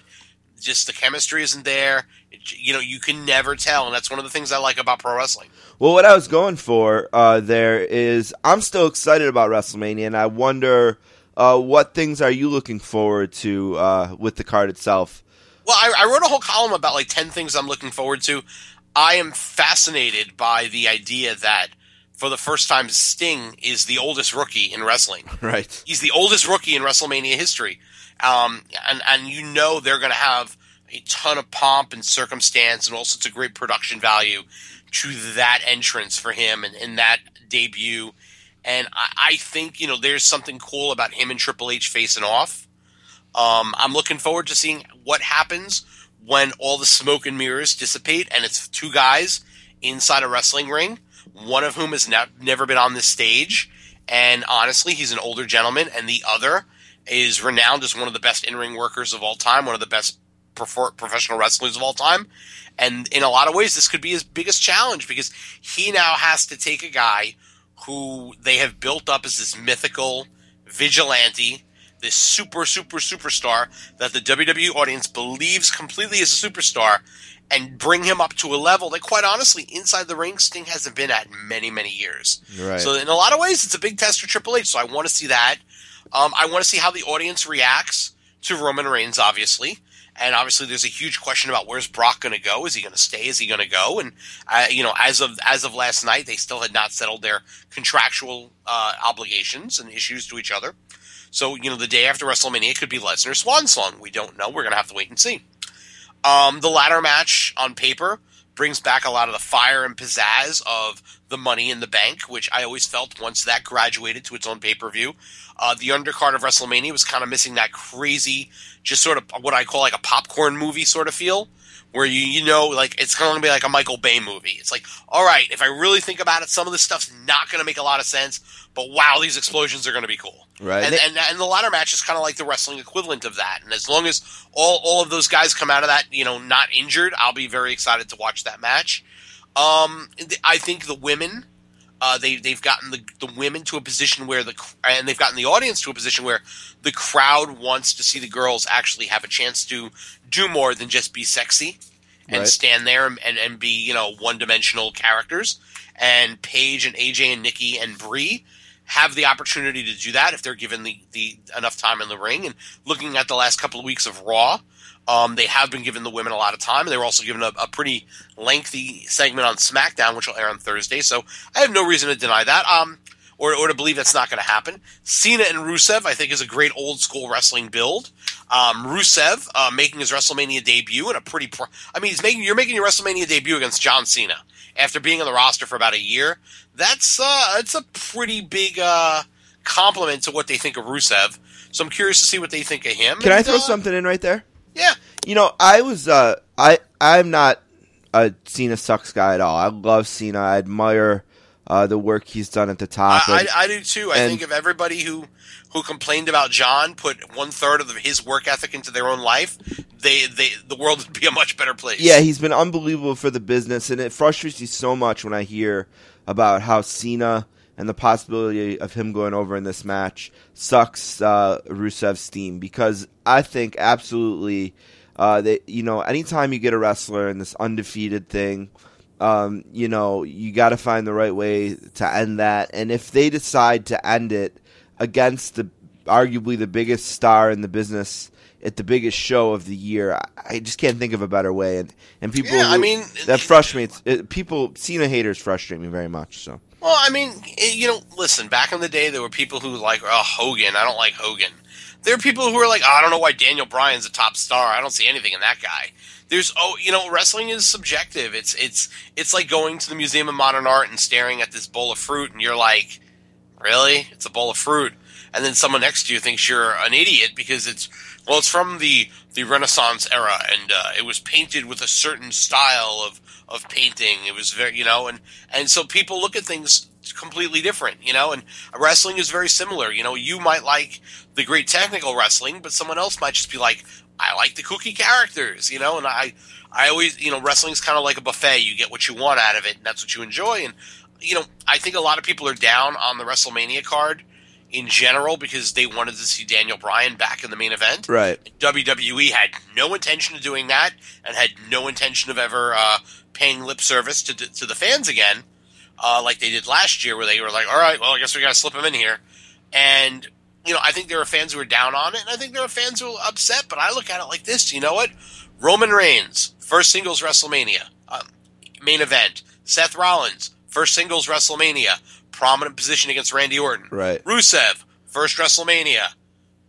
Just the chemistry isn't there. It, you know, you can never tell, and that's one of the things I like about pro wrestling. Well, what I was going for uh, there is I'm still excited about WrestleMania, and I wonder uh, what things are you looking forward to uh, with the card itself. Well, I, I wrote a whole column about like 10 things I'm looking forward to. I am fascinated by the idea that for the first time, Sting is the oldest rookie in wrestling. *laughs* Right. He's the oldest rookie in WrestleMania history. Um, and, and you know they're going to have a ton of pomp and circumstance and all sorts of great production value to that entrance for him and, and that debut. And I, I think, you know, there's something cool about him and Triple H facing off. Um, I'm looking forward to seeing what happens when all the smoke and mirrors dissipate and it's two guys inside a wrestling ring, one of whom has ne- never been on this stage. And honestly, he's an older gentleman, and the other is renowned as one of the best in ring workers of all time, one of the best prof- professional wrestlers of all time. And in a lot of ways, this could be his biggest challenge because he now has to take a guy who they have built up as this mythical vigilante, this super, super, superstar that the WWE audience believes completely is a superstar, and bring him up to a level that, quite honestly, inside the ring, Sting hasn't been at in many, many years. Right. So, in a lot of ways, it's a big test for Triple H. So, I want to see that. Um, I want to see how the audience reacts to Roman Reigns, obviously. And obviously, there's a huge question about where's Brock going to go? Is he going to stay? Is he going to go? And uh, you know, as of as of last night, they still had not settled their contractual uh, obligations and issues to each other. So you know, the day after WrestleMania it could be Lesnar Swan Song. We don't know. We're going to have to wait and see. Um, the ladder match on paper brings back a lot of the fire and pizzazz of the Money in the Bank, which I always felt once that graduated to its own pay per view. Uh, the undercard of WrestleMania was kind of missing that crazy, just sort of what I call like a popcorn movie sort of feel, where you you know like it's going to be like a Michael Bay movie. It's like, all right, if I really think about it, some of this stuff's not going to make a lot of sense, but wow, these explosions are going to be cool. Right. And, and and the ladder match is kind of like the wrestling equivalent of that. And as long as all all of those guys come out of that, you know, not injured, I'll be very excited to watch that match. Um, I think the women, uh, they they've gotten the the women to a position where the and they've gotten the audience to a position where the crowd wants to see the girls actually have a chance to do more than just be sexy and Right. stand there and, and, and be you know one dimensional characters. And Paige and AJ and Nikki and Brie have the opportunity to do that if they're given the, the enough time in the ring. And looking at the last couple of weeks of Raw, um, they have been giving the women a lot of time. And they were also given a, a pretty lengthy segment on SmackDown, which will air on Thursday. So I have no reason to deny that. Um, or, or to believe that's not going to happen. Cena and Rusev, I think, is a great old school wrestling build. Um, Rusev uh, making his WrestleMania debut in a pretty. Pro- I mean, he's making you're making your WrestleMania debut against John Cena after being on the roster for about a year. That's uh, that's a pretty big uh, compliment to what they think of Rusev. So I'm curious to see what they think of him. Can I throw uh, something in right there? Yeah. You know, I was uh I I'm not a Cena sucks guy at all. I love Cena. I admire uh, the work he's done at the top. I, and- I, I do too. I and- think if everybody who who complained about John put one third of his work ethic into their own life, they they the world would be a much better place. Yeah, he's been unbelievable for the business, and it frustrates me so much when I hear about how Cena and the possibility of him going over in this match sucks uh, Rusev's steam because I think absolutely uh, that you know anytime you get a wrestler in this undefeated thing, Um, you know, you got to find the right way to end that. And if they decide to end it against the arguably the biggest star in the business at the biggest show of the year, I, I just can't think of a better way. And and people, Yeah, I mean, that frustrates it, people. Cena haters frustrate me very much. So Well, I mean, you know, listen. Back in the day, there were people who were like, oh, Hogan. I don't like Hogan. There are people who are like, oh, I don't know why Daniel Bryan's a top star. I don't see anything in that guy. There's, oh, you know, wrestling is subjective. It's it's it's like going to the Museum of Modern Art and staring at this bowl of fruit, and you're like, really? It's a bowl of fruit. And then someone next to you thinks you're an idiot because it's well, it's from the the Renaissance era, and uh, it was painted with a certain style of of painting. It was very, you know, and and so people look at things completely different, you know. And wrestling is very similar. You know, you might like the great technical wrestling, but someone else might just be like, I like the kooky characters, you know. And I I always, you know, wrestling's kind of like a buffet. You get what you want out of it, and that's what you enjoy. And you know, I think a lot of people are down on the WrestleMania card in general because they wanted to see Daniel Bryan back in the main event. right, WWE had no intention of doing that and had no intention of ever uh, paying lip service to, to the fans again, uh, like they did last year, where they were like, "All right, well, I guess we got to slip him in here." And you know, I think there are fans who are down on it, and I think there are fans who are upset. But I look at it like this: you know what? Roman Reigns, first singles WrestleMania, um, main event. Seth Rollins, first singles WrestleMania, prominent position against Randy Orton. right. Rusev, first WrestleMania,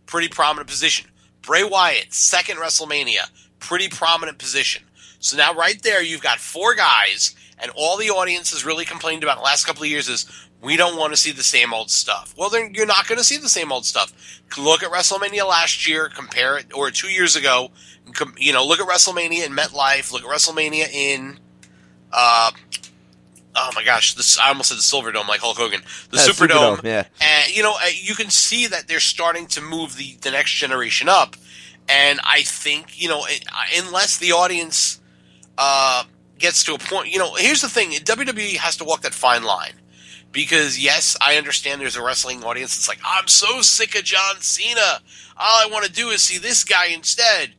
pretty prominent position. Bray Wyatt, second WrestleMania, pretty prominent position. So now right there, you've got four guys, and all the audience has really complained about the last couple of years is we don't want to see the same old stuff. Well, then you're not going to see the same old stuff. Look at WrestleMania last year, compare it, or two years ago. You know, look at WrestleMania in MetLife. Look at WrestleMania in. Uh, oh my gosh, this I almost said the Silver Dome, like Hulk Hogan, the Yeah, Superdome. Superdome, yeah. And you know, uh, you can see that they're starting to move the the next generation up. And I think you know, it- unless the audience uh, gets to a point, you know, here's the thing: WWE has to walk that fine line. Because yes, I understand there's a wrestling audience that's like, I'm so sick of John Cena. All I want to do is see this guy instead.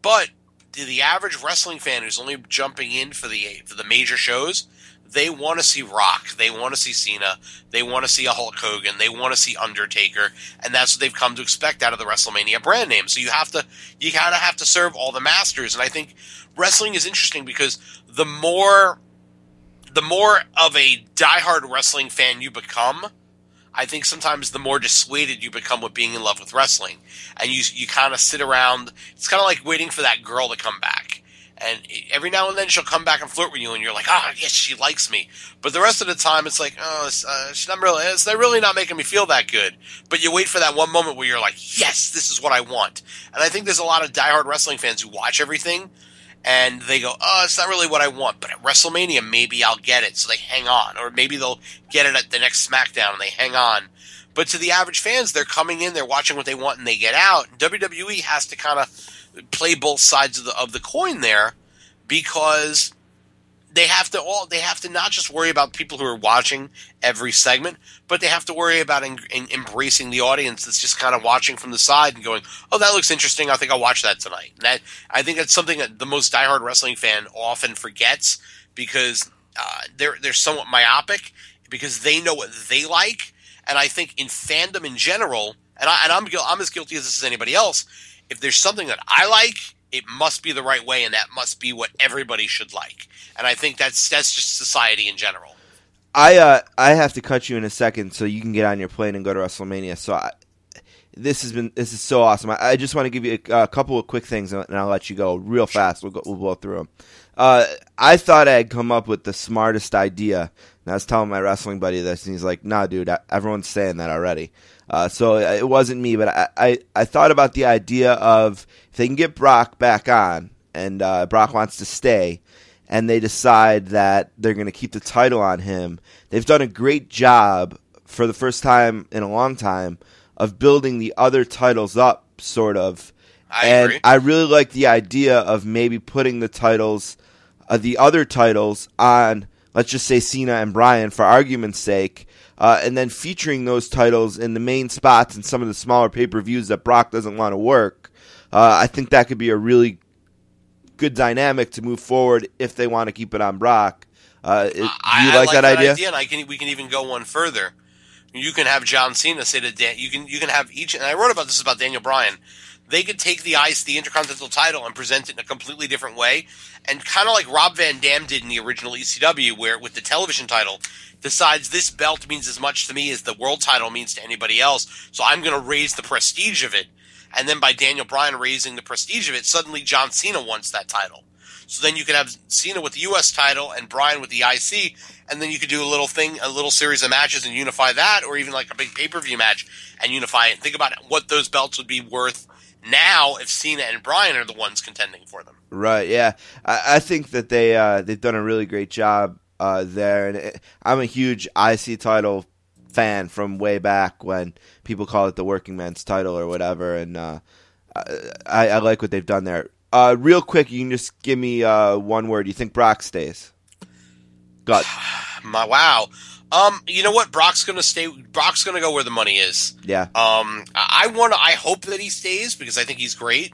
But to the average wrestling fan who's only jumping in for the for the major shows, they want to see Rock, they want to see Cena, they want to see a Hulk Hogan, they want to see Undertaker, and that's what they've come to expect out of the WrestleMania brand name. So you have to you kind of have to serve all the masters, and I think wrestling is interesting because the more the more of a diehard wrestling fan you become, I think sometimes the more dissuaded you become with being in love with wrestling, and you you kind of sit around. It's kind of like waiting for that girl to come back, and every now and then she'll come back and flirt with you, and you're like, ah, yes, she likes me. But the rest of the time, it's like, oh, it's, uh, she's not really, it's they're really not making me feel that good. But you wait for that one moment where you're like, yes, this is what I want. And I think there's a lot of diehard wrestling fans who watch everything and they go, "Oh, it's not really what I want." But at WrestleMania, maybe I'll get it, so they hang on, or maybe they'll get it at the next SmackDown and they hang on. But to the average fans, they're coming in, they're watching what they want, and they get out. WWE has to kind of play both sides of the of the coin there, because they have to all they have to not just worry about people who are watching every segment, but they have to worry about en- en- embracing the audience that's just kind of watching from the side and going, "Oh, that looks interesting. I think I'll watch that tonight." And that I think that's something that the most diehard wrestling fan often forgets because uh, they're they're somewhat myopic because they know what they like, and I think in fandom in general, and I and I'm I'm as guilty as this as anybody else. If there's something that I like, it must be the right way, and that must be what everybody should like. And I think that's that's just society in general. I uh, I have to cut you in a second so you can get on your plane and go to WrestleMania. So I, this has been this is so awesome. I, I just want to give you a, a couple of quick things and I'll let you go real fast. We'll go, we'll blow through them. Uh, I thought I had come up with the smartest idea. And I was telling my wrestling buddy this, and he's like, "Nah, dude, everyone's saying that already." Uh, so it wasn't me, but I, I I thought about the idea of if they can get Brock back on, and uh, Brock wants to stay, and they decide that they're going to keep the title on him. They've done a great job for the first time in a long time of building the other titles up, sort of. I and agree. I really like the idea of maybe putting the titles, uh, the other titles, on, let's just say Cena and Bryan for argument's sake, uh, and then featuring those titles in the main spots and some of the smaller pay per views that Brock doesn't want to work. Uh, I think that could be a really good dynamic to move forward if they want to keep it on Brock. Uh, it- do you I, like, I that, idea? and I can we can even go one further. You can have John Cena say to Dan, you can you can have each. And I wrote about this about Daniel Bryan. They could take the ice, the Intercontinental title, and present it in a completely different way, and kind of like Rob Van Dam did in the original ECW, where with the television title, decides this belt means as much to me as the world title means to anybody else. So I'm going to raise the prestige of it, and then by Daniel Bryan raising the prestige of it, suddenly John Cena wants that title. So then you could have Cena with the U.S. title and Bryan with the IC, and then you could do a little thing, a little series of matches and unify that, or even like a big pay per view match and unify it. Think about what those belts would be worth now if Cena and Bryan are the ones contending for them. Right. Yeah. I, I think that they uh, they've done a really great job uh, there, and it, I'm a huge IC title fan from way back when people call it the working man's title or whatever, and uh, I, I like what they've done there. Uh, real quick, you can just give me uh, one word. You think Brock stays? Got *sighs* My wow. Um, you know what? Brock's gonna stay. Brock's gonna go where the money is. yeah. Um, I want to. I hope that he stays because I think he's great.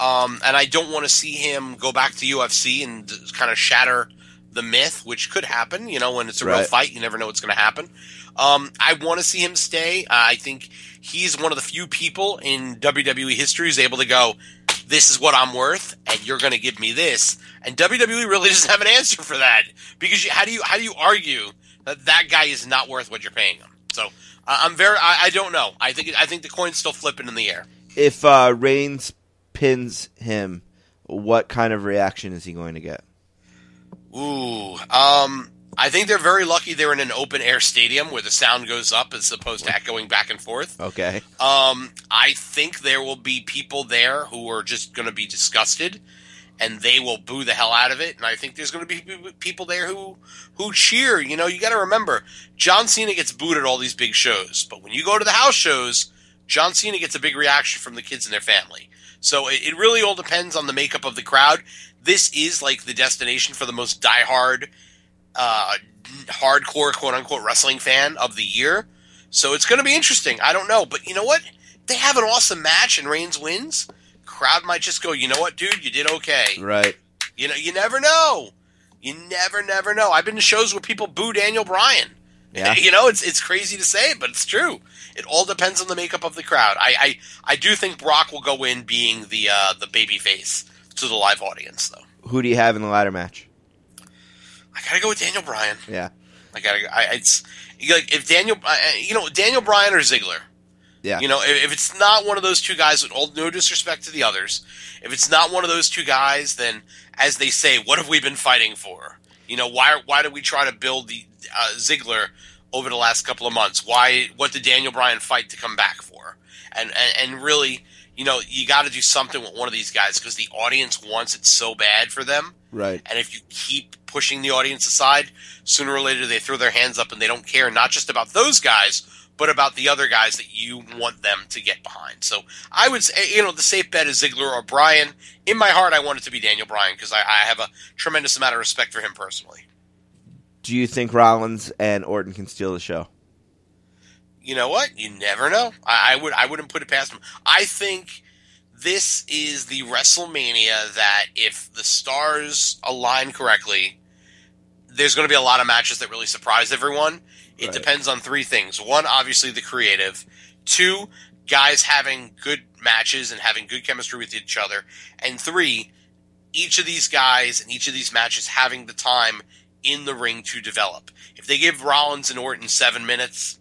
Um, and I don't want to see him go back to UFC and kind of shatter the myth, which could happen. You know, when it's a real fight, you never know what's going to happen. Um, I want to see him stay. Uh, I think he's one of the few people in WWE history who's able to go, "This is what I'm worth, and you're going to give me this." And WWE really *laughs* doesn't have an answer for that because you, how do you how do you argue that that guy is not worth what you're paying him? So uh, I'm very. I, I don't know. I think I think the coin's still flipping in the air. If uh, Reigns pins him, what kind of reaction is he going to get? Ooh, um, I think they're very lucky they're in an open air stadium where the sound goes up as opposed to echoing back and forth. Okay. Um, I think there will be people there who are just going to be disgusted, and they will boo the hell out of it. And I think there's going to be people there who who cheer. You know, you got to remember, John Cena gets booed at all these big shows, but when you go to the house shows, John Cena gets a big reaction from the kids and their family. So it, it really all depends on the makeup of the crowd. This is like the destination for the most diehard, uh, hardcore quote unquote wrestling fan of the year. So it's going to be interesting. I don't know, but you know what? They have an awesome match and Reigns wins. Crowd might just go, you know what, dude, you did okay. Right. You know, you never know. You never, never know. I've been to shows where people boo Daniel Bryan. Yeah. You know, it's it's crazy to say, but it's true. It all depends on the makeup of the crowd. I I, I do think Brock will go in being the uh, the baby face to the live audience, though. Who do you have in the ladder match? I gotta go with Daniel Bryan. Yeah. I gotta. I, it's like if Daniel, uh, you know, Daniel Bryan or Ziggler. Yeah. You know, if, if it's not one of those two guys, with all no disrespect to the others, if it's not one of those two guys, then as they say, what have we been fighting for? You know, why why did we try to build the uh, Ziggler over the last couple of months? Why what did Daniel Bryan fight to come back for? And and, and really, you know, you got to do something with one of these guys because the audience wants it so bad for them. Right. And if you keep pushing the audience aside, sooner or later they throw their hands up and they don't care not just about those guys, but about the other guys that you want them to get behind. So I would say, you know, the safe bet is Ziggler or Bryan. In my heart, I want it to be Daniel Bryan because I, I have a tremendous amount of respect for him personally. Do you think Rollins and Orton can steal the show? You know what? You never know. I, I would I wouldn't put it past them. I think this is the WrestleMania that if the stars align correctly, there's going to be a lot of matches that really surprise everyone. It Right. depends on three things. One, obviously the creative. Two, guys having good matches and having good chemistry with each other. And three, each of these guys and each of these matches having the time in the ring to develop. If they give Rollins and Orton seven minutes,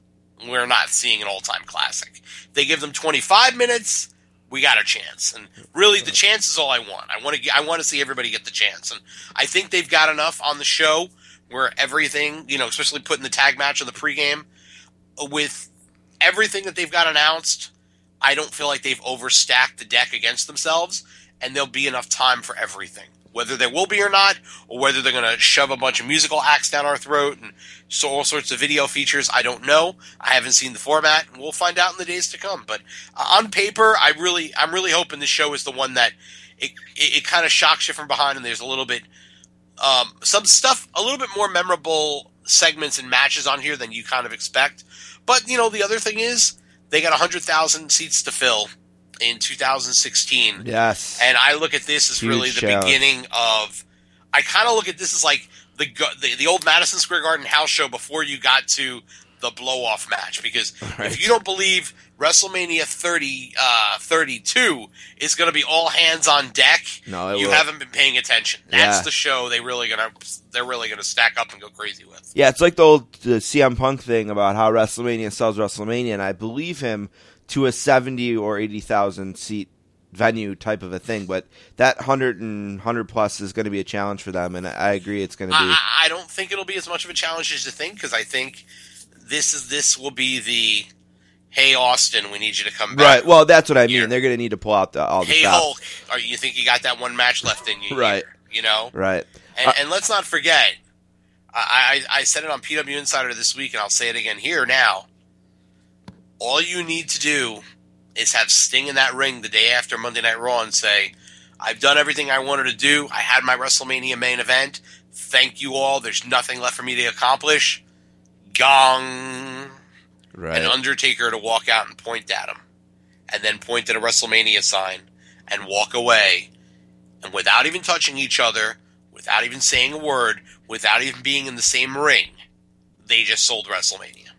we're not seeing an all-time classic. If they give them 25 minutes, we got a chance. And really, the chance is all I want. I want to. I want to see everybody get the chance. And I think they've got enough on the show where everything, you know, especially putting the tag match on the pregame, uh, with everything that they've got announced, I don't feel like they've overstacked the deck against themselves, and there'll be enough time for everything. Whether there will be or not, or whether they're going to shove a bunch of musical acts down our throat and so all sorts of video features, I don't know. I haven't seen the format, and we'll find out in the days to come. But uh, on paper, I really, I'm really hoping this show is the one that it, it, it kind of shocks you from behind, and there's a little bit um, some stuff, a little bit more memorable segments and matches on here than you kind of expect. But you know, the other thing is they got hundred thousand seats to fill in 2016. Yes. And I look at this as Huge really the beginning of. I kind of look at this as like the the, the old Madison Square Garden house show before you got to the blow off match because Right. if you don't believe WrestleMania 30 uh, 32 is going to be all hands on deck, No, you will. haven't been paying attention. That's Yeah. the show they really gonna they're really gonna stack up and go crazy with. Yeah, it's like the old the CM Punk thing about how WrestleMania sells WrestleMania, and I believe him to a seventy or eighty thousand seat venue type of a thing. But that hundred and hundred plus is going to be a challenge for them, and I agree it's going to be. I, I don't think it'll be as much of a challenge as you think because I think this is this will be the hey Austin, we need you to come back. Right. Well, that's what I mean. They're going to need to pull out the all the Hey. Hulk, are you think you got that one match left in you? Right. here, you know. Right. And, Uh, and let's not forget, I, I I said it on PW Insider this week, and I'll say it again here now. All you need to do is have Sting in that ring the day after Monday Night Raw and say, "I've done everything I wanted to do. I had my WrestleMania main event. Thank you all. There's nothing left for me to accomplish." Gong. Right. And Undertaker to walk out and point at him, and then point at a WrestleMania sign and walk away, and without even touching each other, without even saying a word, without even being in the same ring, they just sold WrestleMania.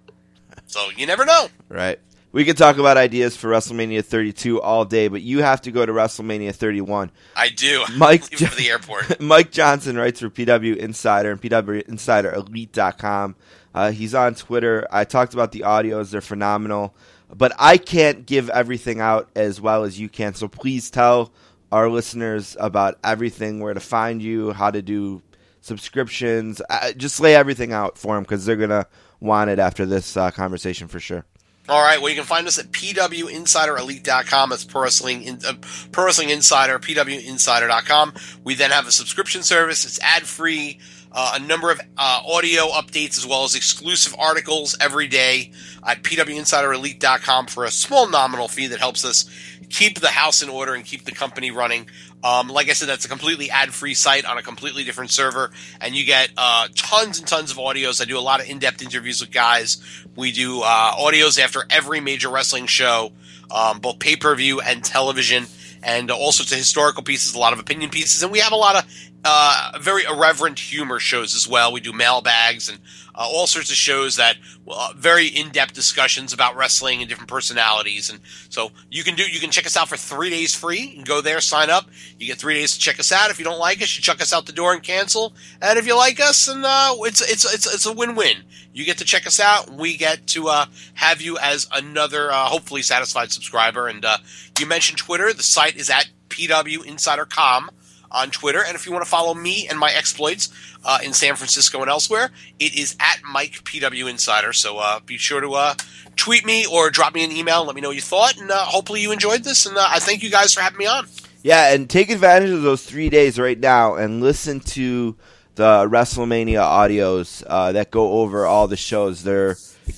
So you never know. Right. We could talk about ideas for WrestleMania 32 all day, but you have to go to WrestleMania 31. I do. *laughs* Mike for the airport. *laughs* Mike Johnson writes for PW Insider and PWInsiderElite.com. Uh, he's on Twitter. I talked about the audios; they're phenomenal. But I can't give everything out as well as you can. So please tell our listeners about everything, where to find you, how to do subscriptions. Uh, just lay everything out for them because they're gonna want it after this uh, conversation for sure. All right. Well, you can find us at pwinsiderelite.com. That's Pro Wrestling, in, uh, Pro Wrestling Insider, pwinsider.com. We then have a subscription service. It's ad free. Uh, a number of uh, audio updates as well as exclusive articles every day at pwinsiderelite.com for a small nominal fee that helps us keep the house in order and keep the company running. Um, like I said, that's a completely ad-free site on a completely different server, and you get uh, tons and tons of audios. I do a lot of in-depth interviews with guys. We do uh, audios after every major wrestling show, um, both pay-per-view and television, and all sorts of historical pieces, a lot of opinion pieces, and we have a lot of uh, very irreverent humor shows as well. We do mailbags and uh, all sorts of shows that uh, very in-depth discussions about wrestling and different personalities. And so you can do you can check us out for three days free. You can go there, sign up. You get three days to check us out. If you don't like us, you chuck us out the door and cancel. And if you like us, and uh, it's it's it's it's a win-win. You get to check us out. We get to uh, have you as another uh, hopefully satisfied subscriber. And uh, you mentioned Twitter. The site is at pwinsider.com on Twitter. And if you want to follow me and my exploits uh, in San Francisco and elsewhere, it is at Mike PW Insider. So uh, be sure to uh, tweet me or drop me an email. Let me know what you thought. And uh, hopefully you enjoyed this. And uh, I thank you guys for having me on. Yeah, and take advantage of those three days right now and listen to the WrestleMania audios uh, that go over all the shows. They're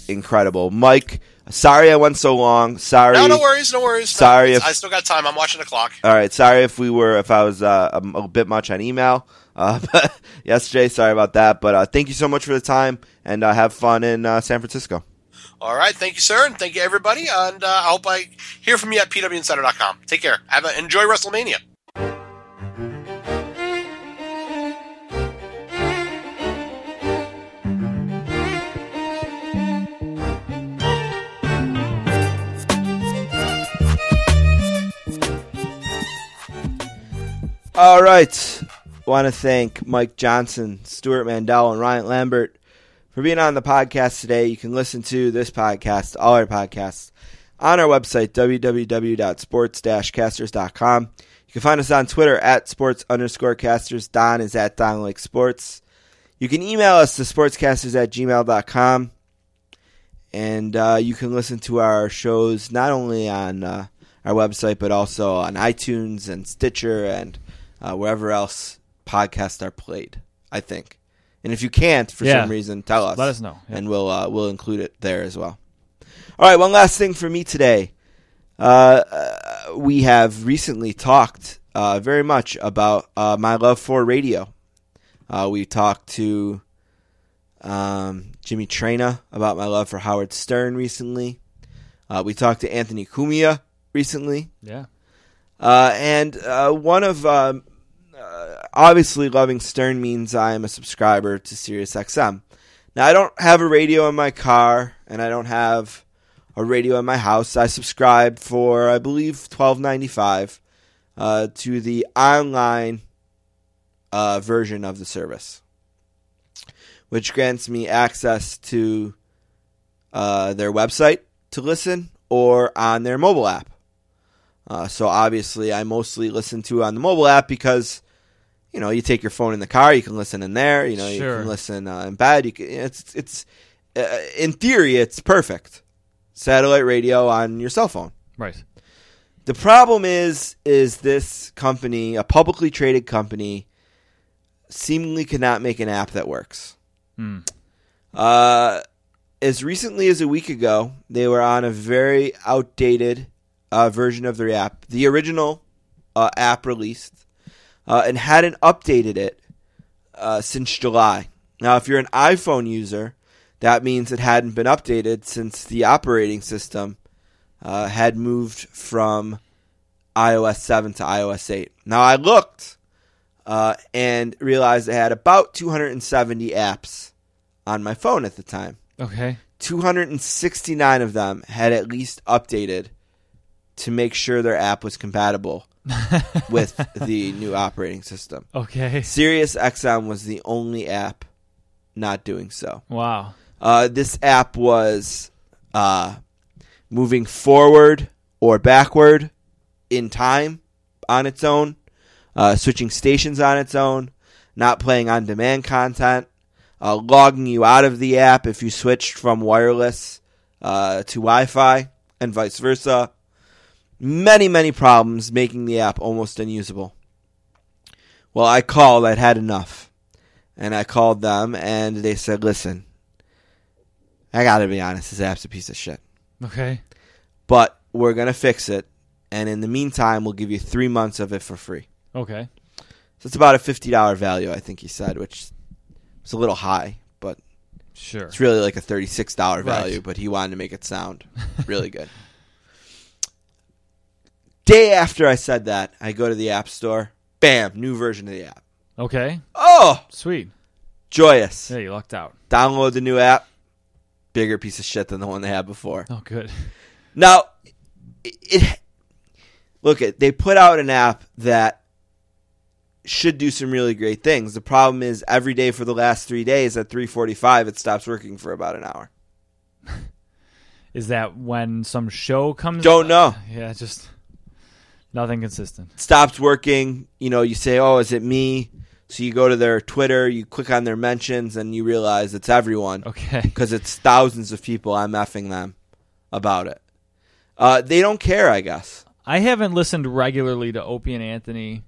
incredible. Mike, sorry I went so long. Sorry. No, no worries, no worries. Sorry it's- if- I still got time. I'm watching the clock. All right, sorry if we were if I was uh, a, a bit much on email. Uh, *laughs* but yesterday, sorry about that. But uh, thank you so much for the time and uh, have fun in uh, San Francisco. All right. Thank you, sir. And thank you, everybody. And uh, I hope I hear from you at pwinsider.com. Take care. Have a, enjoy WrestleMania. All right. I Want to thank Mike Johnson, Stewart Mandel, and Ryan Lambert for being on the podcast today. You can listen to this podcast, all our podcasts, on our website, www.sports-casters.com. You can find us on Twitter at sports underscore casters. Don is at Don Lake Sports. You can email us to sportscasters at gmail.com. And uh, you can listen to our shows not only on uh, our website, but also on iTunes and Stitcher and uh, wherever else podcasts are played, I think. And if you can't, for Yeah. some reason, tell us. Let us know. Yeah. And we'll, uh, we'll include it there as well. All right, one last thing for me today. Uh, uh, we have recently talked uh, very much about uh, my love for radio. Uh, we talked to um, Jimmy Traina about my love for Howard Stern recently. Uh, we talked to Anthony Cumia recently. Yeah. Uh, and uh, one of um, uh, obviously loving Stern means I am a subscriber to SiriusXM. Now I don't have a radio in my car, and I don't have a radio in my house. I subscribe for I believe twelve ninety five uh, to the online uh, version of the service, which grants me access to uh, their website to listen or on their mobile app. Uh, so obviously, I mostly listen to on the mobile app because you know you take your phone in the car, you can listen in there. You know, you can listen uh, in bed. You can, it's it's uh, in theory it's perfect. Satellite radio on your cell phone. Right. The problem is is this company, a publicly traded company, seemingly cannot make an app that works. Hmm. Uh, as recently as a week ago, they were on a very outdated uh, version of their app, the original uh, app released, uh, and hadn't updated it uh, since July. Now, if you're an iPhone user, that means it hadn't been updated since the operating system uh, had moved from iOS 7 to iOS 8. Now, I looked uh, and realized I had about 270 apps on my phone at the time. Okay. 269 of them had at least updated to make sure their app was compatible *laughs* with the new operating system. Okay. Sirius XM was the only app not doing so. Wow. Uh, this app was uh, moving forward or backward in time on its own, uh, switching stations on its own, not playing on demand content, uh, logging you out of the app if you switched from wireless uh, to Wi Fi, and vice versa. Many, many problems making the app almost unusable. Well, I called, I'd had enough. And I called them, and they said, listen, I gotta be honest, this app's a piece of shit. Okay. But we're gonna fix it, and in the meantime, we'll give you three months of it for free. Okay. So it's about a fifty dollar value, I think he said, which is a little high, but Sure. it's really like a thirty six dollar Right. value. But he wanted to make it sound really good. *laughs* Day after I said that, I go to the app store. Bam, new version of the app. Okay. Oh, Sweet. joyous! Yeah, you lucked out. Download the new app. Bigger piece of shit than the one they had before. Oh, good. Now, it, it look at they put out an app that should do some really great things. The problem is every day for the last three days at three forty five, it stops working for about an hour. *laughs* Is that when some show comes? Don't know. Yeah, just nothing consistent. Stops working. You know, you say, "Oh, is it me?" So you go to their Twitter, you click on their mentions, and you realize it's everyone. Okay. *laughs* because it's thousands of people. I'm effing them about it. Uh, they don't care, I guess. I haven't listened regularly to Opie and Anthony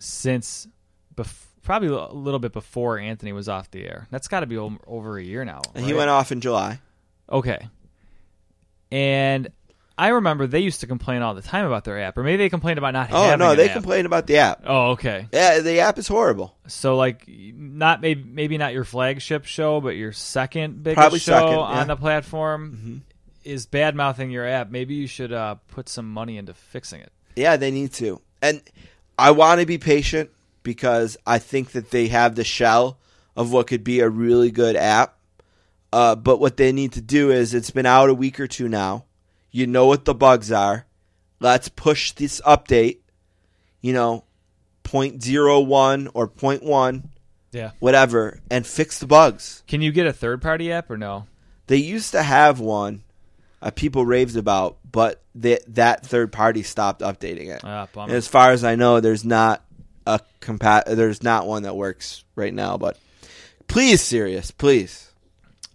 since bef- probably a little bit before Anthony was off the air. That's got to be over a year now. And he went off in July. Okay. And I remember they used to complain all the time about their app, or maybe they complained about not. Oh no, they app. complain about the app. Oh, okay. Yeah, the app is horrible. So like, not maybe maybe not your flagship show, but your second biggest Probably show second, yeah. Mm-hmm. on the platform is bad mouthing your app. Maybe you should uh, put some money into fixing it. Yeah, they need to. And I want to be patient because I think that they have the shell of what could be a really good app. Uh, but what they need to do is it's been out a week or two now. You know what the bugs are. Let's push this update, you know, 0.01 or 0.1, Yeah. whatever, and fix the bugs. Can you get a third party app or no? They used to have one uh, people raved about, but that that third party stopped updating it. Ah. And as far as I know, there's not a compat. There's not one that works right now. But please, Sirius, please.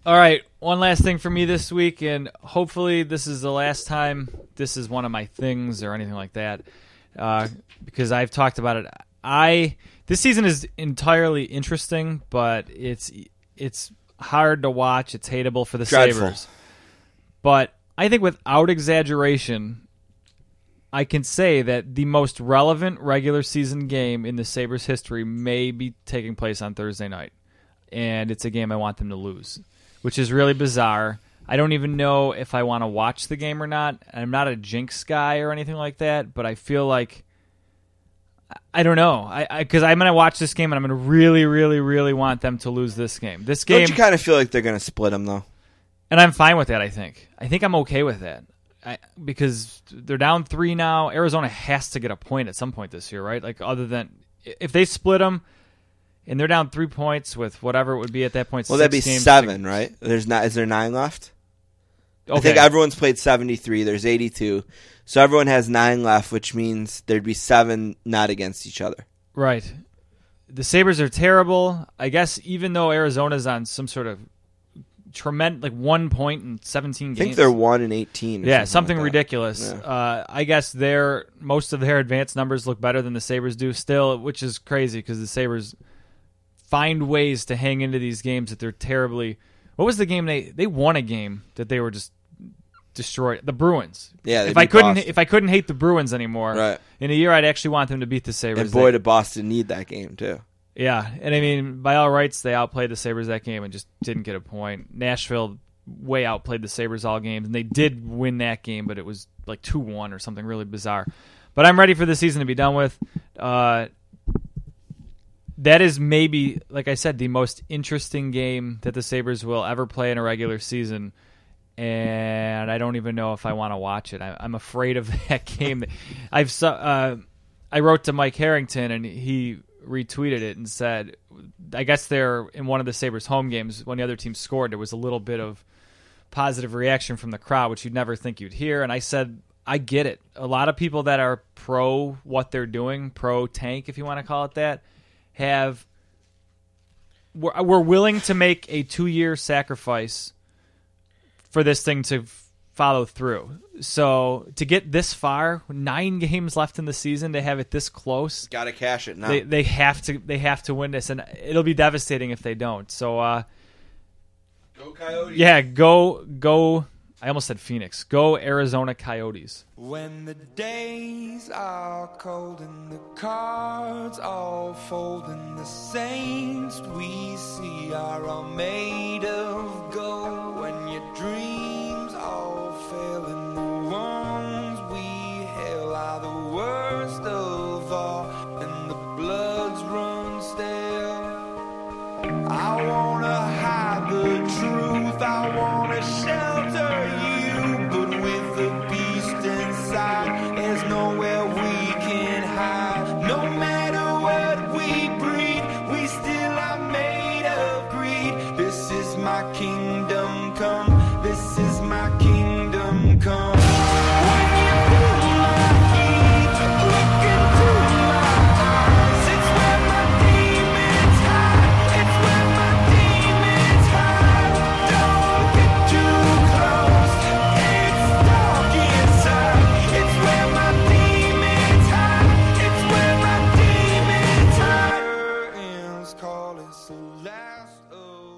All right, one last thing for me this week, and hopefully this is the last time this is one of my things or anything like that, uh, because I've talked about it. I this season is entirely interesting, but it's it's hard to watch. It's hateable for the Dreadful. Sabres, but I think without exaggeration, I can say that the most relevant regular season game in the Sabres history may be taking place on Thursday night. And it's a game I want them to lose, which is really bizarre. I don't even know if I want to watch the game or not. I'm not a jinx guy or anything like that, but I feel like I don't know. I because I'm gonna watch this game and I'm gonna really, really, really want them to lose this game. This game, Don't you kind of feel like they're going to split them though? and I'm fine with that. I think. I think I'm okay with that. I, because they're down three now. Arizona has to get a point at some point this year, right? Like other than if they split them and they're down three points with whatever it would be at that point. Well, that'd be games, seven, right? There's not. Is there nine left? I think everyone's played 73. There's 82. So everyone has nine left, which means there'd be seven not against each other. Right. The Sabres are terrible. I guess even though Arizona's on some sort of tremendous, like one point in 17 games. I think they're 1 in 18. or Yeah, something something like ridiculous. Yeah. Uh, I guess their most of their advanced numbers look better than the Sabres do still, which is crazy because the Sabres find ways to hang into these games that they're terribly. What was the game they they won a game that they were just destroyed? The Bruins. Yeah, if I couldn't Boston. if I couldn't hate the Bruins anymore, Right. in a year I'd actually want them to beat the Sabres. And boy, They- did Boston need that game, too. yeah, and I mean, by all rights, they outplayed the Sabres that game and just didn't get a point. Nashville way outplayed the Sabres all games, and they did win that game, but it was like 2 1 or something really bizarre. But I'm ready for the season to be done with. Uh, that is maybe, like I said, the most interesting game that the Sabres will ever play in a regular season. And I don't even know if I want to watch it. I, I'm afraid of *laughs* that game. I've uh, I wrote to Mike Harrington and he retweeted it and said, I guess they're in one of the Sabres home games when the other team scored. There was a little bit of positive reaction from the crowd, which you'd never think you'd hear. And I said, I get it. A lot of people that are pro what they're doing, pro tank, if you want to call it that, have we're, we're willing to make a two year sacrifice for this thing to follow through. So to get this far, nine games left in the season, to have it this close, Got to cash it now. they they have to they have to win this, and it'll be devastating if they don't. So uh, Go Coyotes. yeah, go go. I almost said Phoenix. Go Arizona Coyotes. When the days are cold and the cards all fold and the saints we see are all made of gold. When your dreams all fail and the wrongs we hail are the worst of all and the bloods run stale. I wanna hide the truth. I wanna share.